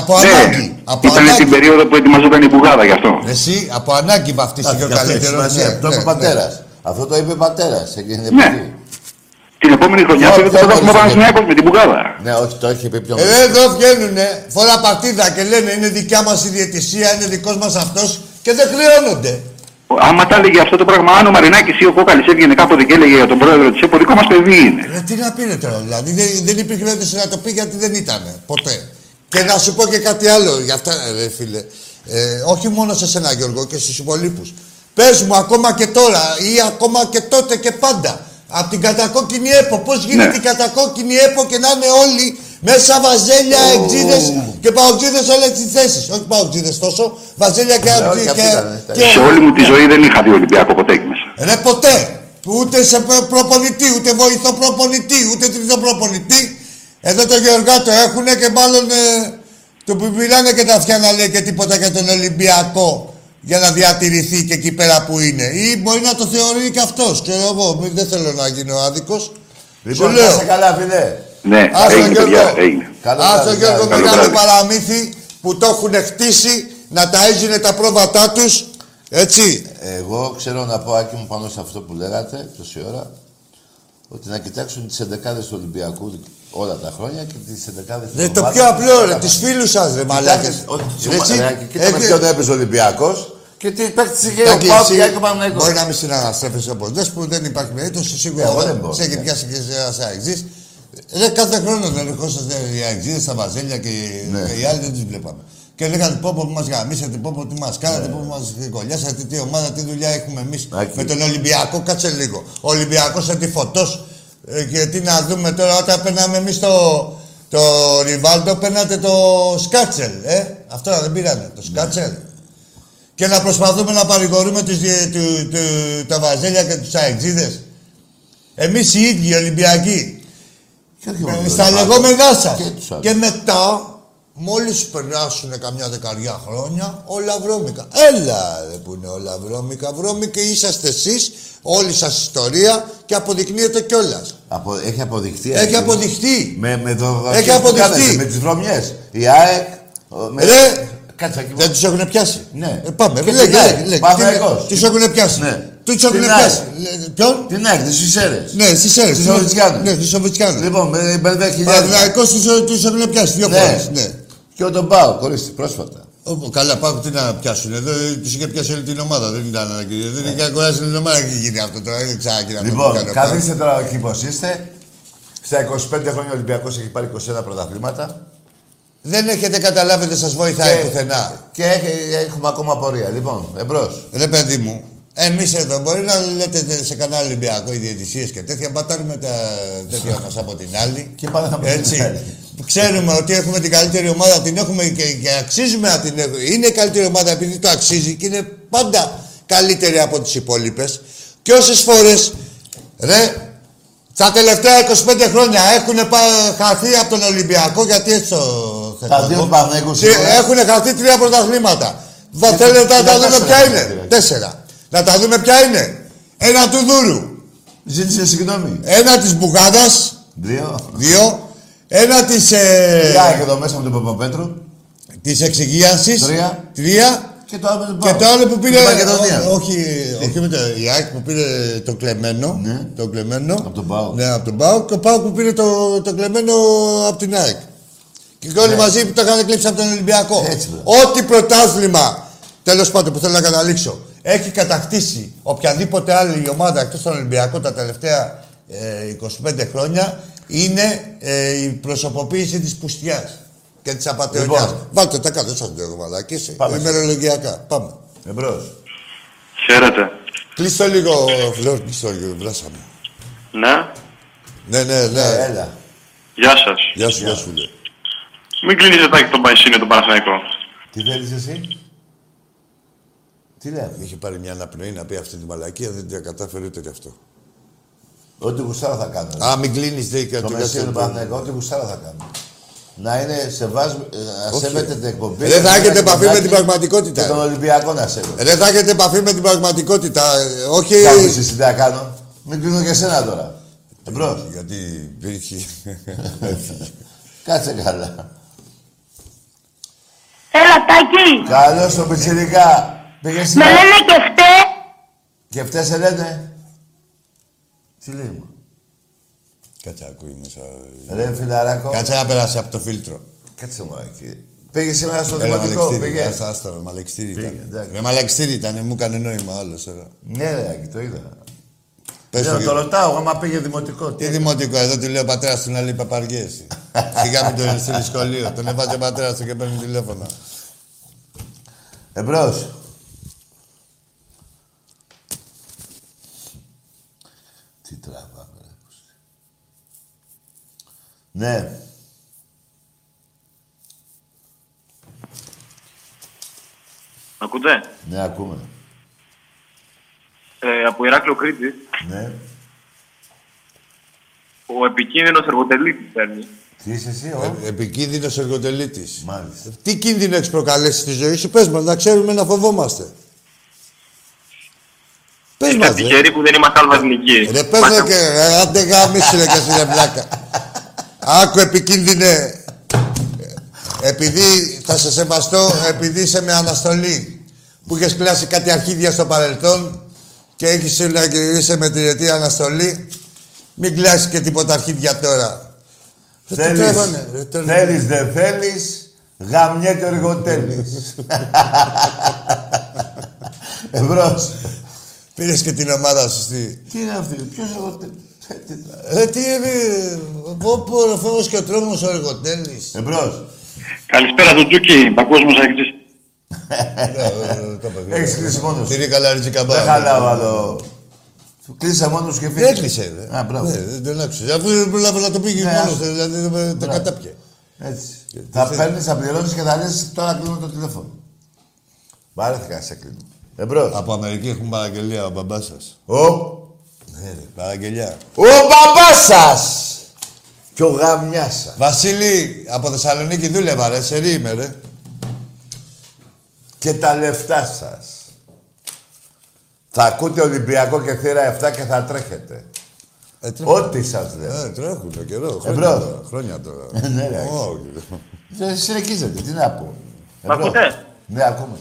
από ανάγκη. Ναι, Από ήταν ανάγκη. την περίοδο που ετοιμαζόταν η Μπουγάδα γι' αυτό. Εσύ, από ανάγκη βαφτίστηκε ο Αυτό έχει καλύτερο. σημασία. Το είπε ο πατέρας. Αυτό το είπε ο πατέρας. εκείνη την Ναι. εποχή. Την επόμενη χρονιά Ω, πήγε το ποιο πρωτάθλημα μπορούσε να Παναθηναϊκός με την Μπουγάδα. Ναι, όχι, το έχει πει πιο Ε, εδώ βγαίνουνε φορά παρτίδα και λένε είναι δικιά μας η διαιτησία, είναι δικός μας αυτός και δεν χρεώνονται. Άμα τα έλεγε αυτό το πράγμα, αν ο Μαρινάκης ή ο Κόκαλης έβγαινε κάποτε και έλεγε για τον πρόεδρο της ΕΠΟ, δικό μας παιδί είναι. Ρε, τι να πήρε τώρα, δηλαδή δεν, δεν υπήρχε περίπτωση να το πει γιατί δεν ήταν ποτέ. Και να σου πω και κάτι άλλο για αυτά, ρε φίλε. Ε, όχι μόνο σε σένα Γιώργο και στους υπολείπους. Πες μου ακόμα και τώρα ή ακόμα και τότε και πάντα. Από την κατακόκκινη ΕΠΟ. Πώς γίνεται Ναι. η κατακόκκινη ΕΠΟ και να είναι όλοι μέσα βαζέλια, εξίδες και παουτζίδες όλες τις θέσεις. Όχι παουτζίδες τόσο, βαζέλια και Ναι, όχι, αουτζίδες. αυτοί ήταν, και, ήταν. Σε όλη μου τη ζωή δεν είχα δει Ολυμπιακό ποτέ εκεί μέσα. Ρε ποτέ. Ούτε σε προ- προπονητή, ούτε βοηθό προπονητή, ούτε τρίτο προπονητή. Εδώ το Γεωργάτο έχουνε και μάλλον ε, του που πήρανε και τα αυτιά να λέει και τίποτα για τον Ολυμπιακό για να διατηρηθεί και εκεί πέρα που είναι. Ή μπορεί να το θεωρεί και αυτός, ξέρω εγώ. Μην- Δεν θέλω να γίνω άδικος. Λοιπόν, Σου λέω. να είσαι καλά, φίλε. Ναι, Άστο έγινε Γιώργο. παιδιά, έγινε. Καλό Άστο βράδυ, Γιώργο, καλό μεγάλο βράδυ. παραμύθι που το έχουν χτίσει να ταΐζουνε τα πρόβατά τους. Έτσι. εγώ ξέρω να πω, Άκη μου, πάνω σε αυτό που λέγατε τόση ώρα, ότι να κοιτάξουν τις εντεκάδες του Ολυμπιακού όλα τα χρόνια και τις εντεκάδες Ρε, το πιο απλό, ρε, τις φίλους σας, ρε, μαλάκες. Όχι, Ρε, εσύ, κοίτα με έχει- ποιον έπαιζε ο Ολυμπιακός και τι παίκτης είχε ο Τάκη, Πάοκ εσύ και ο Παναγιώτος. Μπορεί να μην συναναστρέφεσαι όπως δες που δεν υπάρχει περίπτωση σίγουρα. Εγώ θα- δεν μπορώ, Σε έχει ναι. πιάσει και σε ένας αεξής. Ρε, κάθε χρόνο δεν ερχόσαστε οι αεξίδες στα βαζέλια και, Ναι. και οι άλλοι δεν τους βλέπαμε. Και λέγανε πω πω που μας γαμίσατε, πω πω τι μας κάνατε, πω που μας κολλιάσατε, τι ομάδα, τι δουλειά έχουμε εμείς Ναι. Άκη. με τον Ολυμπιακό. Κάτσε λίγο. Ο Ολυμπιακός αντιφωτός. Ε, και τι να δούμε τώρα όταν περνάμε εμείς το, το Ριβάλτο, παίρνατε το Σκάτσελ, ε; Αυτό δεν πήρανε, Ναι. το Σκάτσελ και να προσπαθούμε να παρηγορούμε τους, δι- του, του, τα βαζέλια και τους αεξίδες. Εμείς οι ίδιοι οι Ολυμπιακοί, Και όχι ε, μόνο στα τον λεγόμενά σας. Και τους άλλους. Και μετά, μόλις περάσουν καμιά δεκαριά χρόνια, όλα βρώμικα. Έλα ρε που είναι όλα βρώμικα. Βρώμικα είσαστε εσείς, όλη σας ιστορία και αποδεικνύεται κιόλας. Απο, έχει αποδειχθεί. Έχει έτσι. αποδειχθεί. Με, με το Έχει που αποδειχθεί. κάνετε, Με τις βρωμιές. Η ΑΕΚ... ο- Με... Ρε, Κάτσε εκεί. δεν τους έχουν πιάσει. Ναι. Ε, πάμε, Και λέγε, την ΑΕΚ, λέγε, λέγε. Παναθηναϊκός. Τι- Τους έχουν πιάσει. Ναι. Τους έχουν Την πιάσει. ΑΕΚ. Λέ- Ποιον; Την ΑΕΚ, τις Ισέρες. Ναι, στις Σέρες. Στους Σοβιτσιάνους. Ναι, στους Σοβιτσιάνους. Λοιπόν, με μπερδεύει Παναθηναϊκός τους, τους έχουν πιάσει δύο Ναι. φορές. Ναι. Και ο τον Πάο, ορίστε, πρόσφατα. Ω, καλά, πάω τι να πιάσουν. Εδώ τους είχε πιάσει όλη την ομάδα. Δεν ήταν αναγκαίο. Δεν είχε αγοράσει την ομάδα και γίνει αυτό τώρα. Δεν ξαναγίνει αυτό που Λοιπόν, κάνει ο καθίστε τώρα εκεί πως είστε. Στα 25 χρόνια ο Ολυμπιακός έχει πάρει 21 πρωταθλήματα. Δεν έχετε καταλάβει, δεν σας βοηθάει πουθενά. και έχει- έχουμε ακόμα πορεία. Λοιπόν, εμπρός. Ρε παιδί μου, εμείς εδώ μπορεί να λέτε σε κανένα Ολυμπιακό οι διαιτησίες και τέτοια, πατάρουμε τα τέτοια μας από την άλλη. Και πάμε από την Έτσι. άλλη. Ξέρουμε ότι έχουμε την καλύτερη ομάδα, την έχουμε και, και αξίζουμε να την έχουμε. Είναι η καλύτερη ομάδα επειδή το αξίζει και είναι πάντα καλύτερη από τις υπόλοιπες. Και όσες φορές, ρε, τα τελευταία 25 χρόνια έχουν πά- χαθεί από τον Ολυμπιακό, γιατί έτσι το θέλω Τα να δύο πω. Παναθηναϊκούς Και σήμερα. Έχουν χαθεί τρία πρωταθλήματα. Βα- Και Θέλετε να τι- τα τι δούμε τέσσερα ποια είναι, είναι. κύριε. Τέσσερα. Να τα δούμε ποια είναι; Ένα του Δούρου. Ζήτησε συγγνώμη. Ένα της Μπουγάδας. Δύο. Δύο. Ένα της, ε, Μια και εδώ μέσα με τον Παπαπέτρου. της εξυγίανσης. Τρία. Τρία. Και το άλλο με τον Και Πάο. το άλλο που πήρε. Την Μακεδονία. Ό- όχι, όχι με το. Η ΑΕΚ που πήρε το κλεμμένο. Ναι. Το κλεμμένο. Από τον ΠΑΟΚ. Ναι, από τον Πάο. Και ο Πάο που πήρε το, το κλεμμένο από την ΑΕΚ. Και όλοι μαζί που το είχαν κλείψει από τον Ολυμπιακό. Ναι. Έτσι, βρε. Ό,τι πρωτάθλημα, τέλος πάντων που θέλω να καταλήξω, έχει κατακτήσει οποιαδήποτε άλλη ομάδα εκτός των Ολυμπιακών τα τελευταία ε, 25 χρόνια είναι ε, η προσωποποίηση της πουστιάς και της απαταιωνιά. Λοιπόν. Βάλτε τα κάτω, σαν το εγώ μαλακίσει. Πάμε. Ημερολογιακά. Πάμε. Εμπρός. Χαίρετε. Κλείστο λίγο, Φλόρ, κλείστο λίγο, βράσαμε. Ναι. Ναι, ναι, ναι. Ε, Έλα. Γεια σας. Γεια σου, γεια σου, λέει. Μην κλείνεις ζετάκι τον Παϊσίνιο τον Παναθηναϊκό. Τι θέλεις εσύ; Τι λέει. Είχε πάρει μια αναπνοή να πει αυτή τη μαλακία, δεν την κατάφερε ούτε και αυτό. Ό,τι γουστάρα θα κάνω. Α, μην κλείνεις δίκαια Το του μεσήλιο του καθένα. Παναθηναϊκού, ό,τι γουστάρα θα κάνω. Να είναι σεβάσ... ε, να Όχι. σέβεται την εκπομπή. Δεν θα να έχετε είναι επαφή με κοντάκι την πραγματικότητα. Και τον Ολυμπιακό να σέβεται. Δεν θα έχετε επαφή με την πραγματικότητα. ε, Όχι. Κάνεις εσύ τι να κάνω; Μην κλείνω και εσένα τώρα. Εμπρός. Γιατί υπήρχε. Κάτσε καλά. Έλα, Τάκη. Καλώς το πιτσιρικά. Πήγες Με σήμερα. λένε και φταί. Και αυτές σε λένε. Τι λέει μου; Κάτσε ακούει μέσα. Ρε φιλαράκο. Κάτσε να περάσει από το φίλτρο. Κάτσε μου εκεί. Πήγε σήμερα στο Έλα, δημοτικό. μαλεξτήρι. Πήγε. Άστα, άστα, ρε, μαλεξτήρι Πήγε, ήταν. εντάξει. Ρε, μαλεξτήρι ήταν, μου έκανε νόημα άλλος τώρα. Ναι ρε Άκη, το είδα. Πες Ναι, το, το Γιώργο. ρωτάω, άμα πήγε δημοτικό. Τι δημοτικό, εδώ του λέει ο πατέρα του να λέει παπαριές. Σιγά μην τον στείλει σχολείο. Τον έβαζε ο πατέρα του και παίρνει τηλέφωνα. Εμπρός. Τι τραβάμε, ρε. πούστη. Ναι. Ακούτε; Ναι, ακούμε. Ε, από Ηράκλειο Κρήτη, Ναι. ο επικίνδυνος εργοτελίτης παίρνει. Τι είσαι εσύ, ο; Επικίνδυνος εργοτελήτης. Μάλιστα. Τι κίνδυνο έχεις προκαλέσει στη ζωή σου, πες μας, να ξέρουμε να φοβόμαστε. Πες μας, Είστε τυχεροί που δεν είμαστε αλβαθνικοί. Ρε, πες ρε και ρε, άντε γάμισου ρε και εσύ ρε βλάκα. Άκου επικίνδυνε. Επειδή θα σε σεβαστώ, επειδή είσαι με αναστολή. που είχες κλάσει κάτι αρχίδια στο παρελθόν και έχεις να είσαι με τριετή αναστολή, μην κλάσεις και τίποτα αρχίδια τώρα. Δεν το Θέλεις, τρέβανε, ρε, τώρα. θέλεις, δεν θέλεις, γαμιέται ο εργοτέλης. Εμπρός. Πήρες και την ομάδα σου στη. Τι είναι αυτή, ποιος εργοτέλης. Ε, τι είναι, πω πω, ο φόβος και ο τρόμος ο εργοτέλης. Εμπρός. Καλησπέρα του Τζούκι, παγκόσμιο αεκτή. Έχεις κλείσει μόνος σου. Τυρί καλά ριτσι Δεν καμπάρα. χαλάω άλλο. Κλείσα μόνος σου και φύγε. Έκλεισε, ρε. Α, μπράβο. Ναι, δεν τον άκουσε. Αφού δεν πρόλαβε να το πήγε Ναι, μόνος άστο. του, δηλαδή δεν- τα Μπράβο. κατάπιε. Έτσι. Θα παίρνεις, θα πληρώνεις και θα λες τώρα κλείνω το τηλέφωνο. Βάρεθηκα να σε κλείνω. Εμπρός. Από Αμερική έχουν παραγγελία ο μπαμπάς σας. Ο, Ναι, ρε, παραγγελιά. ο μπαμπάς σας. Και ο γαμιάς σας. Βασίλη, από Θεσσαλονίκη δούλευα, ρε. Σερή είμαι, ρε. Και τα λεφτά σας. Θα ακούτε Ολυμπιακό και θύρα 7 και θα τρέχετε. Ε, τρέχουν. Ό,τι σας λέω. Ε, τρέχουν το καιρό. Χρόνια Εμπρός. τώρα. Χρόνια τώρα. Ναι, ρε. Όχι. Δεν συνεχίζετε, τι να πω. Μ' Εμπρός. ακούτε; Ναι, ακούμε.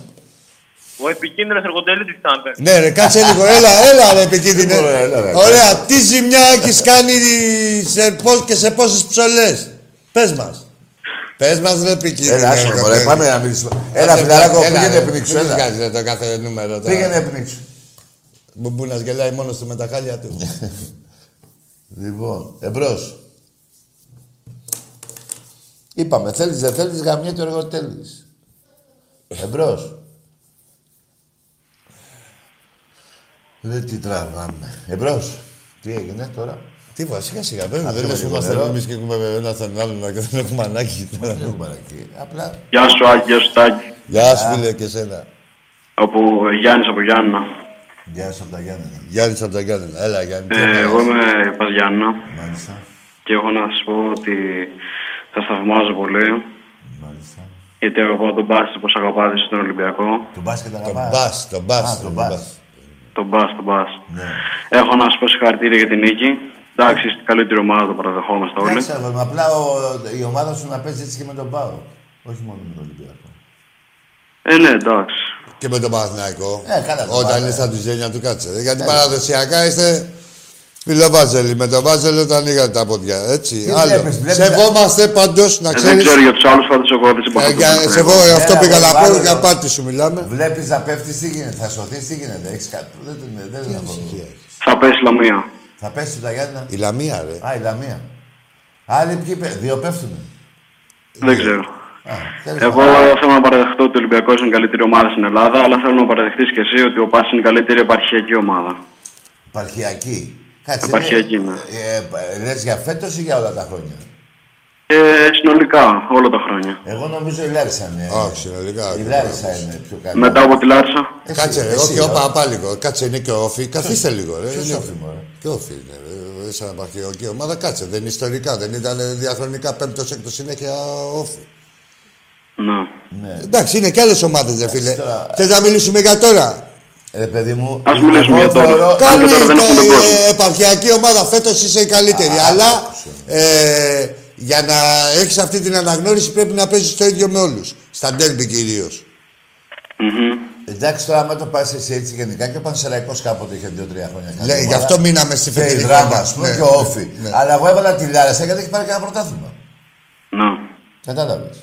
Ο επικίνδυνος εργοτέλης ήταν παίρνει. Ναι, ρε, κάτσε λίγο. Έλα, έλα, ρε, επικίνδυνε. Ωραία, έλα, ρε. Ωραία, τι ζημιά έχεις κάνει σε πώς και σε πόσες ψωλές. Πες μας. Πες μας, ρε, επικίνδυνε. Έλα, άσο, ρε, μωρέ, παιδί. πάμε να μιλήσουμε. Έλα, Άντε, φιλαράκο, έλα, πήγαινε ρε, πνίξου, μην έλα. βγάζεις, ρε, το κάθε νούμερο τώρα. Πήγαινε πνίξου. Μπουμπούνας γελάει μόνος του με τα χάλια του. Λοιπόν, εμπρός. Είπαμε, θέλεις, δεν θέλεις, γαμιέται ο εργοτέλης. Εμπρός. Δεν τι τραβάμε. Εμπρός. Τι έγινε τώρα; Τίποτα, σιγά σιγά. Πρέπει Να δεν πιούμε λες λίγο είμαστε νερό. εμείς και έχουμε ένα στον άλλον και δεν έχουμε ανάγκη. Δεν έχουμε εκεί. Απλά. Γεια σου, Άκη, γεια σου, Τάκη. Γεια σου, φίλε, και εσένα. Από Γιάννης από Γιάννα. Γεια σου από τα Γιάννενα. Γιάννης από τα Γιάννενα. Έλα, Γιάννη. τι Ε, έκανες; εγώ είμαι Πας Γιάννα Μάλιστα. και έχω να σας πω ότι θα σταθμάζω πολύ. Μάλιστα. Γιατί αγαπάω τον μπάσκετ όπως αγαπάτε εσείς τον Ολυμπιακό. Το μπάσκετ Τον αγαπάς. μπας, τον μπας. Α, τον μπας. Τον μπάσκετ, τον μπάσκετ. Ναι. Έχω να σας πω συγχαρητήρια για την νίκη. Εντάξει, είστε καλύτερη ομάδα, το παραδεχόμαστε όλοι. Εντάξει, αγόρι μου, απλά ο- η ομάδα σου να παίζει έτσι και με τον Πάο. Όχι μόνο με τον Ολυμπιακό. Ε, ναι, εντάξει. Και με τον Παναθηναϊκό. Ε, καλά, τον Όταν Παναθηναϊκό. είναι στα τουζένια του κάτσε. Γιατί παραδοσιακά είστε φιλοβάζελοι. Με τον Βάζελο όταν είχατε τα πόδια. Έτσι. Τι Άλλο. βλέπεις, βλέπεις- Σεβόμαστε πάντως να Ε, δεν ξέρει. ξέρω για τους άλλους, πάντως εγώ δεν Ε, για- συμπαθώ. Σε εγώ αυτό Έλα, πήγα ρε, να πω βάλε για το. πάτη σου μιλάμε. Βλέπεις να πέφτεις, τι γίνεται. Θα σωθείς, τι γίνεται. Έχεις κάτι. Δεν, δεν, δεν, δεν δεν Θα πέσει λαμία. Θα πέσει τα Γιάννα. Η Λαμία, ρε. Α, η Λαμία. Άλλοι ποιοι πέ- δύο πέφτουν. Δεν ξέρω. Α, τέλος Εγώ πάντων. θέλω να παραδεχτώ ότι ο Ολυμπιακός είναι η καλύτερη ομάδα στην Ελλάδα, αλλά θέλω να παραδεχτείς και εσύ ότι ο Πας είναι η καλύτερη επαρχιακή ομάδα. Επαρχιακή. Κάτσε. Επαρχιακή, είναι- Ε, λες για φέτος ή για όλα τα χρόνια; Ε, συνολικά, όλα τα χρόνια. Εγώ νομίζω η Λάρισα είναι. Όχι, συνολικά. Η Λάρισα είναι πιο καλή. Μετά από τη Λάρισα. Εσύ, Κάτσε, ρε, εσύ, όχι, ε. όπα, πάλι λίγο. Κάτσε, είναι και ο Όφη. Καθίστε λίγο, ρε. Ποιος Είναι- Όφη, μωρέ; Και ο Όφη είναι, ρε. Σαν επαρχιακή ομάδα, κάτσε. Δεν είναι ιστορικά, δεν ήταν διαχρονικά πέμπτος, έκτος συνέχεια Όφη. Ναι. Εντάξει, είναι και άλλες ομάδες, ρε φίλε. τώρα- Θες να μιλήσουμε για τώρα; Ρε παιδί μου. Ας μιλήσουμε εγώ για τώρα. θεωρώ- Κα- Καλή τώρα δεν έχουμε τον ε, κόσμο. επαρχιακή ομάδα φέτος είσαι η καλύτερη. αλλά ε, για να έχεις αυτή την αναγνώριση πρέπει να παίζεις το ίδιο με όλους. Στα ντέρμπι κυρίως. Εντάξει, τώρα άμα το πας εσύ έτσι γενικά και ο Πανσεραϊκός κάποτε είχε δύο-τρία χρόνια. καλή Λέει, γι' ομάδα. αυτό μείναμε στη Και η φετινή δράμα, χρονιά. ας πούμε, Ναι, και ο Όφη. ναι. Αλλά εγώ έβαλα τη Λάρισα γιατί έχει πάρει κανένα πρωτάθλημα. Ναι. Κατάλαβες.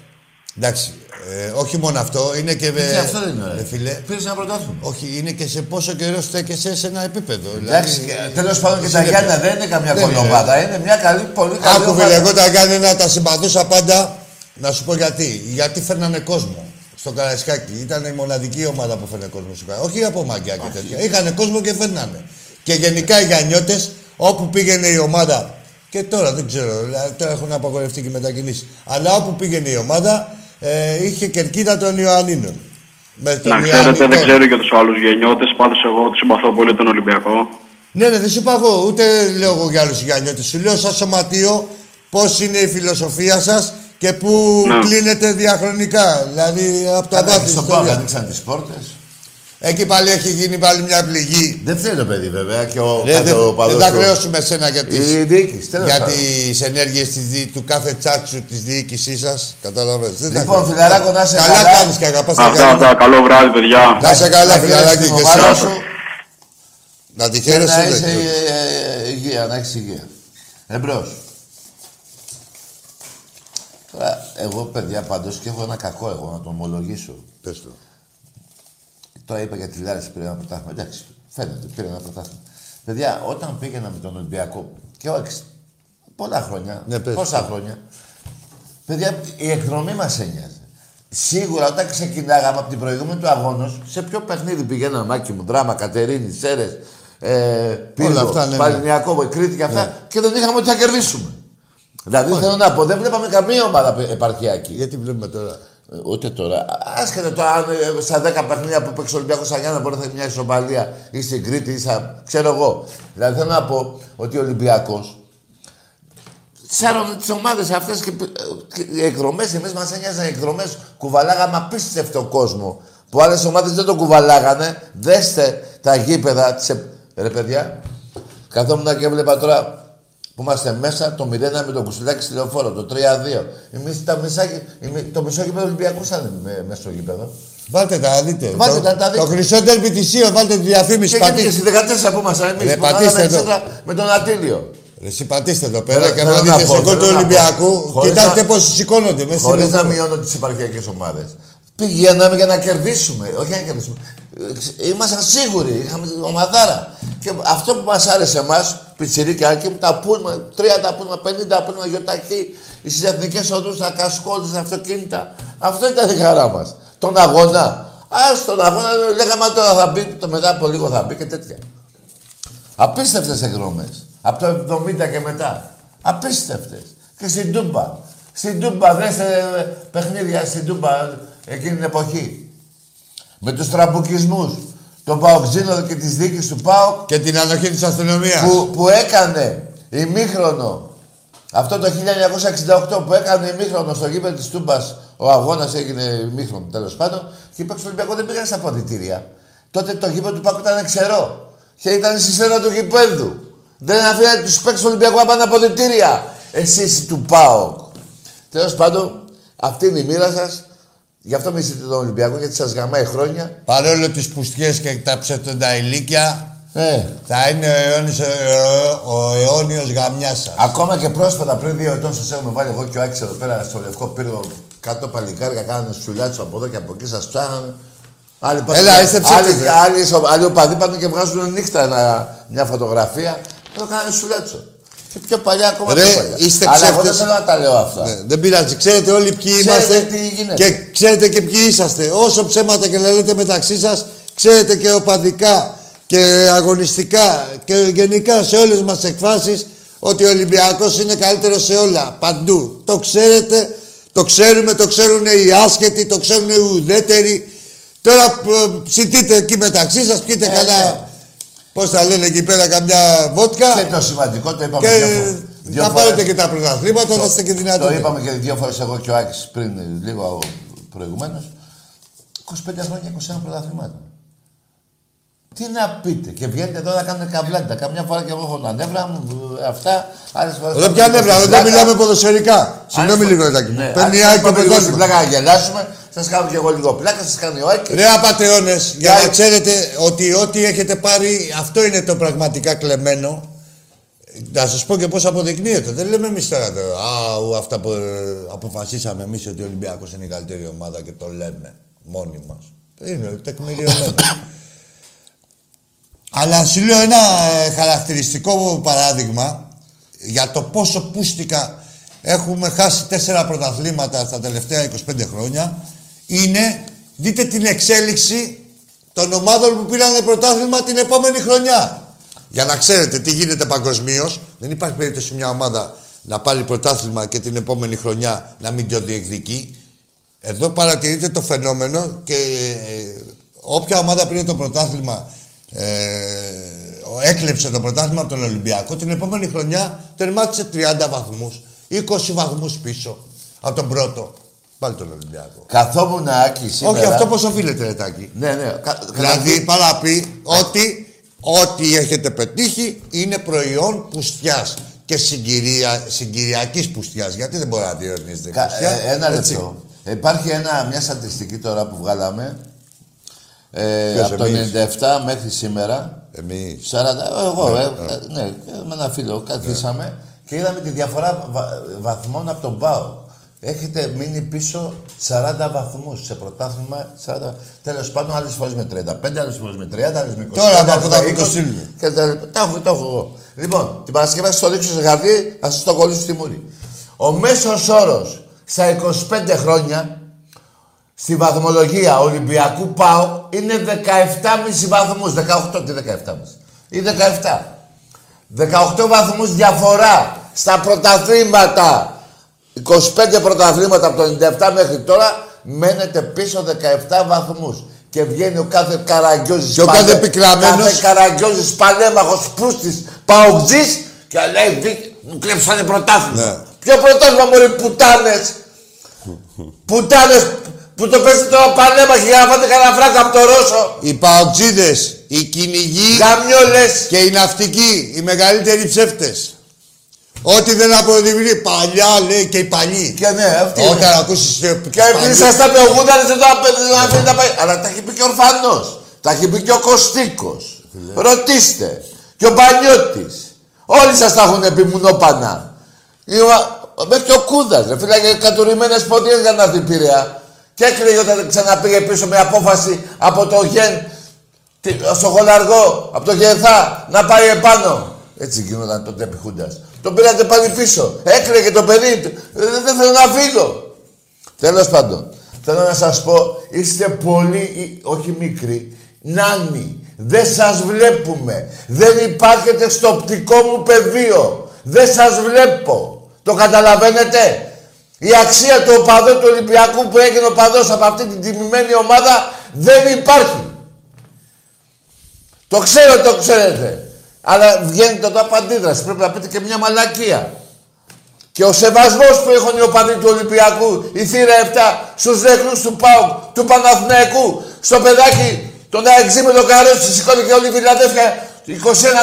Εντάξει, ε, όχι μόνο αυτό, είναι και. Και αυτό δεν είναι ρε ωραίο. φίλε, Πήρες ένα πρωτάθλημα. όχι, είναι και σε πόσο καιρό στέκεσαι σε ένα επίπεδο. Εντάξει, Δηλαδή, τέλος πάντων και τα είναι- Γιάννα δεν είναι καμιά Δεν είναι. κολομάδα. Είναι μια καλή, πολύ καλή Άκου ομάδα. φίλε, εγώ τα Γιάννενα τα συμπαθούσα πάντα. Να σου πω γιατί. Γιατί φέρνανε κόσμο στο Καραϊσκάκι. Ήταν η μοναδική ομάδα που φέρνε κόσμο στο Καραϊσκάκι. Όχι από μαγκιά και τέτοια. Είχανε κόσμο και φέρνανε. Και γενικά οι Γιαννιώτες, όπου πήγαινε η ομάδα. Και τώρα δεν ξέρω, δηλαδή, τώρα έχουν απαγορευτεί και μετακινήσεις. Αλλά όπου πήγαινε η ομάδα, ε, είχε κερκίδα των Ιωαννίνων. Με τον Να ξέρετε, Ιωαννιτών. δεν ξέρω για τους άλλους γενιώτε. Πάντως, εγώ τους συμπαθώ πολύ τον Ολυμπιακό. Ναι, ναι, δεν σου είπα εγώ, ούτε λέω εγώ για άλλους Γιάννιώτε. Σου λέω σαν σωματείο πώς είναι η φιλοσοφία σας και πού Ναι. κλείνετε διαχρονικά. Δηλαδή από τα Καλά, βάθη στο της Πάο ιστορίας. ανοίξαν τις πόρτες. Εκεί πάλι έχει γίνει πάλι μια πληγή. Δεν θέλει το παιδί βέβαια και ο Ρε, κάθε δεν ο δεν παδός θα του- χρεώσουμε εσένα για τις, Η διοίκηση, τέλος για πάντων. τις ενέργειες της, δι- του κάθε τσάτσου της διοίκησής σας. Καταλαβαίνετε. Δεν θα Λοιπόν, χρειάζεται. φιλαράκο, να είσαι καλά. καλά. κάνεις και αγαπάς τα Αυτά, καλά. αυτά. Καλό βράδυ, παιδιά. Να είσαι καλά, Να φιλαράκι χαίρεσαι και την ομάδα εσάς. σου Να τη και χαίρεσαι. να ρε, είσαι και- ε, ε, υγεία, να έχεις υγεία. Εμπρός. Τώρα, εγώ παιδιά πάντως και έχω ένα κακό εγώ να το ομολογήσω. Πες το. Το είπα για τη Λάρισα πήρε ένα πρωτάθλημα. Εντάξει, φαίνεται, πήρε ένα πρωτάθλημα. Παιδιά, όταν πήγαινα με τον Ολυμπιακό, και όχι πολλά χρόνια, Ναι, πες. πόσα χρόνια, παιδιά, η εκδρομή μας ένοιαζε. Σίγουρα όταν ξεκινάγαμε από την προηγούμενη του αγώνα, σε ποιο παιχνίδι πηγαίναμε, Μάκη μου, δράμα, Κατερίνη, Σέρες, ε, Πύργο, αυτά, ναι, ναι. Παλαιστινιακό, Κρήτη και αυτά, και δεν είχαμε ότι θα κερδίσουμε. Δηλαδή θέλω να πω, δεν βλέπαμε καμία ομάδα επαρχιακή. Γιατί βλέπουμε τώρα; Ε, Ούτε τώρα. Άσχετα τώρα αν ε, στα 10 παιχνίδια που παίξει ο Ολυμπιακός Αγιάννα μπορεί να έχει μια ισοπαλία ή στην Κρήτη ή στα. ξέρω εγώ. Δηλαδή θέλω να πω ότι ο Ολυμπιακός. Σάρωνε τις ομάδες αυτές και, ε, και οι εκδρομές, εμείς μας ένοιαζαν οι εκδρομές. Κουβαλάγαμε απίστευτο κόσμο. Που άλλες ομάδες δεν το κουβαλάγανε. Δέστε τα γήπεδα τη. Ρε παιδιά, καθόμουν και έβλεπα τώρα που είμαστε μέσα το 0 με τον Κουσουλάκη στη λεωφόρο, το 3-2. Εμείς τα μισά, η- το μισό γήπεδο Ολυμπιακού ήταν με- μέσα στο γήπεδο. Βάλτε τα, δείτε. Βάλτε το, τα, τα δείτε. Το χρυσό τέρμι της Io, βάλτε τη διαφήμιση. Και γιατί και Πατήστε. στη 14 που ήμασταν εμείς, Ρε, που πατήστε κάναμε εδώ. εξέδρα με τον Ατήλιο. Ρε, Εσύ πατήστε εδώ πέρα Θέλω- και θέλω να να δείτε πω, στον κόλ του θέλω να πω. Ολυμπιακού. Χωρίς Κοιτάξτε να- πόσοι σηκώνονται μέσα Χωρίς στη να λεωφόρο. μειώνω τις επαρχιακές ομάδες. Πηγαίναμε για να κερδίσουμε, όχι για να κερδίσουμε. Ε, Ήμασταν σίγουροι, είχαμε ομαδάρα. Και αυτό που μας άρεσε εμάς, πιτσιρίκια, και τα πούλμα, 30 πούλμα, 50 πούλμα, γιοταχή, στις εθνικές οδούς, τα κασκόλ, στα αυτοκίνητα. Αυτό ήταν η χαρά μας. Τον αγώνα. Α, τον αγώνα λέγαμε τώρα θα μπει, το μετά από λίγο θα μπει και τέτοια. Απίστευτες εκδρομές. Από το 70 και μετά. Απίστευτες. Και στην Τούμπα. Στην Τούμπα, δέστε ε, παιχνίδια στην Τούμπα εκείνη την εποχή. Με τους τραμπουκισμούς. Τον Παοξίνο και τις δίκες του ΠΑΟΚ Και την ανοχή της αστυνομίας. που, που έκανε ημίχρονο αυτό το 1968 που έκανε ημίχρονο στο γήπεδο της Τούμπας ο αγώνας έγινε ημίχρονο τέλος πάντων και οι παίκτες του Ολυμπιακού δεν πήγαν στα ποδητήρια. Τότε το γήπεδο του Πάκου ήταν ξερό και ήταν στη σένα του γηπέδου. Δεν αφήνατε τους παίκτες του Ολυμπιακού να πάνε ποδητήρια. Εσείς του ΠΑΟΚ. Τέλος πάντων, αυτή είναι η μοίρα σας. Γι' αυτό μισείτε τον Ολυμπιακό, γιατί σας γαμάει χρόνια. Παρόλο τις πουστιές και τα ψευτοντα ηλίκια, Ε, θα είναι ο αιώνιος, ο, ο αιώνιος γαμιάς σας. Ακόμα και πρόσφατα, πριν δύο ετών, σας έχουμε βάλει εγώ και ο Άκης εδώ πέρα στο λευκό πύργο κάτω παλικάρια, κάνανε σουλιάτσους από εδώ και από εκεί, σας ψάχνανε. Άλλοι πάνε- Έλα, είστε ψεύτες, άλλοι, ε. άλλοι, σο- άλλοι οπαδοί πάνε και βγάζουν νύχτα ένα, μια φωτογραφία. Εδώ κάνανε σουλιάτσο. Και πιο παλιά ακόμα Ρε, πιο παλιά. είστε Αλλά εγώ δεν ψεύτες. θέλω να τα λέω αυτά. Ναι, δεν πειράζει. Ξέρετε όλοι ποιοι Ξέρετε είμαστε τι γίνεται. και ξέρετε και ποιοι είσαστε. Όσο ψέματα και να λέτε μεταξύ σας, ξέρετε και οπαδικά και αγωνιστικά και γενικά σε όλες μας τις εκφάσεις ότι ο Ολυμπιακός είναι καλύτερος σε όλα, παντού. Το ξέρετε, το ξέρουμε, το ξέρουν οι άσχετοι, το ξέρουν οι ουδέτεροι. Τώρα ε, ψητείτε εκεί μεταξύ σας, πιείτε Ε, καλά, ναι. πώς θα λένε εκεί πέρα, καμιά βότκα; Και το σημαντικό το είπαμε και δύο, φο- δύο να φορές. πάρετε και τα πρωταθλήματα, να είστε και Το δυνατοί. είπαμε και δύο φορές εγώ και ο Άκης πριν ε, λίγο προηγουμένως. 25 χρόνια 21 πρωταθλήματα. Τι να πείτε, και βγαίνετε εδώ να κάνετε καβλάντα. Καμιά φορά και εγώ έχω τα νεύρα μου, ε, αυτά. Άλλες φορές. Εδώ πια νεύρα, εδώ δεν μιλάμε ποδοσφαιρικά. Συγγνώμη Άλλες λίγο, φορές- Εδάκη μου. Ναι, Παίρνει άλλες άκρη φορές το πάμε λίγο στην πρωτάθλημα. πλάκα να γελάσουμε. Σας κάνω και εγώ λίγο πλάκα, σας κάνει ο Άκης. Ρε απατεώνες, για Για- να ξέρετε ότι ό,τι έχετε πάρει, αυτό είναι το πραγματικά κλεμμένο. Να σας πω και πώς αποδεικνύεται. Δεν λέμε εμείς τώρα, το, α, ου, αυτά που ε, αποφασίσαμε εμείς ότι ο Ολυμπιακός είναι η καλύτερη ομάδα και το λέμε μόνοι μας. Είναι τεκμηριωμένο. Αλλά σου λέω ένα ε, χαρακτηριστικό παράδειγμα για το πόσο πούστικα έχουμε χάσει τέσσερα πρωταθλήματα στα τελευταία 25 χρόνια είναι, δείτε την εξέλιξη των ομάδων που πήραν πρωτάθλημα την επόμενη χρονιά. Για να ξέρετε τι γίνεται παγκοσμίως, δεν υπάρχει περίπτωση μια ομάδα να πάρει πρωτάθλημα και την επόμενη χρονιά να μην το διεκδικεί. Εδώ παρατηρείτε το φαινόμενο και ε, όποια ομάδα πήρε το πρωτάθλημα, ε, έκλεψε το πρωτάθλημα από τον Ολυμπιακό, την επόμενη χρονιά τερμάτισε 30 βαθμούς, 20 βαθμούς πίσω από τον πρώτο. Πάλι τον Ολυμπιακό. Καθόμουν άκη σήμερα. Όχι, αυτό πώς οφείλεται, Ρετάκη. Ναι, ναι. Κα... Δηλαδή, πάει να πει ότι ό,τι έχετε πετύχει είναι προϊόν πουστιάς και συγκυρια... συγκυριακής πουστιάς. Γιατί δεν μπορεί να διορνίζεται η Κα... πουστιά. ε, ένα έτσι. λεπτό. Υπάρχει ένα, μια στατιστική τώρα που βγάλαμε. Ε, Ποιος, από το εμείς; 97 μέχρι σήμερα. Εμείς. 40, εγώ, ε, ε, ναι, με ένα φίλο καθίσαμε και είδαμε τη διαφορά βα- βαθμών από τον ΠΑΟ. Έχετε μείνει πίσω 40 βαθμούς σε πρωτάθλημα. 40... Τέλος πάντων, άλλες φορές με 35, άλλες φορές με 30, άλλες με 20. Τώρα, άλλες από με τα που 20, το στείλουμε. Και τα λοιπά. Τα έχω, το έχω εγώ. Λοιπόν, την Παρασκευή θα σας το δείξω σε χαρτί, θα σας το κολλήσω στη μούρη. Ο μέσος όρος στα 25 χρόνια στη βαθμολογία Ολυμπιακού ΠΑΟ είναι 17,5 βαθμούς. 18, τι 17,5. Ή 17. 18 βαθμούς διαφορά στα πρωταθλήματα. 25 πρωταθλήματα από το 97 μέχρι τώρα μένετε πίσω 17 βαθμούς. Και βγαίνει ο κάθε καραγκιόζης Και ο κάθε πικραμένος. Κάθε καραγκιόζης παλέμαχος πούστης παουτζής και λέει «Βι- μου κλέψανε πρωτάθλημα. Ναι. Ποιο πρωτάθλημα μωρέ πουτάνες. πουτάνες που το παίζετε τώρα παλέμαχοι για να φάτε κανένα φράγκο από το Ρώσο. Οι παουτζίδες, οι κυνηγοί Γαμιόλες. και οι ναυτικοί, οι μεγαλύτεροι ψεύτες. Ό,τι δεν αποδεικνύει. Παλιά λέει και οι παλιοί. Και ναι, αυτή είναι. Όταν ακούσεις... ε, Και επειδή ήσασταν με 80 δεν το αφήνετε να πάει. Αλλά τα έχει πει και ο Ορφανός. Τα έχει πει και ο Κωστίκος. Ρωτήστε. Και ο Πανιώτης. Όλοι σας τα έχουν πει μουνόπανα. Είμα- Μέχρι και ο Κούδας. Ρε φίλε, και κατουρημένες πόντιες για να έρθει η Πειραιά. Και έκλαιγε όταν ξαναπήγε πίσω με απόφαση από το Γεν τι- στο Χολαργό, από το Γεθά, να πάει επάνω. Έτσι γινόταν τότε επί Χούντας. Τον πήρατε πάλι πίσω. Έκλαιγε το παιδί. Ε, Δεν θέλω να φύγω. Τέλος πάντων, θέλω να σας πω, είστε πολύ, ή- όχι μικροί, νάνοι. Δεν σας βλέπουμε. Δεν υπάρχετε στο οπτικό μου πεδίο. Δεν σας βλέπω. Το καταλαβαίνετε; Η αξία του οπαδού του Ολυμπιακού που έγινε οπαδός από αυτή την τιμημένη ομάδα δεν υπάρχει. Το ξέρω, το ξέρετε. Αλλά βγαίνετε εδώ από αντίδραση. Πρέπει να πείτε και μια μαλακία. Και ο σεβασμός που έχουν οι οπαδοί του Ολυμπιακού, η θύρα 7, στους νεκρούς του ΠΑΟΚ, του Παναθηναϊκού, στο παιδάκι, τον αεξή με τον καρότσι, σηκώνει και όλη η Φιλαδέφια, 21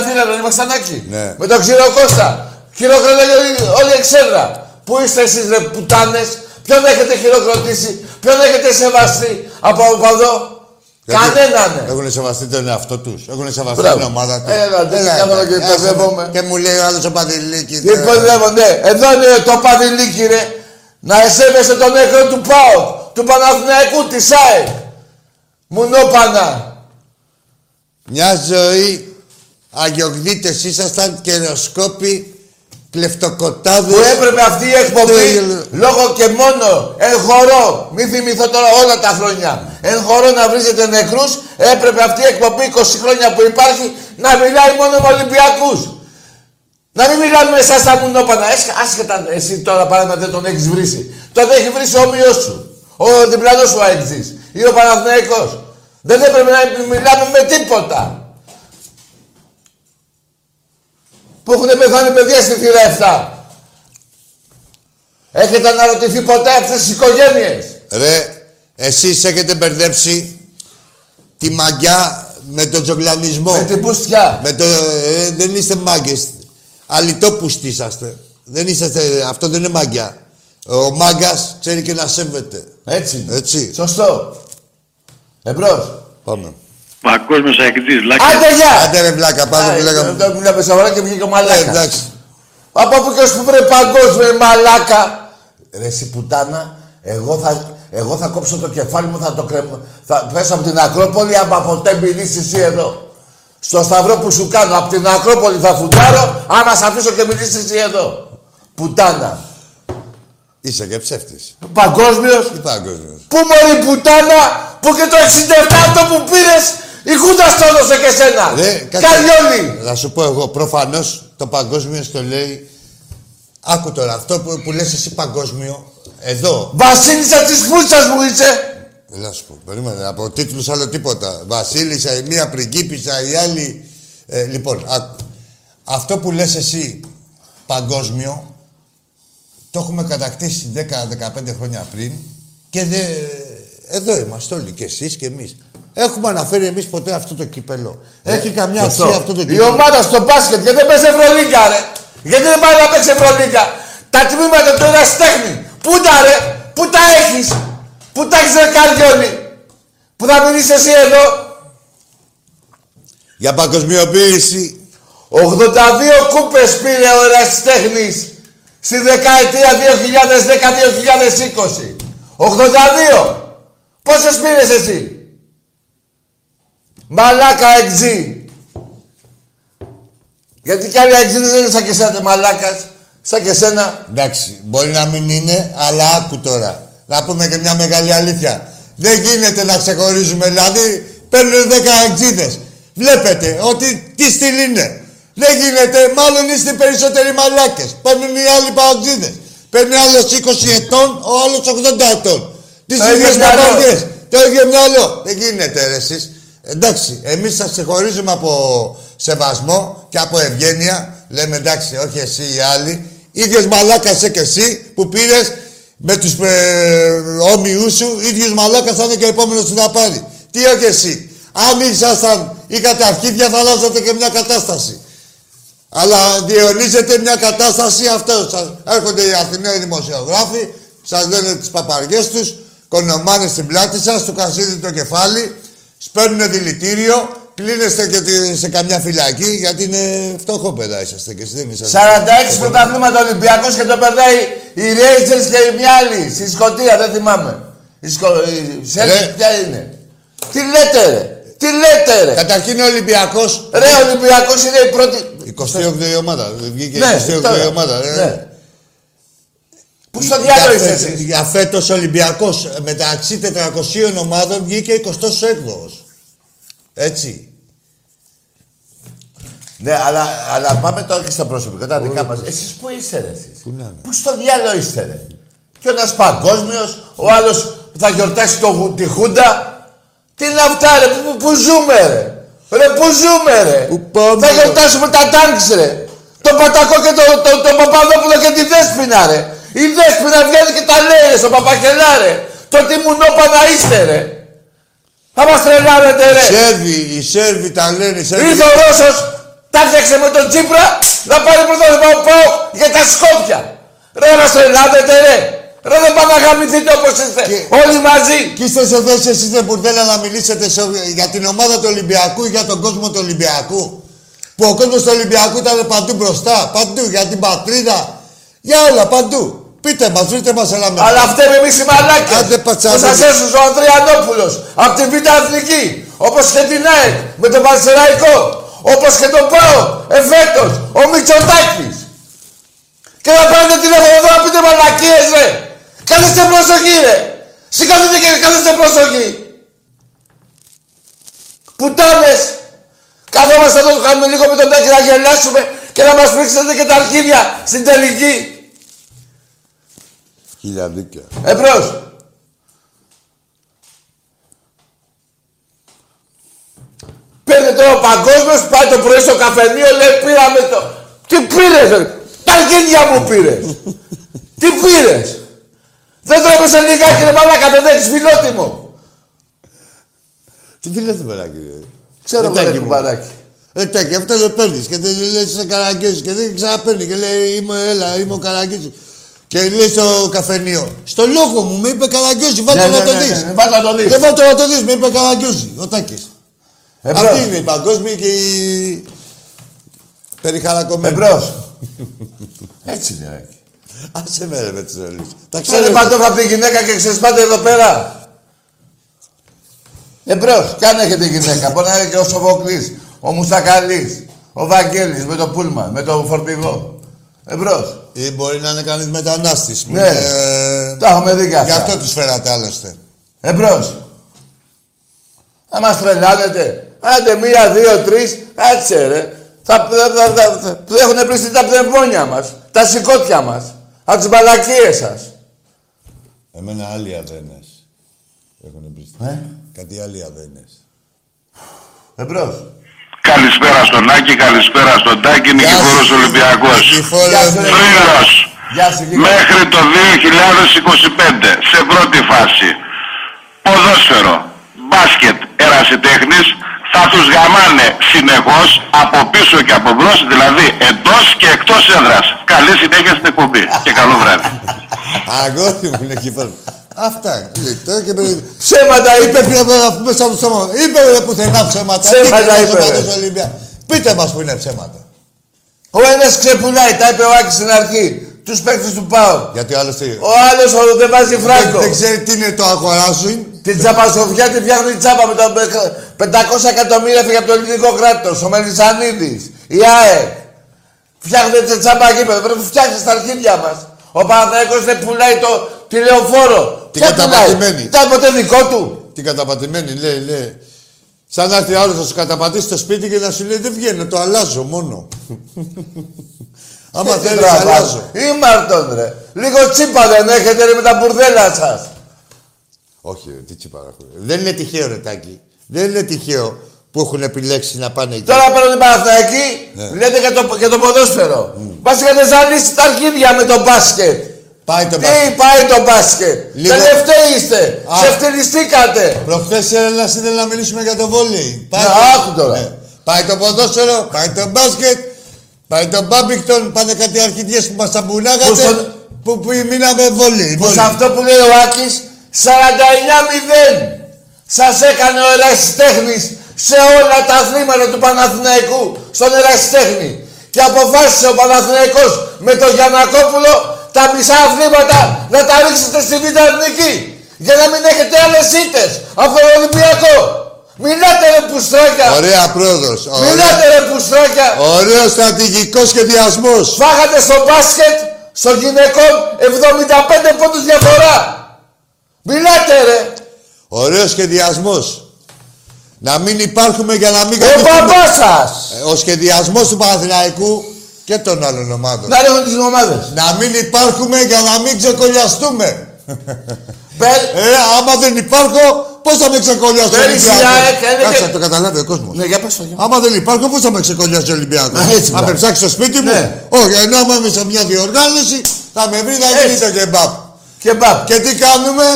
θύρα δεν ήμασταν έξι. Ναι. Με τον ξηρό Κώστα. Χειροκροτάει όλη, όλη η εξέδρα. Πού είστε εσείς ρε πουτάνες, ποιον έχετε χειροκροτήσει, ποιον έχετε σεβαστεί από οπαδό. Κανέναν. Έχουν σεβαστεί τον εαυτό τους; Έχουν σεβαστεί Μπράβο. την ομάδα τους; Έλα, δεν κάθομαι και άσε με. παιδεύομαι. Και μου λέει ο άλλος ο Παντελίκη. Τι παιδεύονται. Εδώ είναι το παδιλίκι ρε. Να εσέβεσαι τον νεκρό του ΠΑΟΚ, του Παναθηναϊκού, της ΑΕΚ. Μουνόπανα. Μια ζωή αγιογδίτες ήσασταν καιροσκόποι, κλεφτοκοτάδες. Που έπρεπε αυτή η εκπομπή Τέλειο. λόγω και μόνο εν χορό, μην θυμηθώ τώρα όλα τα χρόνια, εν χορό να βρίζετε νεκρούς, έπρεπε αυτή η εκπομπή 20 χρόνια που υπάρχει να μιλάει μόνο με Ολυμπιακούς. Να μην μιλάμε με εσάς τα μουνόπανα. Έσχα- Άσχετα εσύ τώρα παράδειγμα δεν τον έχεις βρίσει. Τον έχει βρίσει ο όμοιος σου. Ο διπλανός σου αεξής. Ή ο Παναθηναϊκός. Δεν έπρεπε να μιλάμε με τίποτα. Που έχουν πεθάνει παιδιά στη θύρα 7. Έχετε αναρωτηθεί ποτέ αυτές τις οικογένειες; Ρε, εσείς έχετε μπερδέψει τη μαγιά με τον τζογλανισμό. Με την πουστιά. Με το, ε, δεν είστε μάγκες. Αλυτόπουστοι είσαστε. Δεν είσαστε, αυτό δεν είναι μαγιά. Ο μάγκας ξέρει και να σέβεται. Έτσι. είναι. Έτσι. Σωστό. Εμπρός. Πάμε. Παγκόσμιος αεκτής, Λάκη. Άντε γεια! Άντε ρε βλάκα, πάμε που λέγαμε. Εδώ μιλάμε σοβαρά και βγήκε ο Ε, μαλάκας. εντάξει. Από που και ως που βρε παγκόσμιος μαλάκα. Ρε εσύ πουτάνα, εγώ θα, εγώ θα κόψω το κεφάλι μου, θα το κρεμώ. Θα πέσω από την Ακρόπολη, άμα ποτέ μιλήσεις εσύ εδώ. Στο σταυρό που σου κάνω, από την Ακρόπολη θα φουντάρω, άμα σε αφήσω και μιλήσεις εσύ εδώ. Πουτάνα. Είσαι και ψεύτης. Παγκόσμιος. Τι παγκόσμιος. Πού μωρή πουτάνα, που και το 67 αυτό που πήρες, η Χούντα στο έδωσε και σένα. Ρε, κάτσε. Καριόλι. Θα σου πω εγώ, προφανώς το παγκόσμιο το λέει. Άκου τώρα, αυτό που, που λες εσύ παγκόσμιο, εδώ. Βασίλισσα της φούτσας μου είσαι. Δεν θα σου πω, περίμενε, από τίτλους άλλο τίποτα. Βασίλισσα, η μία πριγκίπισσα, η άλλη... Ε, λοιπόν, άκου. Αυτό που λες εσύ παγκόσμιο, το έχουμε κατακτήσει 10-15 χρόνια πριν Και δε... εδώ είμαστε όλοι, και εσείς και εμείς. Έχουμε αναφέρει εμείς ποτέ αυτό το κύπελο. Έχει καμιά Σωστό. αξία αυτό το Η κύπελο. ομάδα στο μπάσκετ γιατί δεν παίζει Ευρωλίγκα, ρε. Γιατί δεν πάει να παίξει Ευρωλίγκα. Τα τμήματα του ερασιτέχνη. Πού τα ρε, πού τα έχεις; Πού τα έχεις ρε Καριόλη. Που θα μείνεις εσύ εδώ; Για παγκοσμιοποίηση. 82 κούπες πήρε ο ερασιτέχνης στη δεκαετία 2010-2020. 82. Πόσες πήρες εσύ; Μαλάκα εξή. Γιατί κι άλλοι εξή δεν είναι σαν και εσένα μαλάκας. Σαν και εσένα. Εντάξει, μπορεί να μην είναι, αλλά άκου τώρα. Να πούμε και μια μεγάλη αλήθεια. Δεν γίνεται να ξεχωρίζουμε, δηλαδή παίρνουν 10 εξίδες. Βλέπετε ότι τι στυλ είναι. Δεν γίνεται, μάλλον είστε περισσότεροι μαλάκες. Παίρνουν οι άλλοι παουτζίδες. Παίρνει άλλος 20 ετών, ο άλλος 80 ετών. Τις Το ίδιο ίδιες μυαλό. παπαριές. Το ίδιο μυαλό. Δεν γίνεται ρε εσείς. Εντάξει, εμείς σας ξεχωρίζουμε από σεβασμό και από ευγένεια. Λέμε εντάξει, όχι εσύ οι άλλοι. Ίδιος μαλάκας είσαι και εσύ που πήρες με τους ε, όμοιούς σου, ίδιος μαλάκας θα είναι και ο επόμενος που θα πάρει. Τι όχι εσύ. Αν ήσασταν, είχατε αρχίδια θα αλλάζατε και μια κατάσταση. Αλλά διαιωνίζεται μια κατάσταση αυτός. Σας, έρχονται οι Αθηναίοι δημοσιογράφοι, σας λένε τις παπαριές τους, κονομάνε στην πλάτη σας, του κασίδι το κεφάλι, σπέρνουν δηλητήριο, κλείνεστε και τη- σε καμιά φυλακή, γιατί είναι φτωχό παιδά είσαστε και εσείς δεν είσαστε. 46 πρωταθλήματα Ολυμπιακός και το περνάει οι Rangers και οι μια άλλη. Στη Σκωτία, δεν θυμάμαι. Η, Σκο... η Celtic Ρε. ποια είναι; Τι λέτε ρε; Τι λέτε ρε; Καταρχήν ο Ολυμπιακός, Ρε, ο Ολυμπιακός είναι η πρώτη... 28η ομάδα, βγήκε Ναι, 28η τώρα. ομάδα. ε. Ναι. Πού στο διάλογο Για είστε φε- εσείς. Για φέτος ο Ολυμπιακός μεταξύ 400 ομάδων βγήκε 28ος. Έτσι. Ναι, αλλά, αλλά πάμε τώρα και στα προσωπικά, τα δικά μας. Εσείς πού είστε ρε εσείς; Πού να είναι. Πού στο διάλογο είστε ρε; Και ο ένας παγκόσμιος, ο άλλος που θα γιορτάσει το, γου- τη Χούντα. Τι είναι αυτά ρε, πού, πού ζούμε ρε; Ρε, πού ζούμε ρε; Πού πάμε, θα ρε. γιορτάσουμε τα τάγκς ρε. Το Πατακό και το, το, το Παπαδόπουλο και τη Δέσποινα ρε. Η Δέσποινα βγαίνει και τα λέει ρε, στο Παπακελά ρε. Το τι μουνόπανα είστε ρε. Θα μας τρελάρετε ρε. Σέρβοι, οι Σέρβοι τα λένε. οι Σέρβοι. Ήρθε ο Ρώσος, τα έφτιαξε με τον Τσίπρα να πάρει πρωτάθλημα ο ΠΑΟΚ για τα Σκόπια. Ρε να τρελάδετε ρε. Ρε δεν πάμε να γαμηθείτε όπως είστε. Και- Όλοι μαζί. Και είστε σε θέση εσείς δεν μπουρδέλα να μιλήσετε σε- για την ομάδα του Ολυμπιακού ή για τον κόσμο του Ολυμπιακού. Που ο κόσμος του Ολυμπιακού ήταν παντού μπροστά, παντού, για την πατρίδα. Για όλα, παντού. Πείτε μας, βρείτε μας ένα μέρο. Αλλά φταίμε εμείς οι μαλάκες. Άντε, πατσάδε. Που σας έσωσε ο Ανδριανόπουλος από την Β' Αθηνική. Όπως και την ΑΕΚ με τον Πανσεραϊκό. Όπως και τον ΠΑΟ εφέτος. Ο Μητσοτάκης. Και να πάρετε τηλέφωνο εδώ να πείτε μαλακίες ρε. Καθίστε προσοχή ρε. Σηκωθείτε και καθίστε προσοχή. Πουτάνες. Καθόμαστε εδώ, κάνουμε λίγο με τον Τάκη να γελάσουμε και να μας πρίξετε και τα αρχίδια στην τελική. Χίλια δίκαια. Εμπρός. Παίρνει τώρα ο παγκόσμιος, πάει το πρωί στο καφενείο, λέει πήραμε το... Τι πήρες, ρε; Τα αρχίδια μου πήρες. Τι πήρες; Δεν το έπεσε λιγάκι, ρε μαλάκα, δεν έχεις φιλότιμο. Τι φίλετε μεράκι, ρε; Ξέρω Δεν εγώ, τα ρε κοιμώ. κουμπαράκι. Ε, τάκι, αυτό το παίρνεις και δεν λες σε καραγκιόζης και δεν ξαναπαίρνει και λέει είμαι, έλα, είμαι ο καραγκιόζης. Και λέει στο καφενείο, στο λόγο μου με είπε καραγκιόζη, βάλτε Ναι, να ναι, το ναι, δεις. ναι, Βάλτε να το δεις. Δεν βάλτε να το δεις, με είπε καραγκιόζη, ο Τάκης. Εμπρός. Αυτή είναι η παγκόσμια και η περιχαρακωμένη. Εμπρός. Έτσι είναι, ρε. Άσε με ρε με τις ρολίες. Τα Ξέρετε ξέρετε. παντόφλα από τη γυναίκα και ξεσπάτε εδώ πέρα. Εμπρός. Κι αν έχετε γυναίκα, μπορεί να είναι και ο Σοφοκλής, ο Μουσακαλής, ο Βαγγέλης με το πούλμα, με το φορτηγό. Εμπρός. Ή μπορεί να είναι κανείς μετανάστης. που Ναι. είναι- Τα έχουμε δει κι Γι' αυτά. αυτό τους φέρατε άλλωστε. Εμπρός. Να μας τρελάνετε. Άντε μία, δύο, τρεις. Κάτσε ρε. Θα, θα, θα, θα, θα, έχουν πληστεί τα πνευμόνια μας. Τα σηκώτια μας. Από τις μπαλακίες σας. Εμένα άλλοι αδένες. Έχουν εμπιστεί. Ε; Κάτι άλλοι αδένες. Εμπρός. Καλησπέρα στον Άκη, καλησπέρα στον Τάκη, Νικηφόρος Ολυμπιακός. Νικηφόρος, Γεια σου, ρε. Θρύλος, Γεια σου, Νίκο. μέχρι το 2025 σε πρώτη φάση ποδόσφαιρο, μπάσκετ, ερασιτέχνης θα τους γαμάνε συνεχώς από πίσω και από μπρος, δηλαδή εντός και εκτός έδρας. Καλή συνέχεια στην εκπομπή και καλό βράδυ. Αγόρι μου είναι εκεί πέρα. Αυτά. Τώρα και περι- Ψέματα είπε. Είπε πριν από μέσα από το σώμα. Είπε ρε πουθενά ψέματα. Ψέματα Τι είπε, ψέματα ρε. στο Ολυμπία. Πείτε μας που είναι ψέματα. Ο ένας ξεπουλάει, τα είπε ο Άκης στην αρχή. Τους παίκτες του ΠΑΟ. Γιατί ο άλλος τι. Ο άλλος ο- δεν βάζει φράγκο. Δεν, δεν ξέρει τι είναι το αγοράζουν. Την τσαπασοφιά τη φτιάχνει τσάπα με τα 500 εκατομμύρια έφυγε από το ελληνικό κράτος. Ο Μελισανίδης, η ΑΕΚ. Φτιάχνετε τσάπα γήπεδο. Πρέπει να φτιάξει στα αρχίδια μας. Ο Παναθηναϊκός δεν πουλάει το τηλεοφόρο. Την Ποια πουλάει. καταπατημένη. Ήταν ποτέ δικό του. Την καταπατημένη, λέει, λέει. Σαν να έρθει άλλος να σου καταπατήσει το σπίτι και να σου λέει δεν βγαίνω, το αλλάζω μόνο. Άμα Τι θέλεις, τραβάς. αλλάζω. Ήμαρτον ρε. Λίγο τσίπα δεν έχετε ρε με τα μπουρδέλα σας. Όχι, ρε, τι τσίπαρα έχω. Δεν είναι τυχαίο, ρε Τάκη. Δεν είναι τυχαίο που έχουν επιλέξει να πάνε εκεί. Τώρα παίρνω την Παναθηναϊκή, Ναι. λέτε για το, για το ποδόσφαιρο. Μας είχατε ζαλίσει τα αρχίδια με το μπάσκετ. Πάει το Τι μπάσκετ. πάει το μπάσκετ. Λίγο- Τελευταίοι είστε. Α. Ξεφτυλιστήκατε. Προχθές ένα ήθελε να μιλήσουμε για το βόλεϊ. Πάει Ναι, το- άκου τώρα. Ναι. Πάει το ποδόσφαιρο, πάει το μπάσκετ, πάει το μπάμπικτον, πάνε κάτι αρχιδιές που μας τα Που μπουνάγατε, στον- που, που μείναμε βόλεϊ. Που βόλεϊ. σε αυτό που λέει ο Άκης, 49-0. Σας έκανε ο ερασιτέχνης σε όλα τα αθλήματα του Παναθηναϊκού στον ερασιτέχνη. Και αποφάσισε ο Παναθηναϊκός με τον Γιανακόπουλο τα μισά αθλήματα να τα ρίξετε στη Β' Εθνική. Για να μην έχετε άλλες ήττες από τον Ολυμπιακό. Μιλάτε ρε πουστράκια. Ωραία πρόεδρος. Ωραία. Μιλάτε ρε πουστράκια. Ωραίος στρατηγικός σχεδιασμός. Φάγατε στο μπάσκετ, στο γυναικών 75 πόντους διαφορά. Μιλάτε ρε. Ωραίος σχεδιασμός. Να μην υπάρχουμε για να μην Ο μπαμπάς σας. Ε, Ο σχεδιασμός του Παναθηναϊκού και των άλλων ομάδων. Να ρίχνουν τις ομάδες. Να μην υπάρχουμε για να μην ξεκολλιαστούμε. Πε- Ε, άμα δεν υπάρχω, πώς θα με ξεκολλιάσει ο Πέρυσι η Ολυμπιακός. ΑΕΚ έλεγε- Κάτσε, να το καταλάβει ο κόσμος. Ναι, για πες το. για. Άμα δεν υπάρχω, πώς θα με ξεκολλιάσει ο Ολυμπιακός; Α, έτσι, Θα με μπράβο. ψάξει στο σπίτι μου; Ναι. Όχι, ενώ άμα είμαι σε μια διοργάνωση, θα με βρει να γίνει Έτσι. το κεμπάπ. Και μπαμ. Και τι κάνουμε,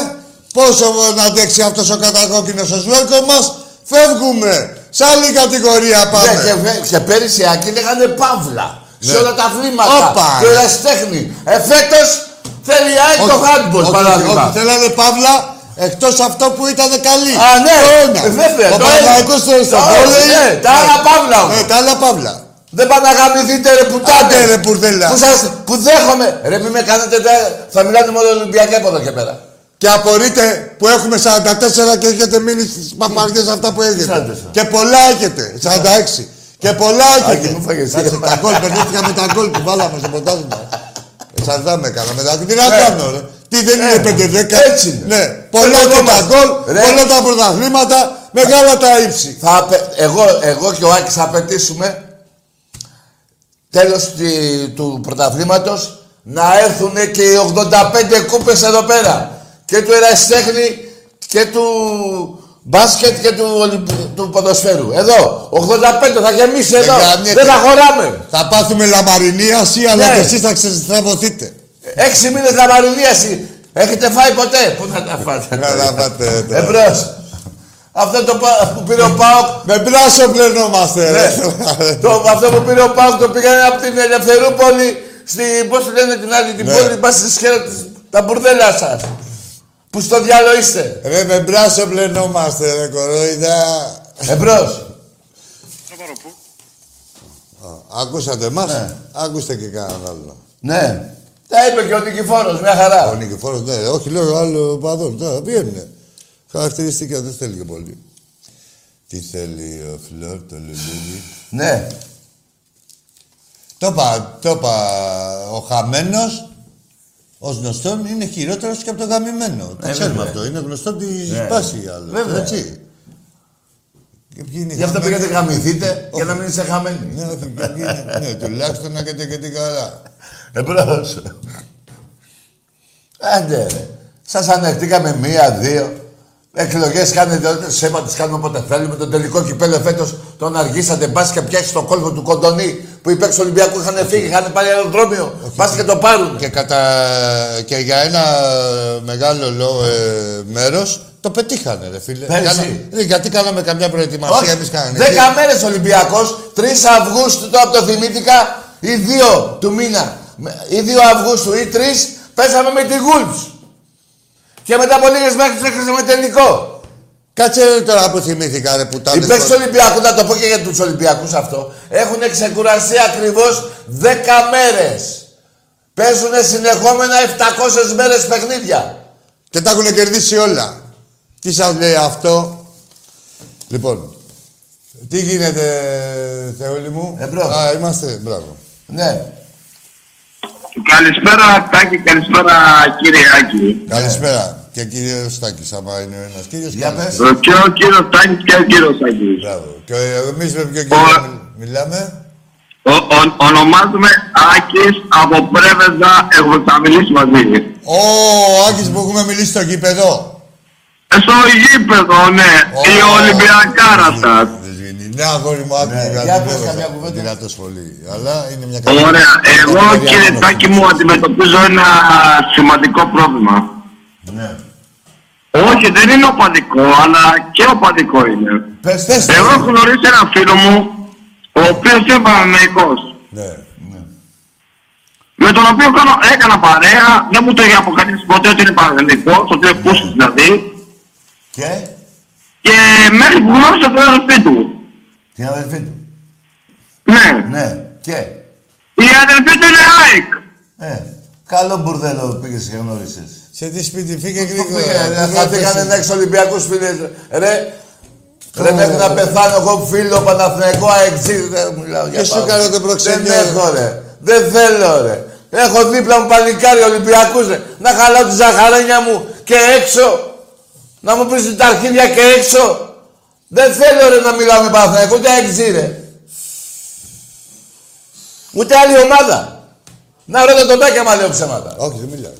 πόσο να αντέξει αυτός ο κατακόκκινος ο σλόρκο μας, φεύγουμε. Σε άλλη κατηγορία Ναι, πάμε. και, βε- και πέρυσι οι Άκη λέγανε παύλα. Σε Ναι. όλα τα αθλήματα. Όπα, Και ρε. ερασιτέχνη. Ε, φέτος θέλει η ΑΕΚ το Όχι, handball, όχι, παράδειγμα. όχι, θέλανε παύλα εκτός αυτό που ήταν καλή. Α, ναι. Το ένα. Ε, βέβαια, Ο το Παναθηναϊκός ένα. θέλει στο Το- βόλεϊ. ναι, τα άλλα παύλα όμως. Ναι, τα άλλα παύλα. Δεν πάνε να γαμηθείτε ρε πουτάνες. Άντε, ρε, μπουρδέλα. Που, σας, που δέχομαι. Ρε μη με κάνετε τε- Θα μιλάτε μόνο Ολυμπιακά από εδώ και πέρα. Και απορείτε που έχουμε 44 και έχετε μείνει στις παπαριές αυτά που έχετε. 44. Και πολλά έχετε. 46. Και πολλά Άκη, έχετε. μου φάγες. Κάτσε, τα γκολ, μπερδεύτηκα με τα γκολ που βάλαμε στο πρωτάθλημα. Σαρδάμε έκανα μετά. Τι να Ναι. κάνω, ρε. Τι δεν είναι Ε, 5-10. έτσι είναι. Ναι. Πολλά Εγώ και τα μας- γκολ, Ρε. πολλά τα πρωταθλήματα, μεγάλα τα ύψη. Θα απε- εγώ, εγώ και ο Άκης θα απαιτήσουμε τέλος τη- του πρωταθλήματος να έρθουν και οι 85 κούπες εδώ πέρα. Και του ερασιτέχνη και του μπάσκετ και του, Ολυμπ- του ποδοσφαίρου. Εδώ, 85 θα γεμίσει εδώ. γαμιέται. Δεν θα χωράμε. Θα πάθουμε λαμαρινίαση, αλλά Ναι. και εσείς θα ξεστραβωθείτε. Έξι μήνες λαμαρινίαση. Έχετε φάει ποτέ; Πού θα τα φάτε; Να τα φάτε τώρα. Εμπρός. Αυτό το πα- που πήρε ο Πάοκ Με μπράσο πλενόμαστε, ρε. Ναι. το, αυτό που πήρε ο Πάουκ το πήγανε από την Ελευθερούπολη στην, πώς τη λένε την άλλη, την Ναι. πόλη, πας στη σχέρα της, τα μπουρδέλα σας. Που στο διάλο είστε. Ρε, με μπράσο πλενόμαστε, ρε, κορόιδα. Εμπρός. Ακούσατε εμάς, Ναι. ακούστε και κανέναν άλλο. Ναι. Τα είπε και ο Νικηφόρος, μια χαρά. Ο Νικηφόρος, ναι, όχι λέω άλλο παδόν, τώρα βγαίνουνε. Χαρακτηριστικά δεν θέλει και πολύ. Τι θέλει ο Φλόρ, το λουλούδι; Ναι. Το είπα, το είπα, ο χαμένος, ως γνωστόν, είναι χειρότερος και από τον γαμημένο. Το Ε, ξέρουμε βέβαια. αυτό, είναι γνωστό ότι Ναι. σπάσει η άλλο. Βέβαια. Έτσι. Και ποιοι είναι οι Γι' αυτό χαμένοι; πήγατε γαμηθείτε για να μην είσαι χαμένοι. Ναι, όχι, και ποιοι είναι- ναι, τουλάχιστον να έχετε και την καλά. Εμπρός. Άντε ρε. Σας ανεχτήκαμε μία, δύο. Εκλογέ κάνετε τότε, σέμα τις κάνουμε όποτε θέλουμε. Το τελικό κυπέλο φέτος τον αργήσατε. Μπας και πιάσει τον κόλπο του κοντονή που οι παίκτες Ολυμπιακού είχαν φύγει, είχαν πάρει αεροδρόμιο. Πα και το πάρουν. Και, κατά... και για ένα ε, μεγάλο λό, ε, μέρος το πετύχανε, ρε φίλε. Πέρσι. Κάνα- Ε, γιατί κάναμε καμιά προετοιμασία, Όχι, εμείς κάναμε. δέκα μέρες Ολυμπιακός, 3 Αυγούστου, τώρα που το θυμήθηκα, ή 2 του μήνα, με- ή 2 Αυγούστου ή 3, πέσαμε με τη Γούλφ. Και μετά από λίγες μέρες τρέξαμε τελικό. Κάτσε ρε, τώρα που θυμήθηκα, ρε, που τα Οι παίκτες του Ολυμπιακού, να το πω και για τους Ολυμπιακούς αυτό, έχουν ξεκουραστεί ακριβώς 10 μέρες. Παίζουν συνεχόμενα 700 μέρες παιχνίδια. Και τα έχουν κερδίσει όλα. Τι σας λέει αυτό; Λοιπόν, τι γίνεται, Θεόλη μου; Εμπρός. Α, είμαστε, μπράβο. Ναι. Καλησπέρα, Τάκη, καλησπέρα, κύριε Άκη. Καλησπέρα. Και κύριο Στάκης, άμα είναι ο ένας κύριος. Για καλησπέρα. πες. Και ο κύριος Τάκη και ο κύριος Άκη. Μπράβο. Και εμείς με ποιο κύριο Ωραία. μιλ- μιλάμε; Ο, ο, ονομάζομαι Άκης από Πρέβεζα, έχουμε μιλήσει μαζί. Ω, ο Άκης που έχουμε μιλήσει στο γήπεδο. Ε, Στο γήπεδο, ναι, η Ω, Ολυμπιακάρα σας. Δεν σβήνει. Ναι, αγόρι μου, άκου Ναι, την για πες κατηγορία. καμιά κουβέντα. Δεν την ρατώ πολύ. Αλλά είναι μια καλή... Ωραία, εγώ κατηγορία κύριε μόνο. Τάκη μου αντιμετωπίζω ένα σημαντικό πρόβλημα. ναι. Όχι, δεν είναι οπαδικό, αλλά και οπαδικό είναι. Πες, πες. Εγώ έχω γνωρίσει έναν φίλο μου, ο οποίος είναι παρανοϊκός. Ναι. Με τον οποίο κάνω, έκανα παρέα, δεν μου το είχε αποκαλύψει ποτέ ότι είναι παρανοϊκός, ότι είναι πούσης δηλαδή. Και, Και μέχρι που γνώρισα τον αδελφή του. Την αδελφή του. Ναι. Ναι. Και, Η αδελφή του είναι ΑΕΚ. ε, καλό μπουρδέλο πήγες και γνώρισες. Σε τι σπίτι, φύγε Πήγε, γρήγορα. Θα πήγανε να έχεις Ολυμπιακούς φίλες. Ρε, Ρε μέχρι να πεθάνω εγώ φίλο Παναθηναϊκό αεξί, δεν μιλάω για Και σου πάω. κάνω το προξενιό. Δεν έχω ρε, δεν θέλω ρε. Έχω δίπλα μου παλικάρι Ολυμπιακούς ρε. Να χαλάω τη ζαχαρένια μου και έξω. Να μου πεις τα αρχίδια και έξω. Δεν θέλω ρε να μιλάω με Παναθηναϊκό, ούτε αεξί ρε. Ούτε άλλη ομάδα. Να ρώτα τον Τάκη άμα λέω ψέματα. Όχι, δεν μιλάω.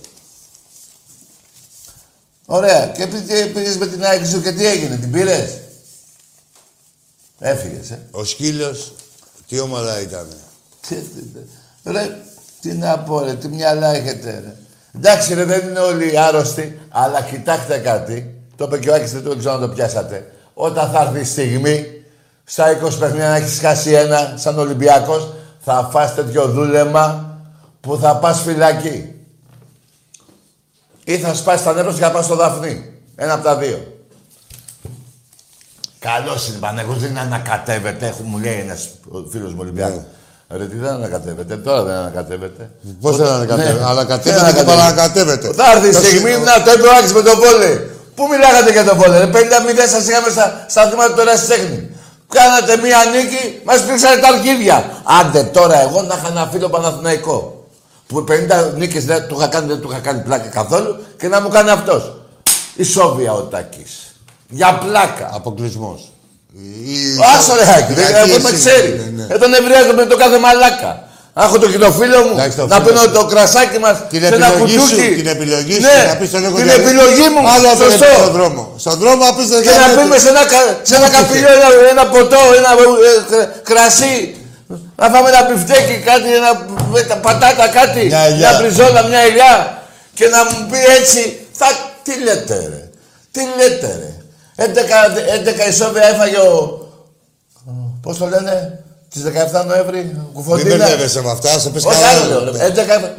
Ωραία. Και πήγε- πήγες με την ΑΕΚ σου και τι έγινε, την πήρες; Έφυγες, ε. Ο σκύλος, τι ομάδα ήταν. Τι- τι- Ρε, τι να πω ρε, τι μυαλά έχετε ρε. Εντάξει ρε, δεν είναι όλοι άρρωστοι, αλλά κοιτάξτε κάτι. Το είπε και ο Άκης, δεν ξέρω να το πιάσατε. Όταν θα έρθει η στιγμή, στα 20 παιχνίδια να έχεις χάσει ένα, σαν Ολυμπιακός, θα φας τέτοιο δούλεμα που θα πας φυλακή. Ή θα σπάσεις τα νεύρα σου και θα πας στο Δαφνί. Ένα από τα δύο. Καλός είναι Παναγός, δεν ανακατεύεται. Έχω, μου λέει ένας φίλος μου Ολυμπιακός. Ρε, τι δεν ανακατεύεται, τώρα δεν ανακατεύεται. Πώς δεν ανακατεύεται; Ναι. Ανακατεύεται Δεν και παρανακατεύεται. Θα έρθει η Το στιγμή, συ- να το είπε ο Άκης με το βόλεϊ. Πού μιλάγατε για το βόλεϊ, ρε, 50-0 σας είχαμε στα, στα θύματα του ερασιτέχνη. Κάνατε μία νίκη, μας πήξατε τα αρχίδια. Άντε τώρα εγώ να είχα ένα φίλο Παναθηναϊκό. Που 50 νίκες δεν του είχα κάνει, δεν του είχα κάνει πλάκα καθόλου και να μου κάνει αυτός. Ισόβια ο Τάκης. Για πλάκα. Αποκλεισμός. Ή- Άσο ρε Άκη, Γιατί δεν με εσύ- ξέρει. ναι, ναι. Ε, τον ευριάζω με το κάθε μαλάκα. Να έχω το κοινοφίλο μου, Εντάξει, το να φίλο πίνω σου. το κρασάκι μας Την σε ένα επιλογή σου, κουτούκι. την επιλογή σου, ναι, να πεις στον Νίκο την Διαλύτη. επιλογή μου, Άλλο αυτό σωστό. στον δρόμο. Στον δρόμο απίστευτο Και να πίνουμε σε ένα, κα- σε ένα Μου καπηλιό ένα, ένα ποτό, ένα ε, κρ- κρασί. Να φάμε ένα μπιφτέκι, κάτι, ένα, ε, πατάτα, κάτι. Μια ελιά. Μια μπριζόλα, μια ελιά. Και να μου πει έτσι, θα, τι λέτε ρε; Τι λέτε ρε; 11, 11 ισόβια έφαγε ο, πώς το λένε, τις 17 Νοέμβρη, Μην κουφοντίνα. μπερδεύεσαι με αυτά, σε πες Όχι καλά. άλλο λέω, ρε. 11,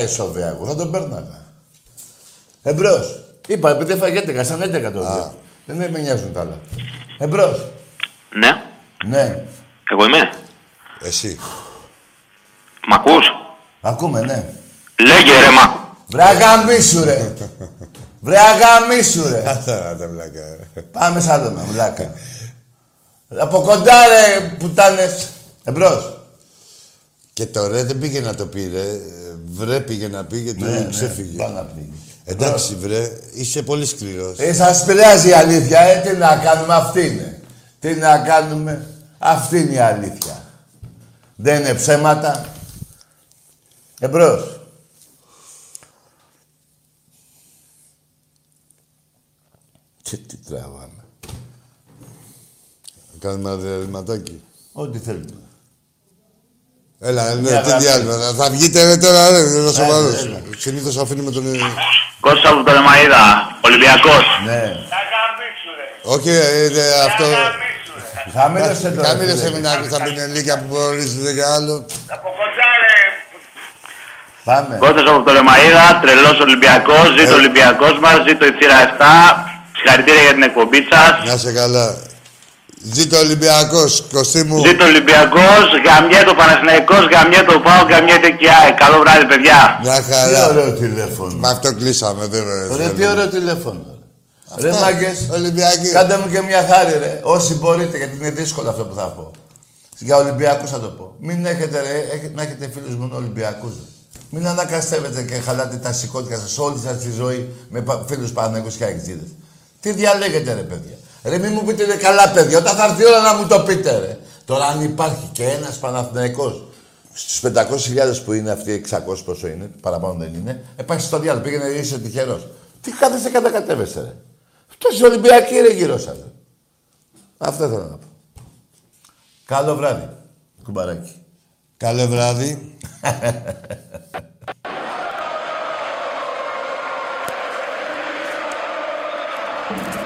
12 ισόβια εγώ, θα τον πέρναγα. Εμπρός. Είπα, επειδή έφαγε 11, σαν 11 το δύο. Δεν με νοιάζουν τα άλλα. Εμπρός. Ναι, Ναι. εγώ είμαι. Εσύ. Μ' ακούς; Ακούμε, ναι. Λέγε ρε μα. Βρε αγαμίσου ρε. Βρε αγαμίσου ρε. Αυτά τα βλάκα. Πάμε σ' άλλο να βλάκα. Από κοντά ρε πουτάνες. Εμπρός. Και το ρε δεν πήγε να το πει ρε. Βρε πήγε να πει και του Ναι, ναι, ξέφυγε. πάω να πει. Εντάξει βρε, είσαι πολύ σκληρός. Ε, σας πειράζει η αλήθεια, ε. Τι να κάνουμε, αυτή είναι. Τι να κάνουμε, αυτή είναι η αλήθεια. Δεν είναι ψέματα. Εμπρός. Και τι τραβάμε. Κάνουμε ένα διαλυματάκι. Ό,τι θέλουμε. Έλα, ναι, Μια τι γράφη. διάλειμμα. Θα- Θα βγείτε ρε, τώρα, ρε, είναι σοβαρός. έλα. Συνήθως αφήνουμε τον... ε, Κώστα από το Λεμαίδα, Ολυμπιακός. Ναι. Όχι, ε, ε, αυτό... Χαμήλωσε το. Κάμιλε φίλε. σεμινάρι, θα μπει λίγα που μπορείς, δεν και άλλο. Πάμε. Κώστας από το Λεμαίδα, τρελός Ολυμπιακός, ζήτω ο Ολυμπιακός μας, ζήτω η θύρα 7. Συγχαρητήρια για την εκπομπή σας. Να σε καλά. Ζήτω ο Ολυμπιακός, Κωστή μου. Ζήτω ο Ολυμπιακός, γαμιέτο Παναθηναϊκός, γαμιέτο Πάο, γαμιέται και ΑΕΚ. Καλό βράδυ παιδιά. Μια Τι χαρά. ωραίο τηλέφωνο. Με αυτό κλείσαμε, δεν ρε. Ρε, τι ωραίο τηλέφωνο. Ρε μάγκες, Ολυμπιακή. κάντε μου και μια χάρη ρε. Όσοι μπορείτε, γιατί είναι δύσκολο αυτό που θα πω. Για Ολυμπιακούς θα το πω. Μην έχετε ρε, έχετε, να έχετε φίλους μόνο Ολυμπιακούς. ρε. Μην ανακαστεύετε και χαλάτε τα σηκώτια σας όλη σας τη ζωή με πα- φίλους Παναγιώτους και Αεξίδες. Τι διαλέγετε ρε παιδιά. Ρε μην μου πείτε ρε, καλά παιδιά, όταν θα έρθει η ώρα να μου το πείτε ρε. Τώρα αν υπάρχει και ένας Παναθηναϊκός στους 500.000 που είναι αυτοί, 600 πόσο είναι, παραπάνω δεν είναι, επάχει στο διάλογο, πήγαινε είσαι τυχερός. Τι κάθεστε κατακατεύεστε ρε. Τόσοι Ολυμπιακοί ρε γύρω σας. ρε. Αυτό ήθελα να πω. Καλό βράδυ, κουμπαράκι. Καλό βράδυ.